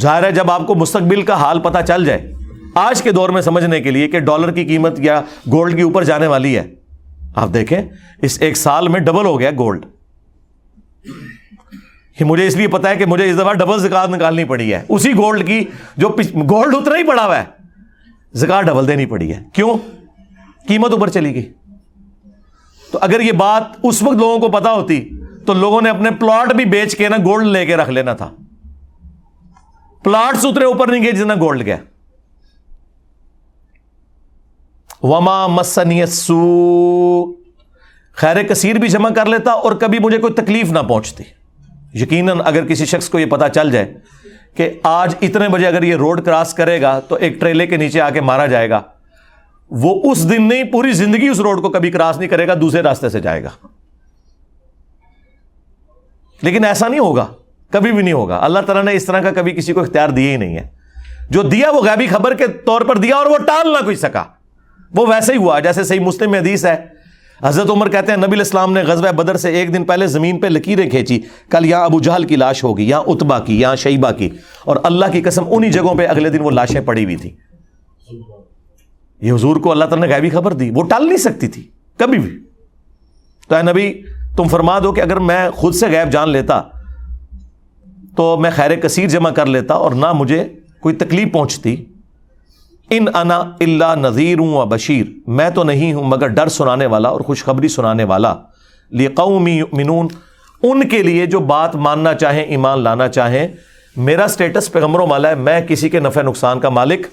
Speaker 1: ظاہر ہے جب آپ کو مستقبل کا حال پتا چل جائے، آج کے دور میں سمجھنے کے لیے کہ ڈالر کی قیمت یا گولڈ کے اوپر جانے والی ہے۔ آپ دیکھیں، اس ایک سال میں ڈبل ہو گیا گولڈ۔ مجھے اس لیے پتا ہے کہ مجھے اس دفعہ ڈبل زکات نکالنی پڑی ہے۔ اسی گولڈ کی جو گولڈ اتنا ہی پڑا ہوا ہے۔ زکات ڈبل دینی پڑی ہے۔ کیوں؟ قیمت اوپر چلی گئی۔ تو اگر یہ بات اس وقت لوگوں کو پتا ہوتی، تو لوگوں نے اپنے پلاٹ بھی بیچ کے نا گولڈ لے کے رکھ لینا تھا۔ پلاٹ اترے اوپر نہیں گئے جتنا گولڈ گیا۔ وما مسنی سو خیر کثیر بھی جمع کر لیتا اور کبھی مجھے کوئی تکلیف نہ پہنچتی۔ یقیناً اگر کسی شخص کو یہ پتا چل جائے کہ آج اتنے بجے اگر یہ روڈ کراس کرے گا تو ایک ٹریلے کے نیچے آ کے مارا جائے گا، وہ اس دن نہیں، پوری زندگی اس روڈ کو کبھی کراس نہیں کرے گا، دوسرے راستے سے جائے گا۔ لیکن ایسا نہیں ہوگا، کبھی بھی نہیں ہوگا۔ اللہ تعالیٰ نے اس طرح کا کبھی کسی کو اختیار دیا ہی نہیں ہے۔ جو دیا وہ غیبی خبر کے طور پر دیا اور وہ ٹال نہ کوئی سکا۔ وہ ویسے ہی ہوا، جیسے صحیح مسلم حدیث ہے۔ حضرت عمر کہتے ہیں، نبی الاسلام نے غزوہ بدر سے ایک دن پہلے زمین پہ لکیریں کھینچی۔ کل یہاں ابو جہل کی لاش ہوگی، یہاں اتبا کی، یہاں شیبہ کی۔ اور اللہ کی قسم انہی جگہوں پہ اگلے دن وہ لاشیں پڑی ہوئی تھی یہ حضور کو اللہ تعالیٰ نے غیبی خبر دی۔ وہ ٹال نہیں سکتی تھی، کبھی بھی۔ تو اے نبی، تم فرما دو کہ اگر میں خود سے غیب جان لیتا، تو میں خیر کثیر جمع کر لیتا اور نہ مجھے کوئی تکلیف پہنچتی۔ ان انا اللہ نذیر ہوں و بشیر، میں تو نہیں ہوں مگر ڈر سنانے والا اور خوشخبری سنانے والا۔ قومی منون ان کے لیے جو بات ماننا چاہیں، ایمان لانا چاہیں، میرا اسٹیٹس پیغمبروں والا ہے، میں کسی کے نفع نقصان کا مالک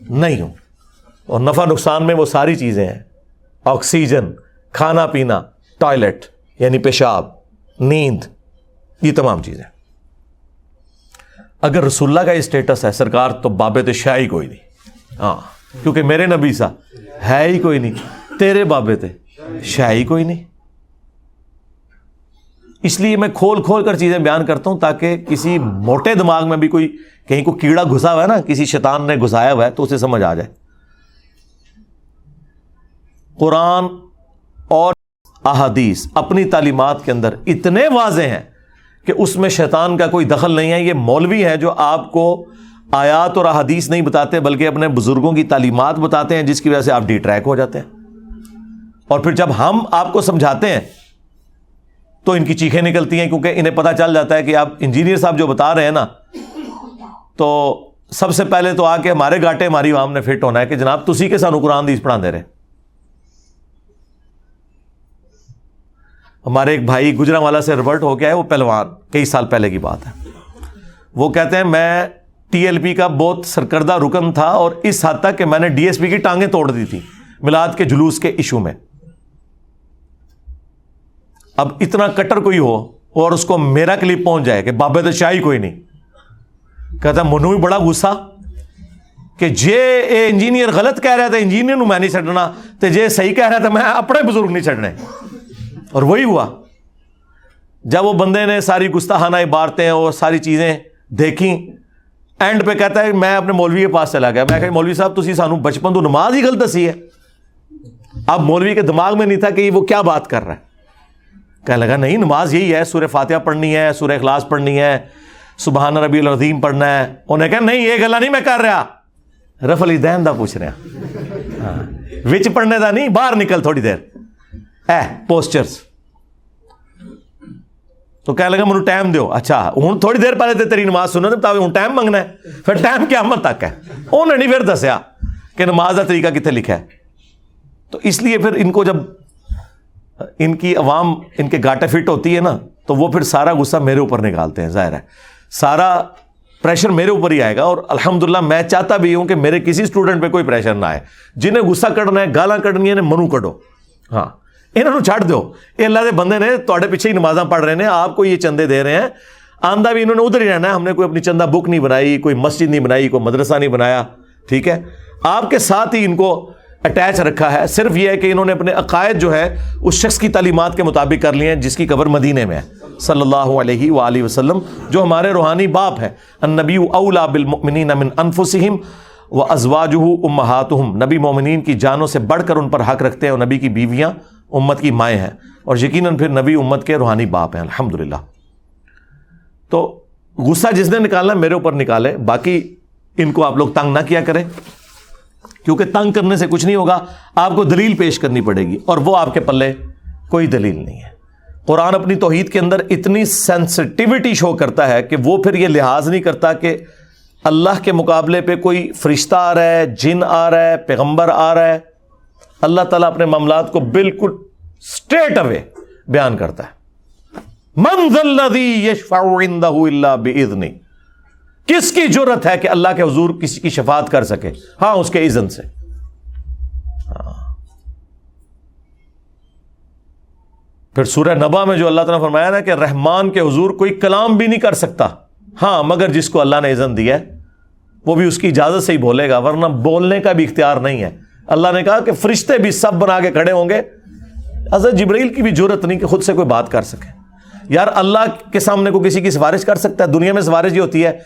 Speaker 1: نہیں ہوں۔ اور نفع نقصان میں وہ ساری چیزیں ہیں۔ آکسیجن، کھانا پینا، ٹوائلٹ یعنی پیشاب، نیند، یہ تمام چیزیں۔ اگر رسول اللہ کا یہ اسٹیٹس ہے، سرکار تو بابے تو شاہی کوئی نہیں۔ ہاں کیونکہ میرے نبی سا ہے ہی کوئی نہیں، تیرے بابے تھے شاہ ہی کوئی نہیں۔ اس لیے میں کھول کھول کر چیزیں بیان کرتا ہوں تاکہ کسی موٹے دماغ میں بھی کوئی کہیں کو کیڑا گھسا ہوا ہے نا، کسی شیطان نے گھسایا ہوا ہے تو اسے سمجھ آ جائے۔ قرآن اور احادیث اپنی تعلیمات کے اندر اتنے واضح ہیں کہ اس میں شیطان کا کوئی دخل نہیں ہے، یہ مولوی ہے جو آپ کو آیات اور احادیث نہیں بتاتے بلکہ اپنے بزرگوں کی تعلیمات بتاتے ہیں، جس کی وجہ سے آپ ڈی ٹریک ہو جاتے ہیں۔ اور پھر جب ہم آپ کو سمجھاتے ہیں، تو ان کی چیخیں نکلتی ہیں، کیونکہ انہیں پتا چل جاتا ہے کہ آپ انجینئر صاحب جو بتا رہے ہیں نا، تو سب سے پہلے تو آ کے ہمارے گاٹے ہماری عوام نے فٹ ہونا ہے کہ جناب تسی کے سانو قرآن دیس پڑھا دے رہے۔ ہمارے ایک بھائی گجرا والا سے ریورٹ ہو گیا ہے وہ پہلوان، کئی سال پہلے کی بات ہے۔ وہ کہتے ہیں، میں ٹی ایل پی کا بہت سرکردہ رکن تھا اور اس حد تک کہ میں نے ڈی ایس پی کی ٹانگیں توڑ دی تھی میلاد کے جلوس کے ایشو میں۔ اب اتنا کٹر کوئی ہو اور اس کو میرا کلپ پہنچ جائے کہ بابے تو شاہی کوئی نہیں۔ کہتا منو بھی بڑا غصہ کہ جے اے انجینئر غلط کہہ رہا تھا انجینئر میں نہیں چڈنا تو جے صحیح کہہ رہا تھا میں اپنے بزرگ نہیں چڑھنے اور وہی ہوا۔ جب وہ بندے نے ساری گستاحانہ عبارتیں اور ساری چیزیں دیکھیں اینڈ پہ کہتا ہے، میں اپنے مولوی کے پاس چلا گیا۔ میں کہ مولوی صاحب تھی سانو بچپن تو نماز ہی غلط دسی ہے۔ اب مولوی کے دماغ میں نہیں تھا کہ وہ کیا بات کر رہا ہے۔ کہنے لگا، نہیں، نماز یہی ہے، سورہ فاتحہ پڑھنی ہے، سورہ اخلاص پڑھنی ہے، سبحان ربی العظیم پڑھنا ہے۔ انہیں کہا، نہیں، یہ گلا نہیں میں کر رہا۔ رف علی دین دا پوچھ رہا۔ ہاں وچ پڑھنے دا نہیں، باہر نکل تھوڑی دیر۔ اے پوسچرس تو کہنے لگا مجھے ٹائم دو اچھا ہوں تھوڑی دیر پہلے تیری نماز سنو تو ہوں ٹائم منگنا ہے پھر ٹائم کیا مت تک ہے انہوں نے پھر دسیا کہ نماز کا طریقہ کتنے لکھا ہے تو اس لیے پھر ان کو جب ان کی عوام ان کے گاٹے فٹ ہوتی ہے نا تو وہ پھر سارا غصہ میرے اوپر نکالتے ہیں ظاہر ہے سارا پریشر میرے اوپر ہی آئے گا اور الحمدللہ میں چاہتا بھی ہوں کہ میرے کسی اسٹوڈنٹ پہ کوئی پریشر نہ آئے جنہیں غصہ کڑنا ہے گالاں کڑنی ہے منو کڈو ہاں انہوں چھڑ دو۔ یہ اللہ کے بندے نے تے پیچھے ہی نمازاں پڑھ رہے ہیں آپ کو یہ چندے دے رہے ہیں۔ آندہ بھی انہوں نے ادھر ہی رہنا ہے، ہم نے کوئی اپنی چندہ بک نہیں بنائی، کوئی مسجد نہیں بنائی، کوئی مدرسہ نہیں بنایا، ٹھیک ہے؟ آپ کے ساتھ ہی ان کو اٹیچ رکھا ہے۔ صرف یہ ہے کہ انہوں نے اپنے عقائد جو ہے، اس شخص کی تعلیمات کے مطابق کر لیے ہیں، جس کی قبر مدینے میں ہے۔ صلی اللہ علیہ وآلہ وسلم، جو ہمارے روحانی باپ ہے النبی اولا بالمؤمنین من انفسہم و ازواجہ امہاتہم۔ نبی مومنین کی جانوں سے بڑھ کر ان پر حق رکھتے ہیں اور نبی کی بیویاں امت کی مائیں ہیں اور یقیناً پھر نبی امت کے روحانی باپ ہیں، الحمدللہ۔ تو غصہ جس نے نکالنا میرے اوپر نکالے، باقی ان کو آپ لوگ تنگ نہ کیا کریں۔ کیونکہ تنگ کرنے سے کچھ نہیں ہوگا، آپ کو دلیل پیش کرنی پڑے گی اور وہ آپ کے پلے کوئی دلیل نہیں ہے۔ قرآن اپنی توحید کے اندر اتنی سینسٹیوٹی شو کرتا ہے کہ وہ پھر یہ لحاظ نہیں کرتا کہ اللہ کے مقابلے پہ کوئی فرشتہ آ رہا ہے، جن آ رہا ہے، پیغمبر آ رہا ہے۔ اللہ تعالیٰ اپنے معاملات کو بالکل اسٹریٹ اوے بیان کرتا ہے۔ منزل کس کی ضرورت ہے کہ اللہ کے حضور کسی کی شفاعت کر سکے؟ ہاں اس کے اذن سے۔ ہاں پھر سورہ نبا میں جو اللہ تعالیٰ نے فرمایا نا کہ رحمان کے حضور کوئی کلام بھی نہیں کر سکتا۔ ہاں مگر جس کو اللہ نے اذن دیا ہے، وہ بھی اس کی اجازت سے ہی بولے گا، ورنہ بولنے کا بھی اختیار نہیں ہے۔ اللہ نے کہا کہ فرشتے بھی سب بنا کے کھڑے ہوں گے۔ حضرت جبرائیل کی بھی ضرورت نہیں کہ خود سے کوئی بات کر سکے۔ یار اللہ کے سامنے کو کسی کی سفارش کر سکتا ہے، دنیا میں سفارش یہ ہوتی ہے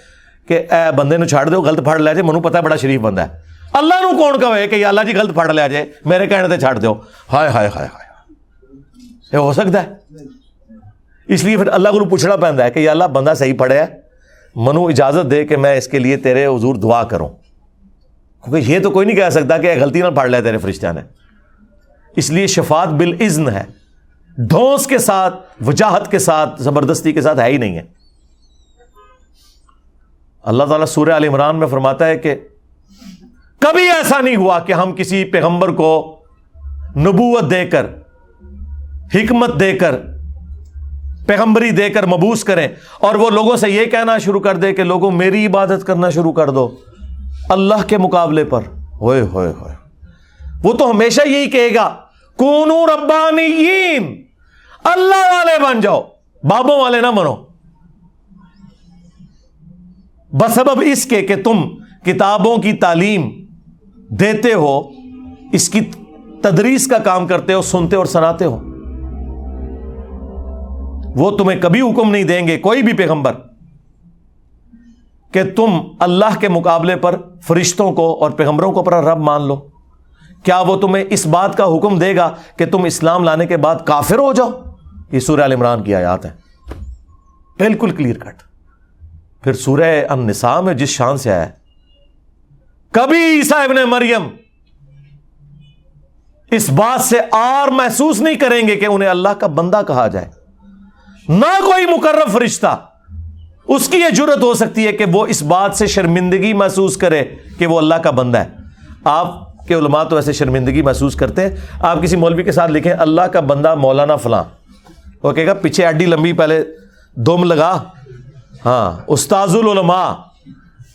Speaker 1: کہ اے بندے نو چھاڑ دو، غلط پھڑ لیا جائے منو پتا بڑا شریف بندہ ہے۔ اللہ نو کون کہے کہ اللہ جی غلط پھڑ لیا جائے، میرے کہنے تے چھاڑ دو ہائے ہائے ہائے ہائے۔ یہ ہو سکتا ہے۔ اس لیے پھر اللہ کو پوچھنا پہنتا ہے کہ یہ اللہ بندہ صحیح پڑھے ہے منو اجازت دے کہ میں اس کے لیے تیرے حضور دعا کروں۔ کیونکہ یہ تو کوئی نہیں کہہ سکتا کہ غلطی نہ پڑھ لیا تیرے فرشتہ نے۔ اس لیے شفات بالعزن ہے۔ ڈھونس کے ساتھ، وجاہت کے ساتھ، زبردستی کے ساتھ ہے ہی نہیں ہے۔ اللہ تعالیٰ سورہ عال عمران میں فرماتا ہے کہ کبھی ایسا نہیں ہوا کہ ہم کسی پیغمبر کو نبوت دے کر، حکمت دے کر، پیغمبری دے کر مبوس کریں اور وہ لوگوں سے یہ کہنا شروع کر دے کہ لوگوں میری عبادت کرنا شروع کر دو۔ اللہ کے مقابلے پر۔ ہوئے ہوئے ہوئے۔ وہ تو ہمیشہ یہی کہے گا، کونو ربانیین۔ اللہ والے بن جاؤ۔ بابوں والے نہ بنو۔ بسبب اس کے کہ تم کتابوں کی تعلیم دیتے ہو، اس کی تدریس کا کام کرتے ہو، سنتے اور سناتے ہو۔ وہ تمہیں کبھی حکم نہیں دیں گے، کوئی بھی پیغمبر۔ کہ تم اللہ کے مقابلے پر فرشتوں کو اور پیغمبروں کو اپنا رب مان لو۔ کیا وہ تمہیں اس بات کا حکم دے گا کہ تم اسلام لانے کے بعد کافر ہو جاؤ؟ یہ سورہ عمران کی آیات ہے بالکل کلیئر کٹ پھر سورہ النساء میں جس شان سے آیا کبھی عیسیٰ ابن مریم اس بات سے آر محسوس نہیں کریں گے کہ انہیں اللہ کا بندہ کہا جائے۔ نہ کوئی مقرر فرشتہ اس کی یہ جرت ہو سکتی ہے کہ وہ اس بات سے شرمندگی محسوس کرے کہ وہ اللہ کا بندہ ہے۔ آپ کے علماء تو ایسے شرمندگی محسوس کرتے ہیں۔ آپ کسی مولوی کے ساتھ لکھیں، اللہ کا بندہ مولانا فلاں۔ وہ کہے گا، پیچھے اڈی لمبی پہلے دم لگا۔ ہاں استاذ العلماء۔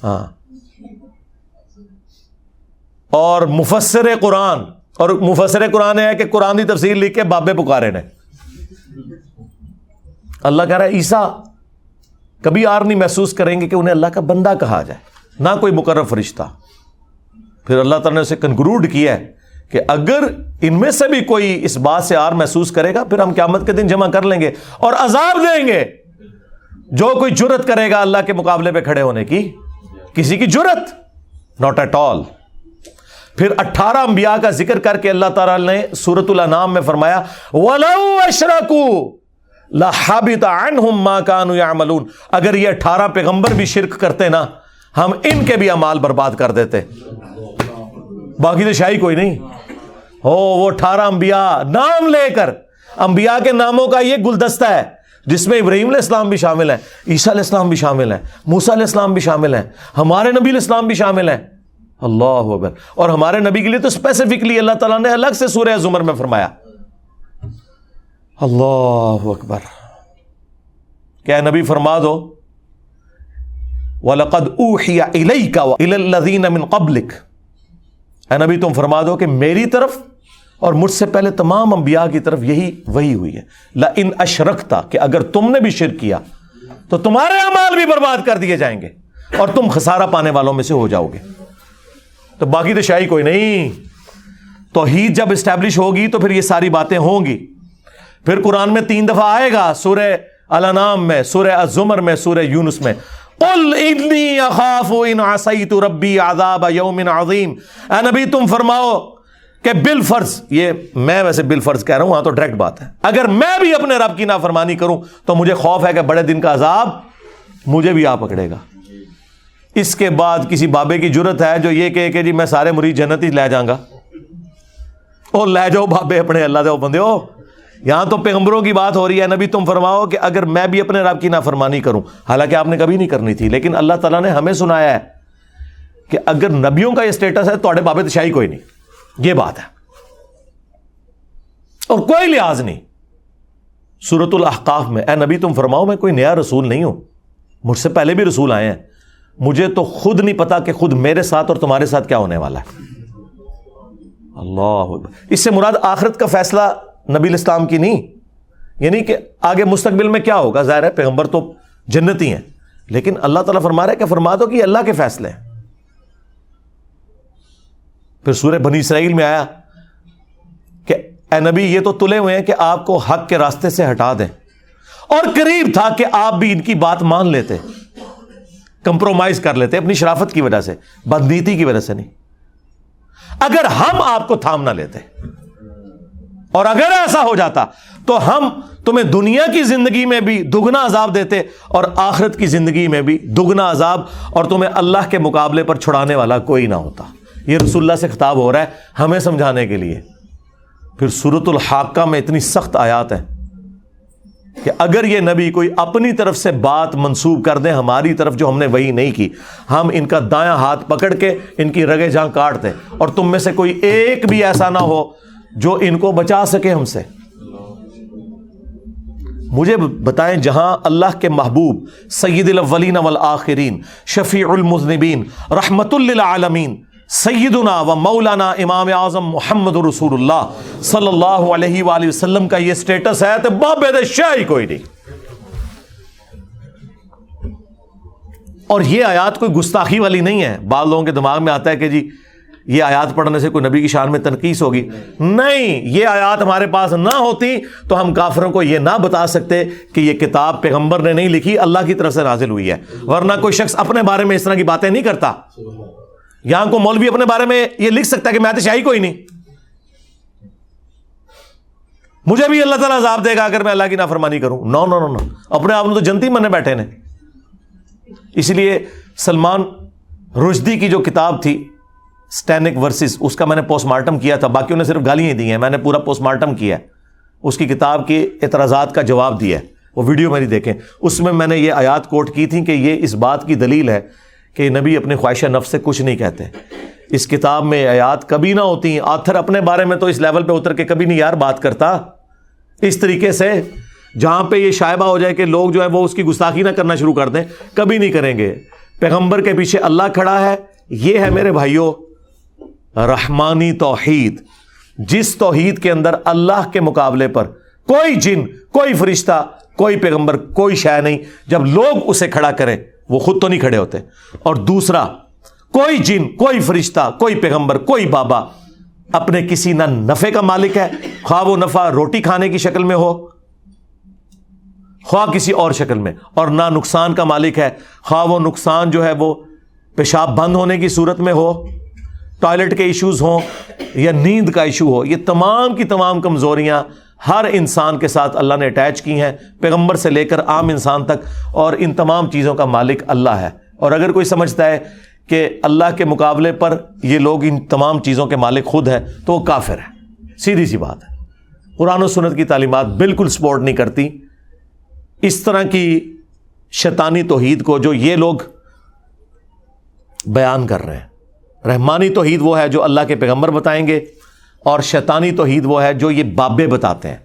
Speaker 1: ہاں۔ اور مفسر قرآن۔ اور مفسر قرآن ہے کہ قرآن کی تفسیر لکھ کے بابے پکارے نے۔ اللہ کہہ رہا ہے عیسا کبھی آر نہیں محسوس کریں گے کہ انہیں اللہ کا بندہ کہا جائے۔ نہ کوئی مقرر فرشتہ۔ پھر اللہ تعالیٰ نے اسے کنکلوڈ کیا ہے کہ اگر ان میں سے بھی کوئی اس بات سے آر محسوس کرے گا، پھر ہم قیامت کے دن جمع کر لیں گے اور عذاب دیں گے۔ جو کوئی جرت کرے گا اللہ کے مقابلے پہ کھڑے ہونے کی، کسی کی جرت ناٹ ایٹ آل پھر اٹھارہ انبیاء کا ذکر کر کے اللہ تعالی نے سورت الانام میں فرمایا اگر یہ اٹھارہ پیغمبر بھی شرک کرتے نا، ہم ان کے بھی امال برباد کر دیتے۔ باقی تو شاہی کوئی نہیں۔ ہو، وہ اٹھارہ انبیاء نام لے کر، انبیاء کے ناموں کا یہ گلدستہ ہے، جس میں ابراہیم علیہ السلام بھی شامل ہیں، عیسیٰ علیہ السلام بھی شامل ہیں موسا علیہ السلام بھی شامل ہیں، ہمارے نبی علیہ السلام بھی شامل ہیں۔ اللہ اور ہمارے نبی کے لیے تو اسپیسیفکلی اللہ تعالیٰ نے الگ سے سورہ زمر میں فرمایا۔ اللہ اکبر۔ کیا نبی فرما دو، وَلَقَدْ أُوحِيَ إِلَيْكَ وَإِلَى الَّذِينَ مِن قَبْلِكَ۔ اے نبی تم فرما دو کہ میری طرف اور مجھ سے پہلے تمام انبیاء کی طرف یہی وہی ہوئی ہے۔ لَإِنْ أَشْرَكْتَ، کہ اگر تم نے بھی شرک کیا، تو تمہارے اعمال بھی برباد کر دیے جائیں گے اور تم خسارہ پانے والوں میں سے ہو جاؤ گے۔ تو باقی تو شاہی کوئی نہیں۔ توحید جب اسٹیبلش ہوگی تو پھر یہ ساری باتیں ہوں گی۔ پھر قرآن میں تین دفعہ آئے گا، سورہ الانام میں، سورہ الزمر میں، سورہ یونس میں۔ قل انی اخاف ان عصیت ربی عذاب یوم عظیم۔ اے نبی، تم فرماؤ کہ بالفرض، یہ میں ویسے بالفرض کہہ رہا ہوں ہاں تو ڈائریکٹ بات ہے۔ اگر میں بھی اپنے رب کی نافرمانی کروں، تو مجھے خوف ہے کہ بڑے دن کا عذاب مجھے بھی آ پکڑے گا۔ اس کے بعد کسی بابے کی جرت ہے جو یہ کہے کہ جی میں سارے مریض جنت ہی لے جاؤں گا۔ او لے جاؤ بابے اپنے، اللہ دے بندے ہو یہاں تو پیغمبروں کی بات ہو رہی ہے، نبی تم فرماؤ کہ اگر میں بھی اپنے رب کی نافرمانی کروں۔ حالانکہ آپ نے کبھی نہیں کرنی تھی، لیکن اللہ تعالیٰ نے ہمیں سنایا ہے کہ اگر نبیوں کا یہ اسٹیٹس ہے تو بابے تشاہی کوئی نہیں۔ یہ بات ہے۔ اور کوئی لحاظ نہیں۔ سورت الاحقاف میں، اے نبی تم فرماؤ، میں کوئی نیا رسول نہیں ہوں۔ مجھ سے پہلے بھی رسول آئے ہیں۔ مجھے تو خود نہیں پتا کہ خود میرے ساتھ اور تمہارے ساتھ کیا ہونے والا ہے۔ اللہ اس سے مراد آخرت کا فیصلہ نبی الاسلام کی نہیں. یعنی کہ آگے مستقبل میں کیا ہوگا؟ ظاہر ہے پیغمبر تو جنتی ہیں. لیکن اللہ تعالیٰ فرما رہا ہے کہ فرما دو کہ اللہ کے فیصلے ہیں. پھر سورہ بنی اسرائیل میں آیا کہ اے نبی، یہ تو تلے ہوئے ہیں کہ آپ کو حق کے راستے سے ہٹا دیں. اور قریب تھا کہ آپ بھی ان کی بات مان لیتے. کمپرومائز کر لیتے اپنی شرافت کی وجہ سے بدنیتی کی وجہ سے نہیں. اگر ہم آپ کو تھام نہ لیتے اور اگر ایسا ہو جاتا تو ہم تمہیں دنیا کی زندگی میں بھی دگنا عذاب دیتے اور آخرت کی زندگی میں بھی دگنا عذاب اور تمہیں اللہ کے مقابلے پر چھڑانے والا کوئی نہ ہوتا۔ یہ رسول اللہ سے خطاب ہو رہا ہے ہمیں سمجھانے کے لیے۔ پھر سورت الحاقہ میں اتنی سخت آیات ہیں کہ اگر یہ نبی کوئی اپنی طرف سے بات منسوب کر دیں ہماری طرف جو ہم نے وہی نہیں کی، ہم ان کا دایاں ہاتھ پکڑ کے ان کی رگے جہاں کاٹ دیں اور تم میں سے کوئی ایک بھی ایسا نہ ہو جو ان کو بچا سکے ہم سے۔ مجھے بتائیں جہاں اللہ کے محبوب، سید الاولین والآخرین، شفیع المذنبین، رحمت للعالمین، سیدنا و مولانا امام اعظم محمد رسول اللہ صلی اللہ علیہ وآلہ وسلم کا یہ سٹیٹس ہے تو بابے شاہی کوئی نہیں۔ اور یہ آیات کوئی گستاخی والی نہیں ہے۔ بعض لوگوں کے دماغ میں آتا ہے کہ جی یہ آیات پڑھنے سے کوئی نبی کی شان میں تنقید ہوگی؟ نہیں یہ آیات ہمارے پاس نہ ہوتی تو ہم کافروں کو یہ نہ بتا سکتے کہ یہ کتاب پیغمبر نے نہیں لکھی اللہ کی طرف سے نازل ہوئی ہے۔ ورنہ کوئی شخص اپنے بارے میں اس طرح کی باتیں نہیں کرتا۔ یہاں کو مولوی اپنے بارے میں یہ لکھ سکتا ہے کہ میں تو شاہی کوئی نہیں۔ مجھے بھی اللہ تعالیٰ عذاب دے گا اگر میں اللہ کی نافرمانی کروں۔ نو نو نو نو۔ اپنے آپ تو جنتی منے بیٹھے نے۔ اس لیے سلمان رشدی کی جو کتاب تھی اسٹینک ورسز اس کا میں نے پوسٹ مارٹم کیا تھا باقیوں نے صرف گالیاں دی ہیں، میں نے پورا پوسٹ مارٹم کیا اس کی کتاب کے اعتراضات کا جواب دیا وہ ویڈیو میری دیکھیں۔ اس میں میں نے یہ آیات کوٹ کی تھی کہ یہ اس بات کی دلیل ہے کہ نبی اپنے خواہش نفس سے کچھ نہیں کہتے۔ اس کتاب میں آیات کبھی نہ ہوتی آتھر اپنے بارے میں تو اس لیول پہ اتر کے کبھی نہیں یار بات کرتا۔ اس طریقے سے جہاں پہ یہ شائبہ ہو جائے کہ لوگ جو ہے وہ اس کی گستاخی نہ کرنا شروع کر دیں، کبھی نہیں کریں گے۔ پیغمبر کے پیچھے اللہ کھڑا ہے۔ یہ ہے میرے بھائیوں رحمانی توحید۔ جس توحید کے اندر اللہ کے مقابلے پر کوئی جن، کوئی فرشتہ، کوئی پیغمبر، کوئی شے نہیں۔ جب لوگ اسے کھڑا کریں، وہ خود تو نہیں کھڑے ہوتے۔ اور دوسرا، کوئی جن، کوئی فرشتہ، کوئی پیغمبر، کوئی بابا اپنے کسی نہ نفے کا مالک ہے، خواہ وہ نفع روٹی کھانے کی شکل میں ہو، خواہ کسی اور شکل میں، اور نہ نقصان کا مالک ہے، خواہ وہ نقصان جو ہے وہ پیشاب بند ہونے کی صورت میں ہو۔ ٹوائلٹ کے ایشوز ہوں یا نیند کا ایشو ہو، یہ تمام کی تمام کمزوریاں ہر انسان کے ساتھ اللہ نے اٹیچ کی ہیں، پیغمبر سے لے کر عام انسان تک، اور ان تمام چیزوں کا مالک اللہ ہے۔ اور اگر کوئی سمجھتا ہے کہ اللہ کے مقابلے پر یہ لوگ ان تمام چیزوں کے مالک خود ہے تو وہ کافر ہے۔ سیدھی سی بات ہے۔ قرآن و سنت کی تعلیمات بالکل سپورٹ نہیں کرتی۔ اس طرح کی شیطانی توحید کو جو یہ لوگ بیان کر رہے ہیں۔ رحمانی توحید وہ ہے جو اللہ کے پیغمبر بتائیں گے اور شیطانی توحید وہ ہے جو یہ بابے بتاتے ہیں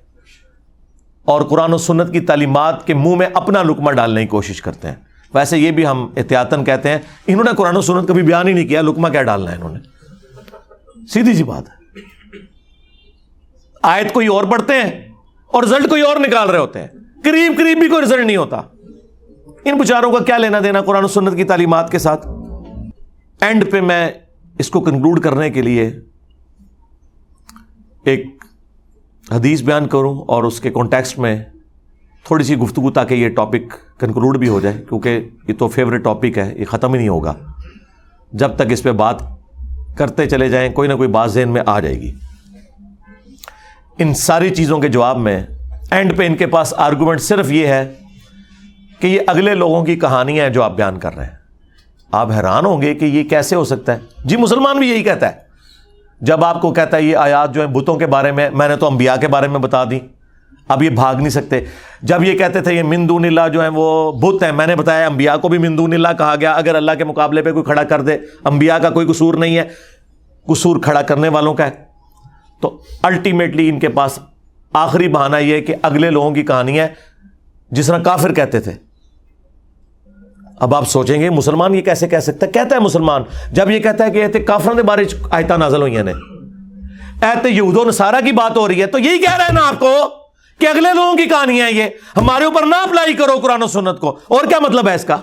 Speaker 1: اور قرآن و سنت کی تعلیمات کے منہ میں اپنا لکمہ ڈالنے کی کوشش کرتے ہیں۔ ویسے یہ بھی ہم احتیاطاً کہتے ہیں، انہوں نے قرآن و سنت کبھی بیان ہی نہیں کیا لکمہ کیا ڈالنا ہے انہوں نے؟ سیدھی سی بات ہے۔ آیت کوئی اور پڑھتے ہیں اور رزلٹ کوئی اور نکال رہے ہوتے ہیں۔ قریب قریب بھی کوئی رزلٹ نہیں ہوتا۔ ان بچاروں کا کیا لینا دینا قرآن و سنت کی تعلیمات کے ساتھ؟ اینڈ پہ میں اس کو کنکلوڈ کرنے کے لیے ایک حدیث بیان کروں اور اس کے کانٹیکسٹ میں تھوڑی سی گفتگو تاکہ یہ ٹاپک کنکلوڈ بھی ہو جائے، کیونکہ یہ تو فیوریٹ ٹاپک ہے، یہ ختم ہی نہیں ہوگا۔ جب تک اس پہ بات کرتے چلے جائیں، کوئی نہ کوئی بات ذہن میں آ جائے گی۔ ان ساری چیزوں کے جواب میں اینڈ پہ ان کے پاس آرگومنٹ صرف یہ ہے کہ یہ اگلے لوگوں کی کہانیاں ہیں جو آپ بیان کر رہے ہیں۔ آپ حیران ہوں گے کہ یہ کیسے ہو سکتا ہے۔ جی مسلمان بھی یہی کہتا ہے۔ جب آپ کو کہتا ہے یہ آیات جو ہیں بتوں کے بارے میں میں نے تو انبیاء کے بارے میں بتا دی۔ اب یہ بھاگ نہیں سکتے۔ جب یہ کہتے تھے یہ مندون اللہ جو ہیں وہ بت ہیں، میں نے بتایا انبیاء کو بھی مندون اللہ کہا گیا۔ اگر اللہ کے مقابلے پہ کوئی کھڑا کر دے، انبیاء کا کوئی قصور نہیں ہے۔ قصور کھڑا کرنے والوں کا ہے۔ تو الٹیمیٹلی ان کے پاس آخری بہانہ یہ کہ اگلے لوگوں کی کہانی ہے جس طرح کافر کہتے تھے۔ اب آپ سوچیں گے مسلمان یہ کیسے کہہ سکتا ہے؟ کہتا ہے مسلمان، جب یہ کہتا ہے کہ ایتے کافروں کے بارے آیتا نازل ہوئی نے۔ ایتے یہود و نصارہ کی بات ہو رہی ہے، تو یہی کہہ رہا ہے نا آپ کو کہ اگلے لوگوں کی کہانی ہے یہ۔ ہمارے اوپر نہ اپلائی کرو قرآن و سنت کو۔ اور کیا مطلب ہے اس کا؟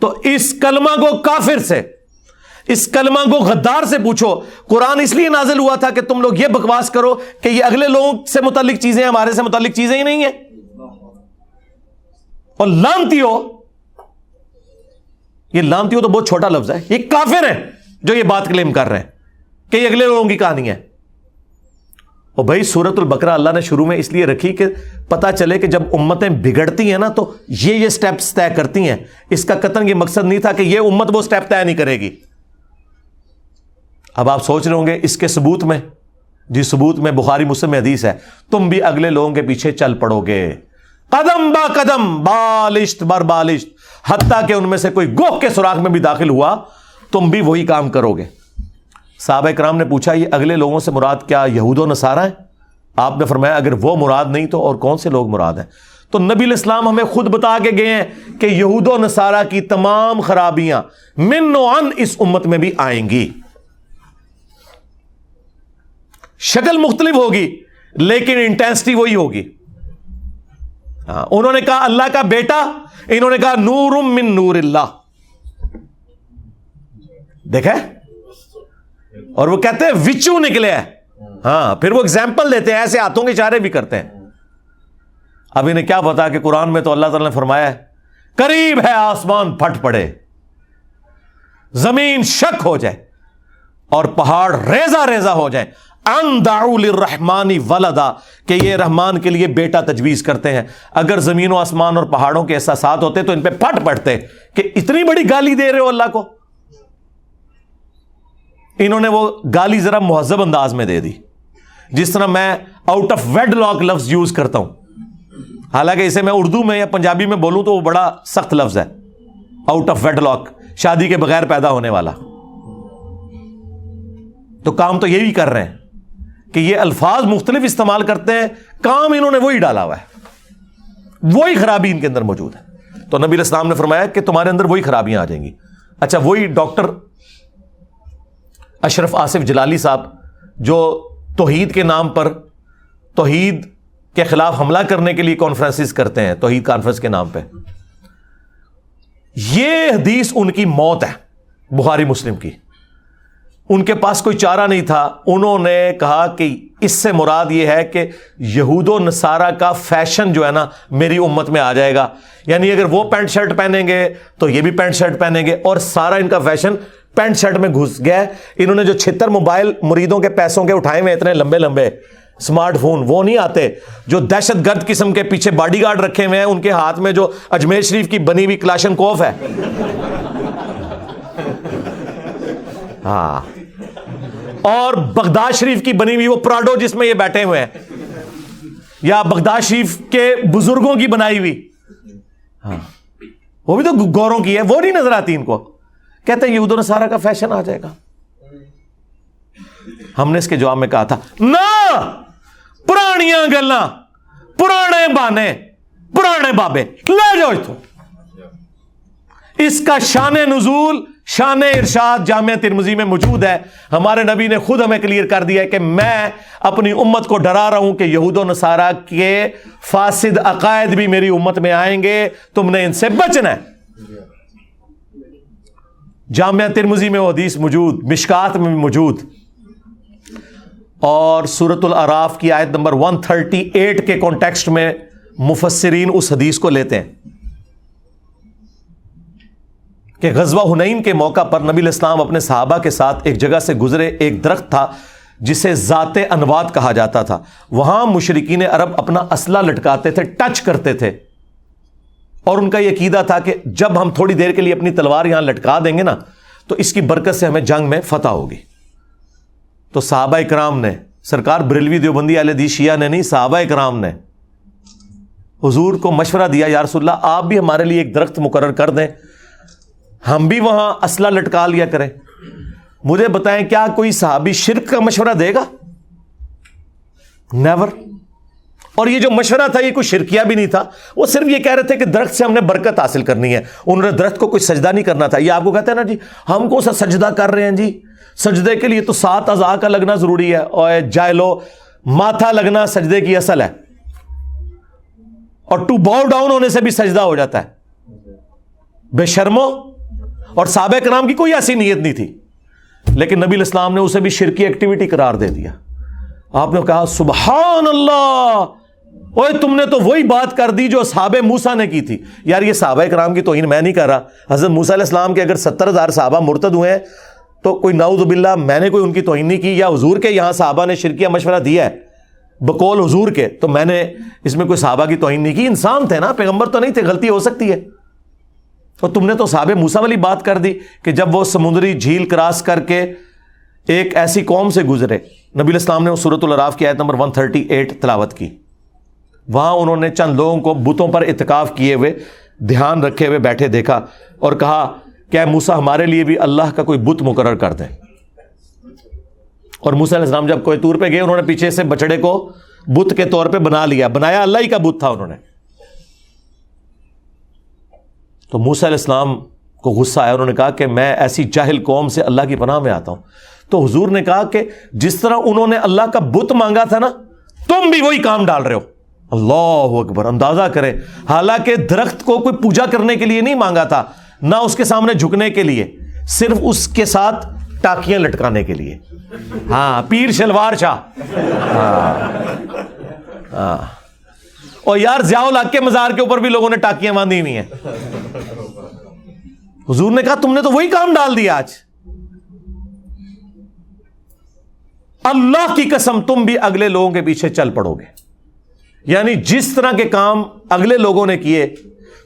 Speaker 1: تو اس کلمہ کو کافر سے، اس کلمہ کو غدار سے پوچھو۔ قرآن اس لیے نازل ہوا تھا کہ تم لوگ یہ بکواس کرو کہ یہ اگلے لوگوں سے متعلق چیزیں ہمارے سے متعلق چیزیں ہی نہیں ہیں۔ اور لانتی ہو یہ لانتی ہو تو بہت چھوٹا لفظ ہے۔ یہ کافر ہے جو یہ بات کلیم کر رہے ہیں کہ یہ اگلے لوگوں کی کہانی ہے۔ اور بھائی سورت البکرا اللہ نے شروع میں اس لیے رکھی کہ پتا چلے کہ جب امتیں بگڑتی ہیں نا تو یہ یہ سٹیپس طے کرتی ہیں۔ اس کا قطن یہ مقصد نہیں تھا کہ یہ امت وہ سٹیپ طے نہیں کرے گی۔ اب آپ سوچ رہے ہوں گے اس کے ثبوت میں جی ثبوت میں بخاری مسلم حدیث ہے، تم بھی اگلے لوگوں کے پیچھے چل پڑو گے۔ قدم با قدم، بالشت بر بالشت۔ حتیٰ کہ ان میں سے کوئی گوہ کے سوراخ میں بھی داخل ہوا، تم بھی وہی کام کرو گے۔ صحابہ کرام نے پوچھا، یہ اگلے لوگوں سے مراد کیا یہود و نصارہ ہیں؟ آپ نے فرمایا، اگر وہ مراد نہیں تو اور کون سے لوگ مراد ہیں؟ تو نبی الاسلام ہمیں خود بتا کے گئے ہیں کہ یہود و نصارہ کی تمام خرابیاں من و ان اس امت میں بھی آئیں گی۔ شکل مختلف ہوگی، لیکن انٹینسٹی وہی ہوگی۔ ہاں، انہوں نے کہا اللہ کا بیٹا، انہوں نے کہا نور من نور اللہ۔ دیکھے اور وہ کہتے ہیں وچو نکلے ہیں۔ ہاں پھر وہ اگزامپل دیتے ہیں، ایسے ہاتھوں کے اشارے بھی کرتے ہیں۔ اب انہیں کیا پتا کہ قرآن میں تو اللہ تعالی نے فرمایا ہے، قریب ہے آسمان، پھٹ پڑے۔ زمین شک ہو جائے اور پہاڑ ریزا ریزا ہو جائے۔ رحمانی ولدا، کہ یہ رحمان کے لیے بیٹا تجویز کرتے ہیں۔ اگر زمین و آسمان اور پہاڑوں کے احساسات ہوتے تو ان پہ پھٹ پڑتے کہ اتنی بڑی گالی دے رہے ہو اللہ کو۔ انہوں نے وہ گالی ذرا مہذب انداز میں دے دی۔ جس طرح میں آؤٹ آف ویڈ لاک لفظ یوز کرتا ہوں۔ حالانکہ اسے میں اردو میں یا پنجابی میں بولوں تو وہ بڑا سخت لفظ ہے۔ آؤٹ آف ویڈ لاک شادی کے بغیر پیدا ہونے والا۔ تو کام تو یہی کر رہے ہیں۔ کہ یہ الفاظ مختلف استعمال کرتے ہیں، کام انہوں نے وہی ڈالا ہوا ہے۔ وہی خرابی ان کے اندر موجود ہے۔ تو نبی اسلام نے فرمایا کہ تمہارے اندر وہی خرابیاں آ جائیں گی۔ اچھا وہی ڈاکٹر اشرف آصف جلالی صاحب، جو توحید کے نام پر توحید کے خلاف حملہ کرنے کے لیے کانفرنسز کرتے ہیں، توحید کانفرنس کے نام پہ۔ یہ حدیث ان کی موت ہے، بخاری مسلم کی۔ ان کے پاس کوئی چارہ نہیں تھا۔ انہوں نے کہا کہ اس سے مراد یہ ہے کہ یہود و نصارہ کا فیشن جو ہے نا میری امت میں آ جائے گا۔ یعنی اگر وہ پینٹ شرٹ پہنیں گے تو یہ بھی پینٹ شرٹ پہنیں گے اور سارا ان کا فیشن پینٹ شرٹ میں گھس گیا انہوں نے جو چھتر موبائل مریدوں کے پیسوں کے اٹھائے ہوئے اتنے لمبے لمبے اسمارٹ فون، وہ نہیں آتے۔ جو دہشت گرد قسم کے پیچھے باڈی گارڈ رکھے ہوئے ہیں، ان کے ہاتھ میں جو اجمیر شریف کی بنی ہوئی کلاشن کوف ہے۔ ہاں۔ اور بغداد شریف کی بنی ہوئی وہ پراڈو جس میں یہ بیٹھے ہوئے ہیں۔ یا بغداد شریف کے بزرگوں کی بنائی ہوئی۔ ہاں۔ وہ بھی تو گوروں کی ہے، وہ نہیں نظر آتی ان کو۔ کہتے ہیں یہود سارا کا فیشن آ جائے گا۔ ہم نے اس کے جواب میں کہا تھا، نہ! پرانیاں گلا پرانے بانے، پرانے بابے، لے جاؤ تو اس کا شان نزول شان ارشاد جامعہ ترمزی میں موجود ہے۔ ہمارے نبی نے خود ہمیں کلیئر کر دیا ہے کہ میں اپنی امت کو ڈرا رہا ہوں کہ یہود و نصارہ کے فاسد عقائد بھی میری امت میں آئیں گے۔ تم نے ان سے بچنا ہے۔ جامعہ ترمزی میں وہ حدیث موجود، مشکات میں موجود۔ اور سورت العراف کی آیت نمبر 138 کے کانٹیکسٹ میں مفسرین اس حدیث کو لیتے ہیں۔ کہ غزوہ ہنین کے موقع پر نبی الاسلام اپنے صحابہ کے ساتھ ایک جگہ سے گزرے، ایک درخت تھا، جسے ذات انواد کہا جاتا تھا۔ وہاں مشرقین عرب اپنا اسلحہ لٹکاتے تھے، ٹچ کرتے تھے۔ اور ان کا یہ قیدہ تھا کہ جب ہم تھوڑی دیر کے لیے اپنی تلوار یہاں لٹکا دیں گے نا، تو اس کی برکت سے ہمیں جنگ میں فتح ہوگی۔ تو صحابہ اکرام نے، سرکار بریلوی دیوبندی علیہ شیعہ نے نہیں، صحابہ اکرام نے حضور کو مشورہ دیا، یا رسول اللہ، آپ بھی ہمارے لیے ایک درخت مقرر کر دیں۔ ہم بھی وہاں اسلحہ لٹکا لیا کریں۔ مجھے بتائیں کیا کوئی صحابی شرک کا مشورہ دے گا؟ نیور اور یہ جو مشورہ تھا، یہ کوئی شرکیا بھی نہیں تھا۔ وہ صرف یہ کہہ رہے تھے کہ درخت سے ہم نے برکت حاصل کرنی ہے۔ انہوں نے درخت کو کوئی سجدہ نہیں کرنا تھا۔ یہ آپ کو کہتے ہیں نا جی ہم کو سا سجدہ کر رہے ہیں جی؟ سجدے کے لیے تو سات ازا کا لگنا ضروری ہے۔ اور جائے لو ماتھا لگنا سجدے کی اصل ہے۔ اور ٹو باؤ ڈاؤن ہونے سے بھی سجدہ ہو جاتا ہے۔ بے شرمو۔ اور صحابہ کرام کی کوئی ایسی نیت نہیں تھی۔ لیکن نبی الاسلام نے اسے بھی شرکی ایکٹیویٹی قرار دے دیا۔ آپ نے کہا سبحان اللہ اوے تم نے تو وہی بات کر دی جو صحاب موسا نے کی تھی۔ یار، یہ صحابہ کرام کی توہین میں نہیں کر رہا۔ حضرت موسا علیہ السلام کے اگر ستر ہزار صحابہ مرتد ہوئے ہیں تو کوئی نعوذ باللہ میں نے کوئی ان کی توہین نہیں کی، یا حضور کے یہاں صحابہ نے شرکیہ مشورہ دیا ہے۔ بقول حضور کے، تو میں نے اس میں کوئی صحابہ کی توہین نہیں کی۔ انسان تھے نا، پیغمبر تو نہیں تھے، غلطی ہو سکتی ہے۔ تو تم نے تو صاحب موسا والی بات کر دی کہ جب وہ سمندری جھیل کراس کر کے ایک ایسی قوم سے گزرے، نبی الاسلام نے صورت الراف کی آیت نمبر 138 تلاوت کی۔ وہاں انہوں نے چند لوگوں کو بتوں پر اتکاف کیے ہوئے دھیان رکھے ہوئے بیٹھے دیکھا اور کہا کہ موسا ہمارے لیے بھی اللہ کا کوئی بت مقرر کر دیں اور موسا علیہ السلام جب کوئی طور پہ گئے، انہوں نے پیچھے سے بچڑے کو بت کے طور پہ بنا لیا۔ بنایا اللہ ہی کا بت تھا انہوں نے۔ تو موسا علیہ السلام کو غصہ آیا، انہوں نے کہا کہ میں ایسی جاہل قوم سے اللہ کی پناہ میں آتا ہوں۔ تو حضور نے کہا کہ جس طرح انہوں نے اللہ کا بت مانگا تھا نا، تم بھی وہی کام ڈال رہے ہو۔ اللہ اکبر، اندازہ کریں۔ حالانکہ درخت کو کوئی پوجا کرنے کے لیے نہیں مانگا تھا، نہ اس کے سامنے جھکنے کے لیے، صرف اس کے ساتھ ٹاکیاں لٹکانے کے لیے۔ ہاں پیر شلوار شاہ۔ ہاں ہاں۔ اور یار ضیاء الحق کے مزار کے اوپر بھی لوگوں نے ٹاکیاں باندھی ہوئی ہیں۔ حضور نے کہا تم نے تو وہی کام ڈال دیا آج۔ اللہ کی قسم تم بھی اگلے لوگوں کے پیچھے چل پڑو گے۔ یعنی جس طرح کے کام اگلے لوگوں نے کیے،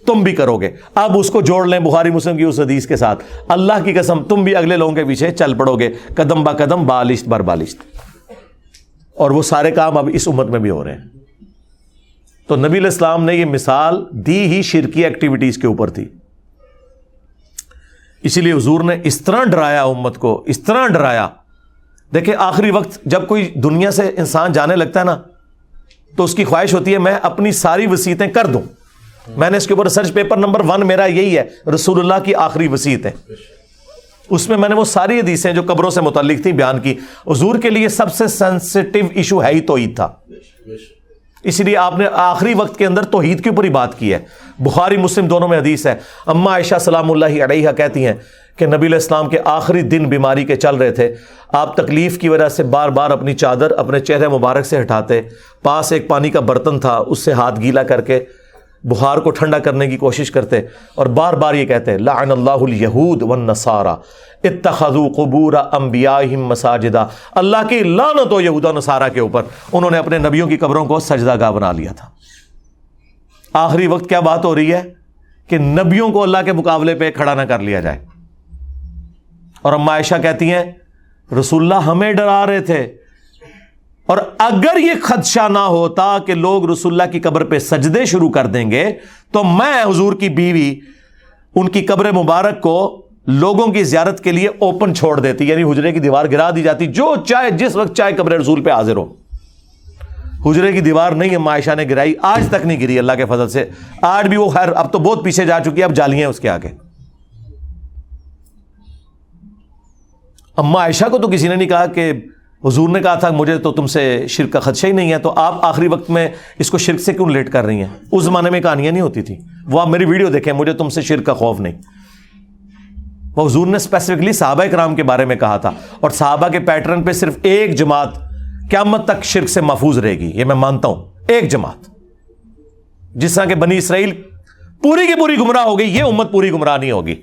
Speaker 1: تم بھی کرو گے۔ اب اس کو جوڑ لیں بخاری مسلم کی اس حدیث کے ساتھ۔ اللہ کی قسم تم بھی اگلے لوگوں کے پیچھے چل پڑو گے۔ قدم با قدم بالشت بر بالشت۔ اور وہ سارے کام اب اس امت میں بھی ہو رہے ہیں۔ تو نبی علیہ السلام نے یہ مثال دی ہی شرکی ایکٹیویٹیز کے اوپر تھی۔ اسی لیے حضور نے اس طرح ڈرایا امت کو، اس طرح ڈرایا۔ دیکھیں آخری وقت جب کوئی دنیا سے انسان جانے لگتا ہے نا، تو اس کی خواہش ہوتی ہے میں اپنی ساری وسیعتیں کر دوں۔ میں نے اس کے اوپر ریسرچ پیپر نمبر ون میرا یہی ہے، رسول اللہ کی آخری وسیعتیں۔ اس میں میں نے وہ ساری حدیثیں جو قبروں سے متعلق تھیں بیان کی۔ حضور کے لیے سب سے سینسٹیو ایشو ہے ہی تو عید تھا۔ اسی لیے آپ نے آخری وقت کے اندر توحید کے اوپر ہی بات کی ہے۔ بخاری، مسلم دونوں میں حدیث ہے۔ اما عائشہ سلام اللہ علیہ کہتی ہیں کہ نبی علیہ السلام کے آخری دن بیماری کے چل رہے تھے۔ آپ تکلیف کی وجہ سے بار بار اپنی چادر اپنے چہرے مبارک سے ہٹاتے۔ پاس ایک پانی کا برتن تھا، اس سے ہاتھ گیلا کر کے بخار کو ٹھنڈا کرنے کی کوشش کرتے اور بار بار یہ کہتے لعن اللہ الیہود والنصارا، اتخذوا قبور انبیائہم مساجدا۔ اللہ کی لعنت و یہودا نصارا کے اوپر انہوں نے اپنے نبیوں کی قبروں کو سجدہ گاہ بنا لیا تھا۔ آخری وقت کیا بات ہو رہی ہے؟ کہ نبیوں کو اللہ کے مقابلے پہ کھڑا نہ کر لیا جائے۔ اور اما عائشہ کہتی ہیں، رسول اللہ ہمیں ڈرا رہے تھے۔ اور اگر یہ خدشہ نہ ہوتا کہ لوگ رسول اللہ کی قبر پہ سجدے شروع کر دیں گے، تو میں، حضور کی بیوی، ان کی قبر مبارک کو لوگوں کی زیارت کے لیے اوپن چھوڑ دیتی یعنی حجرے کی دیوار گرا دی جاتی، جو چاہے، جس وقت چاہے قبر رسول پہ حاضر ہو۔ حجرے کی دیوار نہیں ہے عائشہ نے گرائی، آج تک نہیں گری، اللہ کے فضل سے۔ آج بھی وہ خیر، اب تو بہت پیچھے جا چکی ہے، اب جالیاں اس کے آگے۔ اما عائشہ کو تو کسی نے نہیں کہا کہ حضور نے کہا تھا، مجھے تو تم سے شرک کا خدشہ ہی نہیں ہے، تو آپ آخری وقت میں اس کو شرک سے کیوں لیٹ کر رہی ہیں؟ اس زمانے میں کہانیاں نہیں ہوتی تھی وہ آپ میری ویڈیو دیکھیں، مجھے تم سے شرک کا خوف نہیں۔ وہ حضور نے اسپیسیفکلی صحابہ کرام کے بارے میں کہا تھا، اور صحابہ کے پیٹرن پہ صرف ایک جماعت قیامت تک شرک سے محفوظ رہے گی، یہ میں مانتا ہوں۔ ایک جماعت۔ جس طرح کہ بنی اسرائیل پوری کی پوری گمراہ ہو گئی، یہ امت پوری گمراہ نہیں ہوگی۔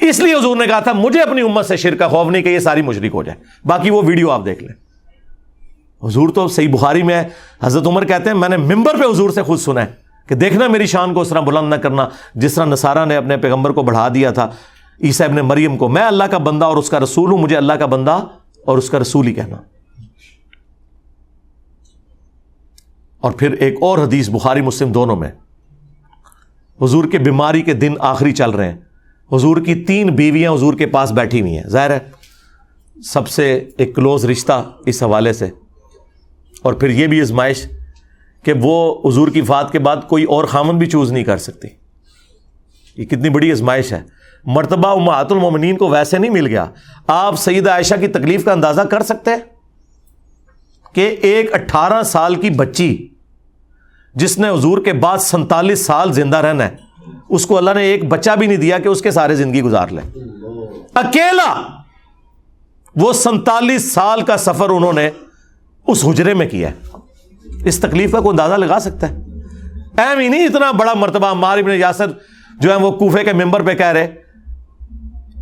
Speaker 1: اس لیے حضور نے کہا تھا، مجھے اپنی امت سے شرک کا خوف نہیں کہ یہ ساری مشرک ہو جائے باقی وہ ویڈیو آپ دیکھ لیں۔ حضور تو صحیح بخاری میں ہے۔ حضرت عمر کہتے ہیں، میں نے ممبر پہ حضور سے خود سنا ہے کہ دیکھنا میری شان کو اس طرح بلند نہ کرنا، جس طرح نصارہ نے اپنے پیغمبر کو بڑھا دیا تھا، عیسیٰ ابن مریم کو۔ میں اللہ کا بندہ اور اس کا رسول ہوں، مجھے اللہ کا بندہ اور اس کا رسول ہی کہنا۔ اور پھر ایک اور حدیث بخاری مسلم دونوں میں۔ حضور کے بیماری کے دن آخری چل رہے ہیں۔ حضور کی تین بیویاں حضور کے پاس بیٹھی ہوئی ہیں۔ ظاہر ہے، سب سے ایک کلوز رشتہ اس حوالے سے۔ اور پھر یہ بھی ازمائش کہ وہ حضور کی فات کے بعد کوئی اور خامن بھی چوز نہیں کر سکتی۔ یہ کتنی بڑی ازمائش ہے۔ مرتبہ امہات المومنین کو ویسے نہیں مل گیا۔ آپ سیدہ عائشہ کی تکلیف کا اندازہ کر سکتے ہیں کہ ایک اٹھارہ سال کی بچی جس نے حضور کے بعد سنتالیس سال زندہ رہنا ہے اس کو اللہ نے ایک بچہ بھی نہیں دیا کہ اس کے سارے زندگی گزار لے۔ اکیلا وہ سنتالیس سال کا سفر انہوں نے اس حجرے میں کیا ہے۔ اس تکلیف کا کوئی اندازہ لگا سکتا ہے؟ اہم ہی نہیں اتنا بڑا مرتبہ مار ابن یاسر جو ہے وہ کوفے کے ممبر پہ کہہ رہے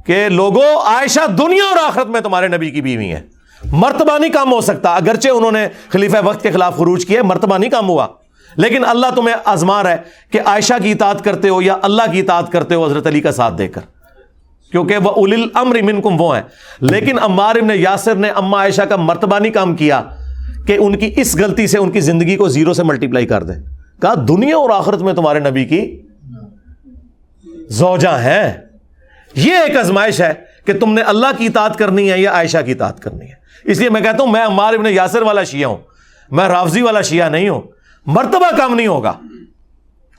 Speaker 1: کہ لوگوں عائشہ دنیا اور آخرت میں تمہارے نبی کی بیوی ہے مرتبہ نہیں کم ہو سکتا۔ اگرچہ انہوں نے خلیفہ وقت کے خلاف خروج کیا، مرتبہ نہیں کم ہوا۔ لیکن اللہ تمہیں آزما ہے کہ عائشہ کی اطاعت کرتے ہو یا اللہ کی اطاعت کرتے ہو حضرت علی کا ساتھ دے کر۔ کیونکہ وہ اول الامر منکم، وہ ہیں۔ لیکن عمار ابن یاسر نے اما عائشہ کا مرتبہ نہیں کام کیا کہ ان کی اس غلطی سے ان کی زندگی کو زیرو سے ملٹیپلائی کر دے۔ کہا، دنیا اور آخرت میں تمہارے نبی کی زوجہ ہیں۔ یہ ایک ازمائش ہے کہ تم نے اللہ کی اطاعت کرنی ہے یا عائشہ کی اطاعت کرنی ہے۔ اس لیے میں کہتا ہوں، میں عمار ابن یاسر والا شیعہ ہوں۔ میں رافضی والا شیعہ نہیں ہوں۔ مرتبہ کم نہیں ہوگا۔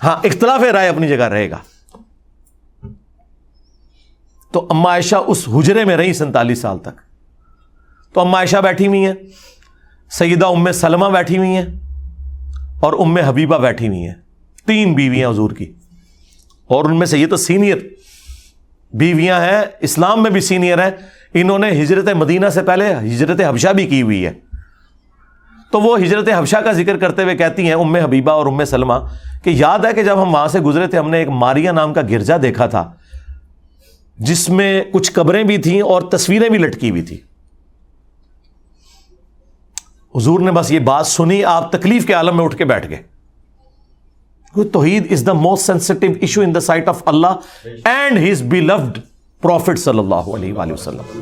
Speaker 1: ہاں اختلاف رائے اپنی جگہ رہے گا۔ تو اما عائشہ اس حجرے میں رہی سینتالیس سال تک۔ تو اما عائشہ بیٹھی ہوئی ہیں، سیدہ ام سلمہ بیٹھی ہوئی ہیں اور ام حبیبہ بیٹھی ہوئی ہیں۔ تین بیویاں حضور کی۔ اور ان میں سے یہ تو سینئر بیویاں ہیں، اسلام میں بھی سینئر ہیں۔ انہوں نے ہجرت مدینہ سے پہلے ہجرت حبشہ بھی کی ہوئی ہے۔ تو وہ ہجرت حبشہ کا ذکر کرتے ہوئے کہتی ہیں ام حبیبہ اور ام سلمہ کہ یاد ہے کہ جب ہم وہاں سے گزرے تھے، ہم نے ایک ماریا نام کا گرجا دیکھا تھا، جس میں کچھ قبریں بھی تھیں اور تصویریں بھی لٹکی ہوئی تھی حضور نے بس یہ بات سنی، آپ تکلیف کے عالم میں اٹھ کے بیٹھ گئے۔ توحید is the most sensitive issue in the sight of Allah and his beloved prophet صلی اللہ علیہ وآلہ وسلم۔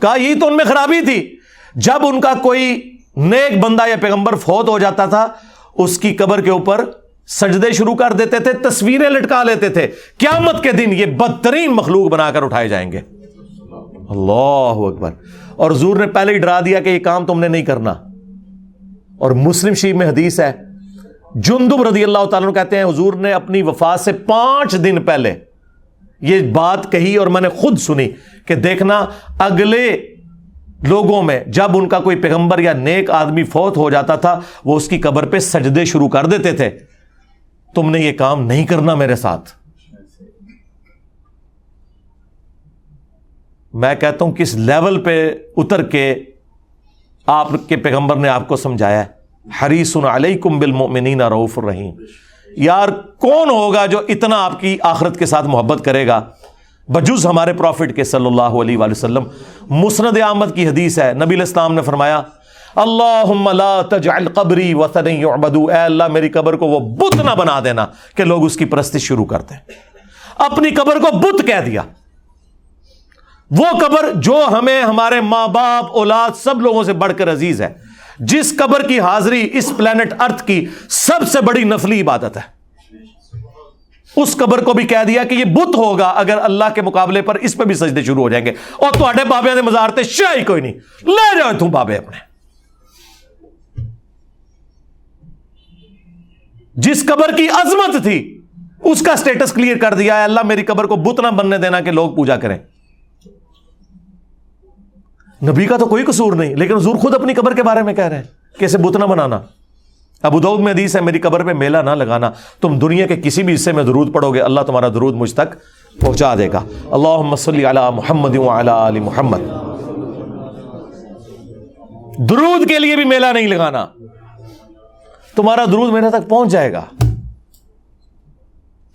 Speaker 1: کہا، یہی تو ان میں خرابی تھی۔ جب ان کا کوئی نیک بندہ یا پیغمبر فوت ہو جاتا تھا، اس کی قبر کے اوپر سجدے شروع کر دیتے تھے، تصویریں لٹکا لیتے تھے۔ قیامت کے دن یہ بدترین مخلوق بنا کر اٹھائے جائیں گے۔ اللہ اکبر۔ اور حضور نے پہلے ہی ڈرا دیا کہ یہ کام تم نے نہیں کرنا۔ اور مسلم شریف میں حدیث ہے، جندب رضی اللہ تعالیٰ کہتے ہیں، حضور نے اپنی وفات سے پانچ دن پہلے یہ بات کہی اور میں نے خود سنی کہ دیکھنا اگلے لوگوں میں جب ان کا کوئی پیغمبر یا نیک آدمی فوت ہو جاتا تھا، وہ اس کی قبر پہ سجدے شروع کر دیتے تھے۔ تم نے یہ کام نہیں کرنا میرے ساتھ۔ میں کہتا ہوں کس لیول پہ اتر کے آپ کے پیغمبر نے آپ کو سمجھایا حریص علیکم بالمؤمنین رعوف الرحیم۔ یار، کون ہوگا جو اتنا آپ کی آخرت کے ساتھ محبت کرے گا؟ بجز ہمارے پروفٹ کے صلی اللہ علیہ وآلہ وسلم، مسند احمد کی حدیث ہے، نبی الاسلام نے فرمایا اللہ تجعل قبری اے اللہ، میری قبر کو وہ بت نہ بنا دینا کہ لوگ اس کی پرستش شروع کرتے ہیں۔ اپنی قبر کو بت کہہ دیا۔ وہ قبر جو ہمیں، ہمارے ماں باپ اولاد سب لوگوں سے بڑھ کر عزیز ہے، جس قبر کی حاضری اس پلانٹ ارتھ کی سب سے بڑی نفلی عبادت ہے۔ اس قبر کو بھی کہہ دیا کہ یہ بت ہوگا اگر اللہ کے مقابلے پر اس پہ بھی سجدے شروع ہو جائیں گے۔ اور تھوڑے بابے نے مزارتے شاہی کوئی نہیں۔ لے جاؤ تم بابے اپنے۔ جس قبر کی عظمت تھی، اس کا سٹیٹس کلیئر کر دیا ہے۔ اللہ میری قبر کو بت نہ بننے دینا کہ لوگ پوجا کریں۔ نبی کا تو کوئی قصور نہیں، لیکن حضور خود اپنی قبر کے بارے میں کہہ رہے ہیں کہ اسے بت نہ بنانا۔ ابو دعود میں حدیث ہے، میری قبر پہ میلہ نہ لگانا۔ تم دنیا کے کسی بھی حصے میں درود پڑھو گے، اللہ تمہارا درود مجھ تک پہنچا دے گا۔ اللہ صلی علی محمد وعلی آل محمد۔ درود کے لیے بھی میلہ نہیں لگانا۔ تمہارا درود میرے تک پہنچ جائے گا۔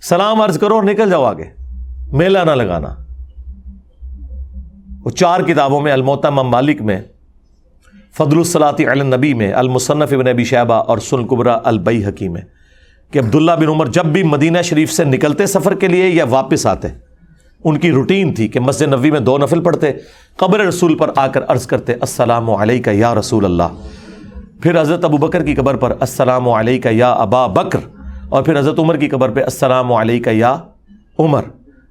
Speaker 1: سلام عرض کرو اور نکل جاؤ آگے۔ میلہ نہ لگانا۔ وہ چار کتابوں میں الموتا مالک میں فضل الصلاطی علی میں، المصنف ابن ابی شہبہ اور سن قبرا البئی حکیم میں کہ عبداللہ بن عمر جب بھی مدینہ شریف سے نکلتے سفر کے لیے یا واپس آتے، ان کی روٹین تھی کہ مسجد نبی میں دو نفل پڑھتے، قبر رسول پر آ کر عرض کرتے، السلام علیکہ یا رسول اللہ۔ پھر حضرت ابو بکر کی قبر پر السلام علیکہ یا ابا بکر، اور پھر حضرت عمر کی قبر پہ السلام علیکہ یا عمر۔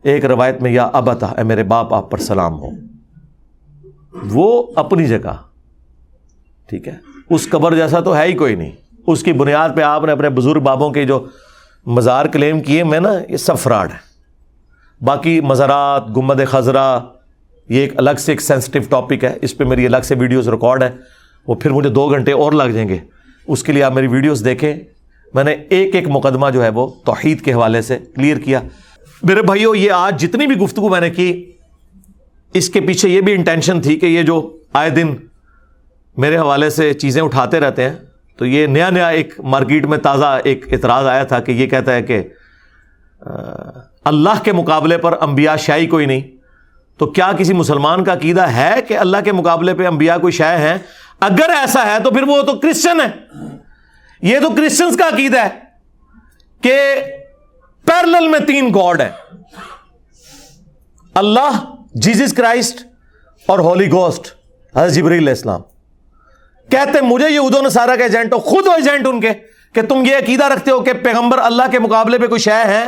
Speaker 1: ایک روایت میں یا ابا تھا اے میرے باپ، آپ پر سلام ہو۔ وہ اپنی جگہ ٹھیک ہے؟ اس قبر جیسا تو ہے ہی کوئی نہیں۔ اس کی بنیاد پہ آپ نے اپنے بزرگ بابوں کے جو مزار کلیم کیے، میں نا یہ سب فراڈ ہے باقی مزارات گمد خزرہ یہ ایک الگ سے ایک سینسٹیو ٹاپک ہے۔ اس پہ میری الگ سے ویڈیوز ریکارڈ ہے وہ پھر مجھے دو گھنٹے اور لگ جائیں گے۔ اس کے لیے آپ میری ویڈیوز دیکھیں۔ میں نے ایک ایک مقدمہ جو ہے وہ توحید کے حوالے سے کلیئر کیا۔ میرے بھائیوں یہ آج جتنی بھی گفتگو میں نے کی، اس کے پیچھے یہ بھی انٹینشن تھی کہ یہ جو آئے دن میرے حوالے سے چیزیں اٹھاتے رہتے ہیں۔ تو یہ نیا نیا ایک مارکیٹ میں تازہ ایک اعتراض آیا تھا کہ یہ کہتا ہے کہ اللہ کے مقابلے پر انبیاء شاہی کوئی نہیں۔ تو کیا کسی مسلمان کا عقیدہ ہے کہ اللہ کے مقابلے پہ انبیاء کوئی شے ہیں؟ اگر ایسا ہے تو پھر وہ تو کرسچن ہے یہ تو کرسچنس کا عقیدہ ہے کہ پیرل میں تین گاڈ ہیں۔ اللہ جیزس کرائسٹ اور ہولی گوسٹ، حضرت جبریل علیہ السلام۔ کہتے مجھے یہ ادو نصارہ کا ایجنٹ ہو خود ایجنٹ ان کے کہ تم یہ عقیدہ رکھتے ہو کہ پیغمبر اللہ کے مقابلے پہ کوئی شے ہے۔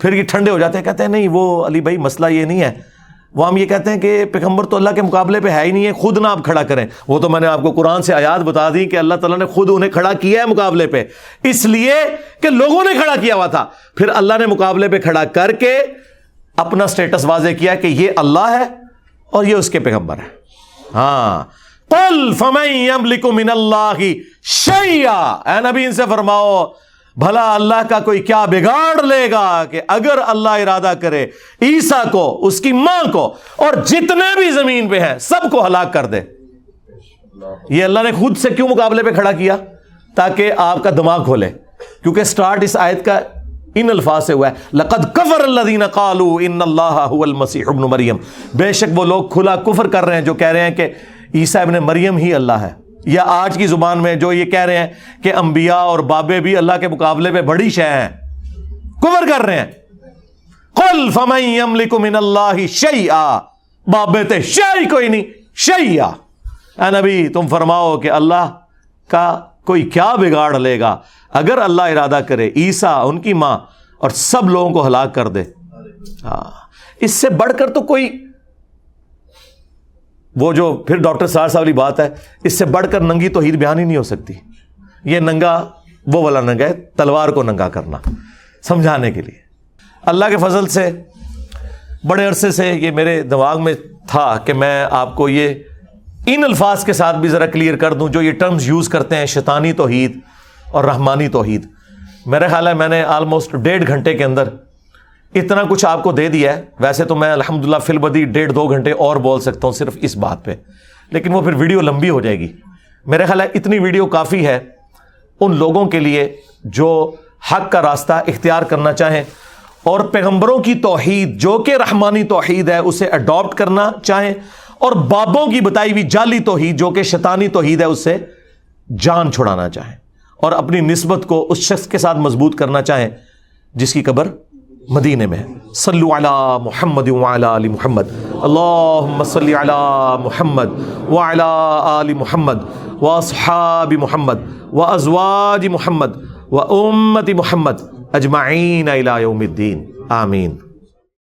Speaker 1: پھر یہ ٹھنڈے ہو جاتے ہیں، کہتے ہیں، نہیں، وہ علی بھائی، مسئلہ یہ نہیں ہے۔ وہ ہم یہ کہتے ہیں کہ پیغمبر تو اللہ کے مقابلے پہ ہے ہی نہیں ہے، خود نہ آپ کھڑا کریں۔ وہ تو میں نے آپ کو قرآن سے آیات بتا دی کہ اللہ تعالیٰ نے خود انہیں کھڑا کیا ہے مقابلے پہ۔ اس لیے کہ لوگوں نے کھڑا کیا ہوا تھا۔ پھر اللہ نے مقابلے پہ کھڑا کر کے اپنا سٹیٹس واضح کیا کہ یہ اللہ ہے اور یہ اس کے پیغمبر ہے ہاں۔ قل فمن یملک من اللہ شیئا اے نبی ان سے فرماؤ، بھلا اللہ کا کوئی کیا بگاڑ لے گا کہ اگر اللہ ارادہ کرے عیسیٰ کو، اس کی ماں کو، اور جتنے بھی زمین پہ ہیں سب کو ہلاک کر دے۔ یہ اللہ نے خود سے کیوں مقابلے پہ کھڑا کیا؟ تاکہ آپ کا دماغ کھولے۔ کیونکہ سٹارٹ اس آیت کا ان الفاظ سے ہوا ہے۔ لقد کفر الذین قالوا ان اللہ هو المسیح ابن مریم۔ بے شک وہ لوگ کھلا کفر کر رہے ہیں جو کہہ رہے ہیں کہ عیسیٰ ابن مریم ہی اللہ ہے۔ یا آج کی زبان میں جو یہ کہہ رہے ہیں کہ انبیاء اور بابے بھی اللہ کے مقابلے پہ بڑی شے ہیں، کفر کر رہے ہیں۔ قل فمن یملک من اللہ شیئا، بابے تے شیئی کوئی نہیں، شیئا۔ اے نبی، تم فرماؤ کہ اللہ کا کوئی کیا بگاڑ لے گا؟ اگر اللہ ارادہ کرے، عیسیٰ، ان کی ماں اور سب لوگوں کو ہلاک کر دے۔ ہاں اس سے بڑھ کر تو کوئی وہ جو پھر ڈاکٹر سار صاحب والی بات ہے، اس سے بڑھ کر ننگی توحید بیان ہی نہیں ہو سکتی۔ یہ ننگا، وہ والا ننگا ہے، تلوار کو ننگا کرنا، سمجھانے کے لیے۔ اللہ کے فضل سے، بڑے عرصے سے یہ میرے دماغ میں تھا کہ میں آپ کو یہ ان الفاظ کے ساتھ بھی ذرا کلیئر کر دوں جو یہ ٹرمز یوز کرتے ہیں، شیطانی توحید اور رحمانی توحید۔ میرا خیال ہے میں نے آلموسٹ ڈیڑھ گھنٹے کے اندر اتنا کچھ آپ کو دے دیا ہے، ویسے تو میں الحمد للہ فل بدی ڈیڑھ دو گھنٹے اور بول سکتا ہوں صرف اس بات پہ۔ لیکن وہ پھر ویڈیو لمبی ہو جائے گی۔ میرا خیال ہے اتنی ویڈیو کافی ہے ان لوگوں کے لیے جو حق کا راستہ اختیار کرنا چاہیں۔ اور پیغمبروں کی توحید، جو کہ رحمانی توحید ہے، اسے اڈاپٹ کرنا چاہیں۔ اور بابوں کی بتائی ہوئی جعلی توحید، جو کہ شیطانی توحید ہے اس سے جان چھڑانا چاہیں۔ اور اپنی نسبت کو اس شخص کے ساتھ مضبوط کرنا چاہیں، جس کی قبر مدینے میں صلو علی محمد وعلی آل محمد۔ اللہم صلی علی محمد وعلی آل محمد واصحاب محمد وازواج محمد و امت محمد اجمعین الى یوم الدین۔ آمین۔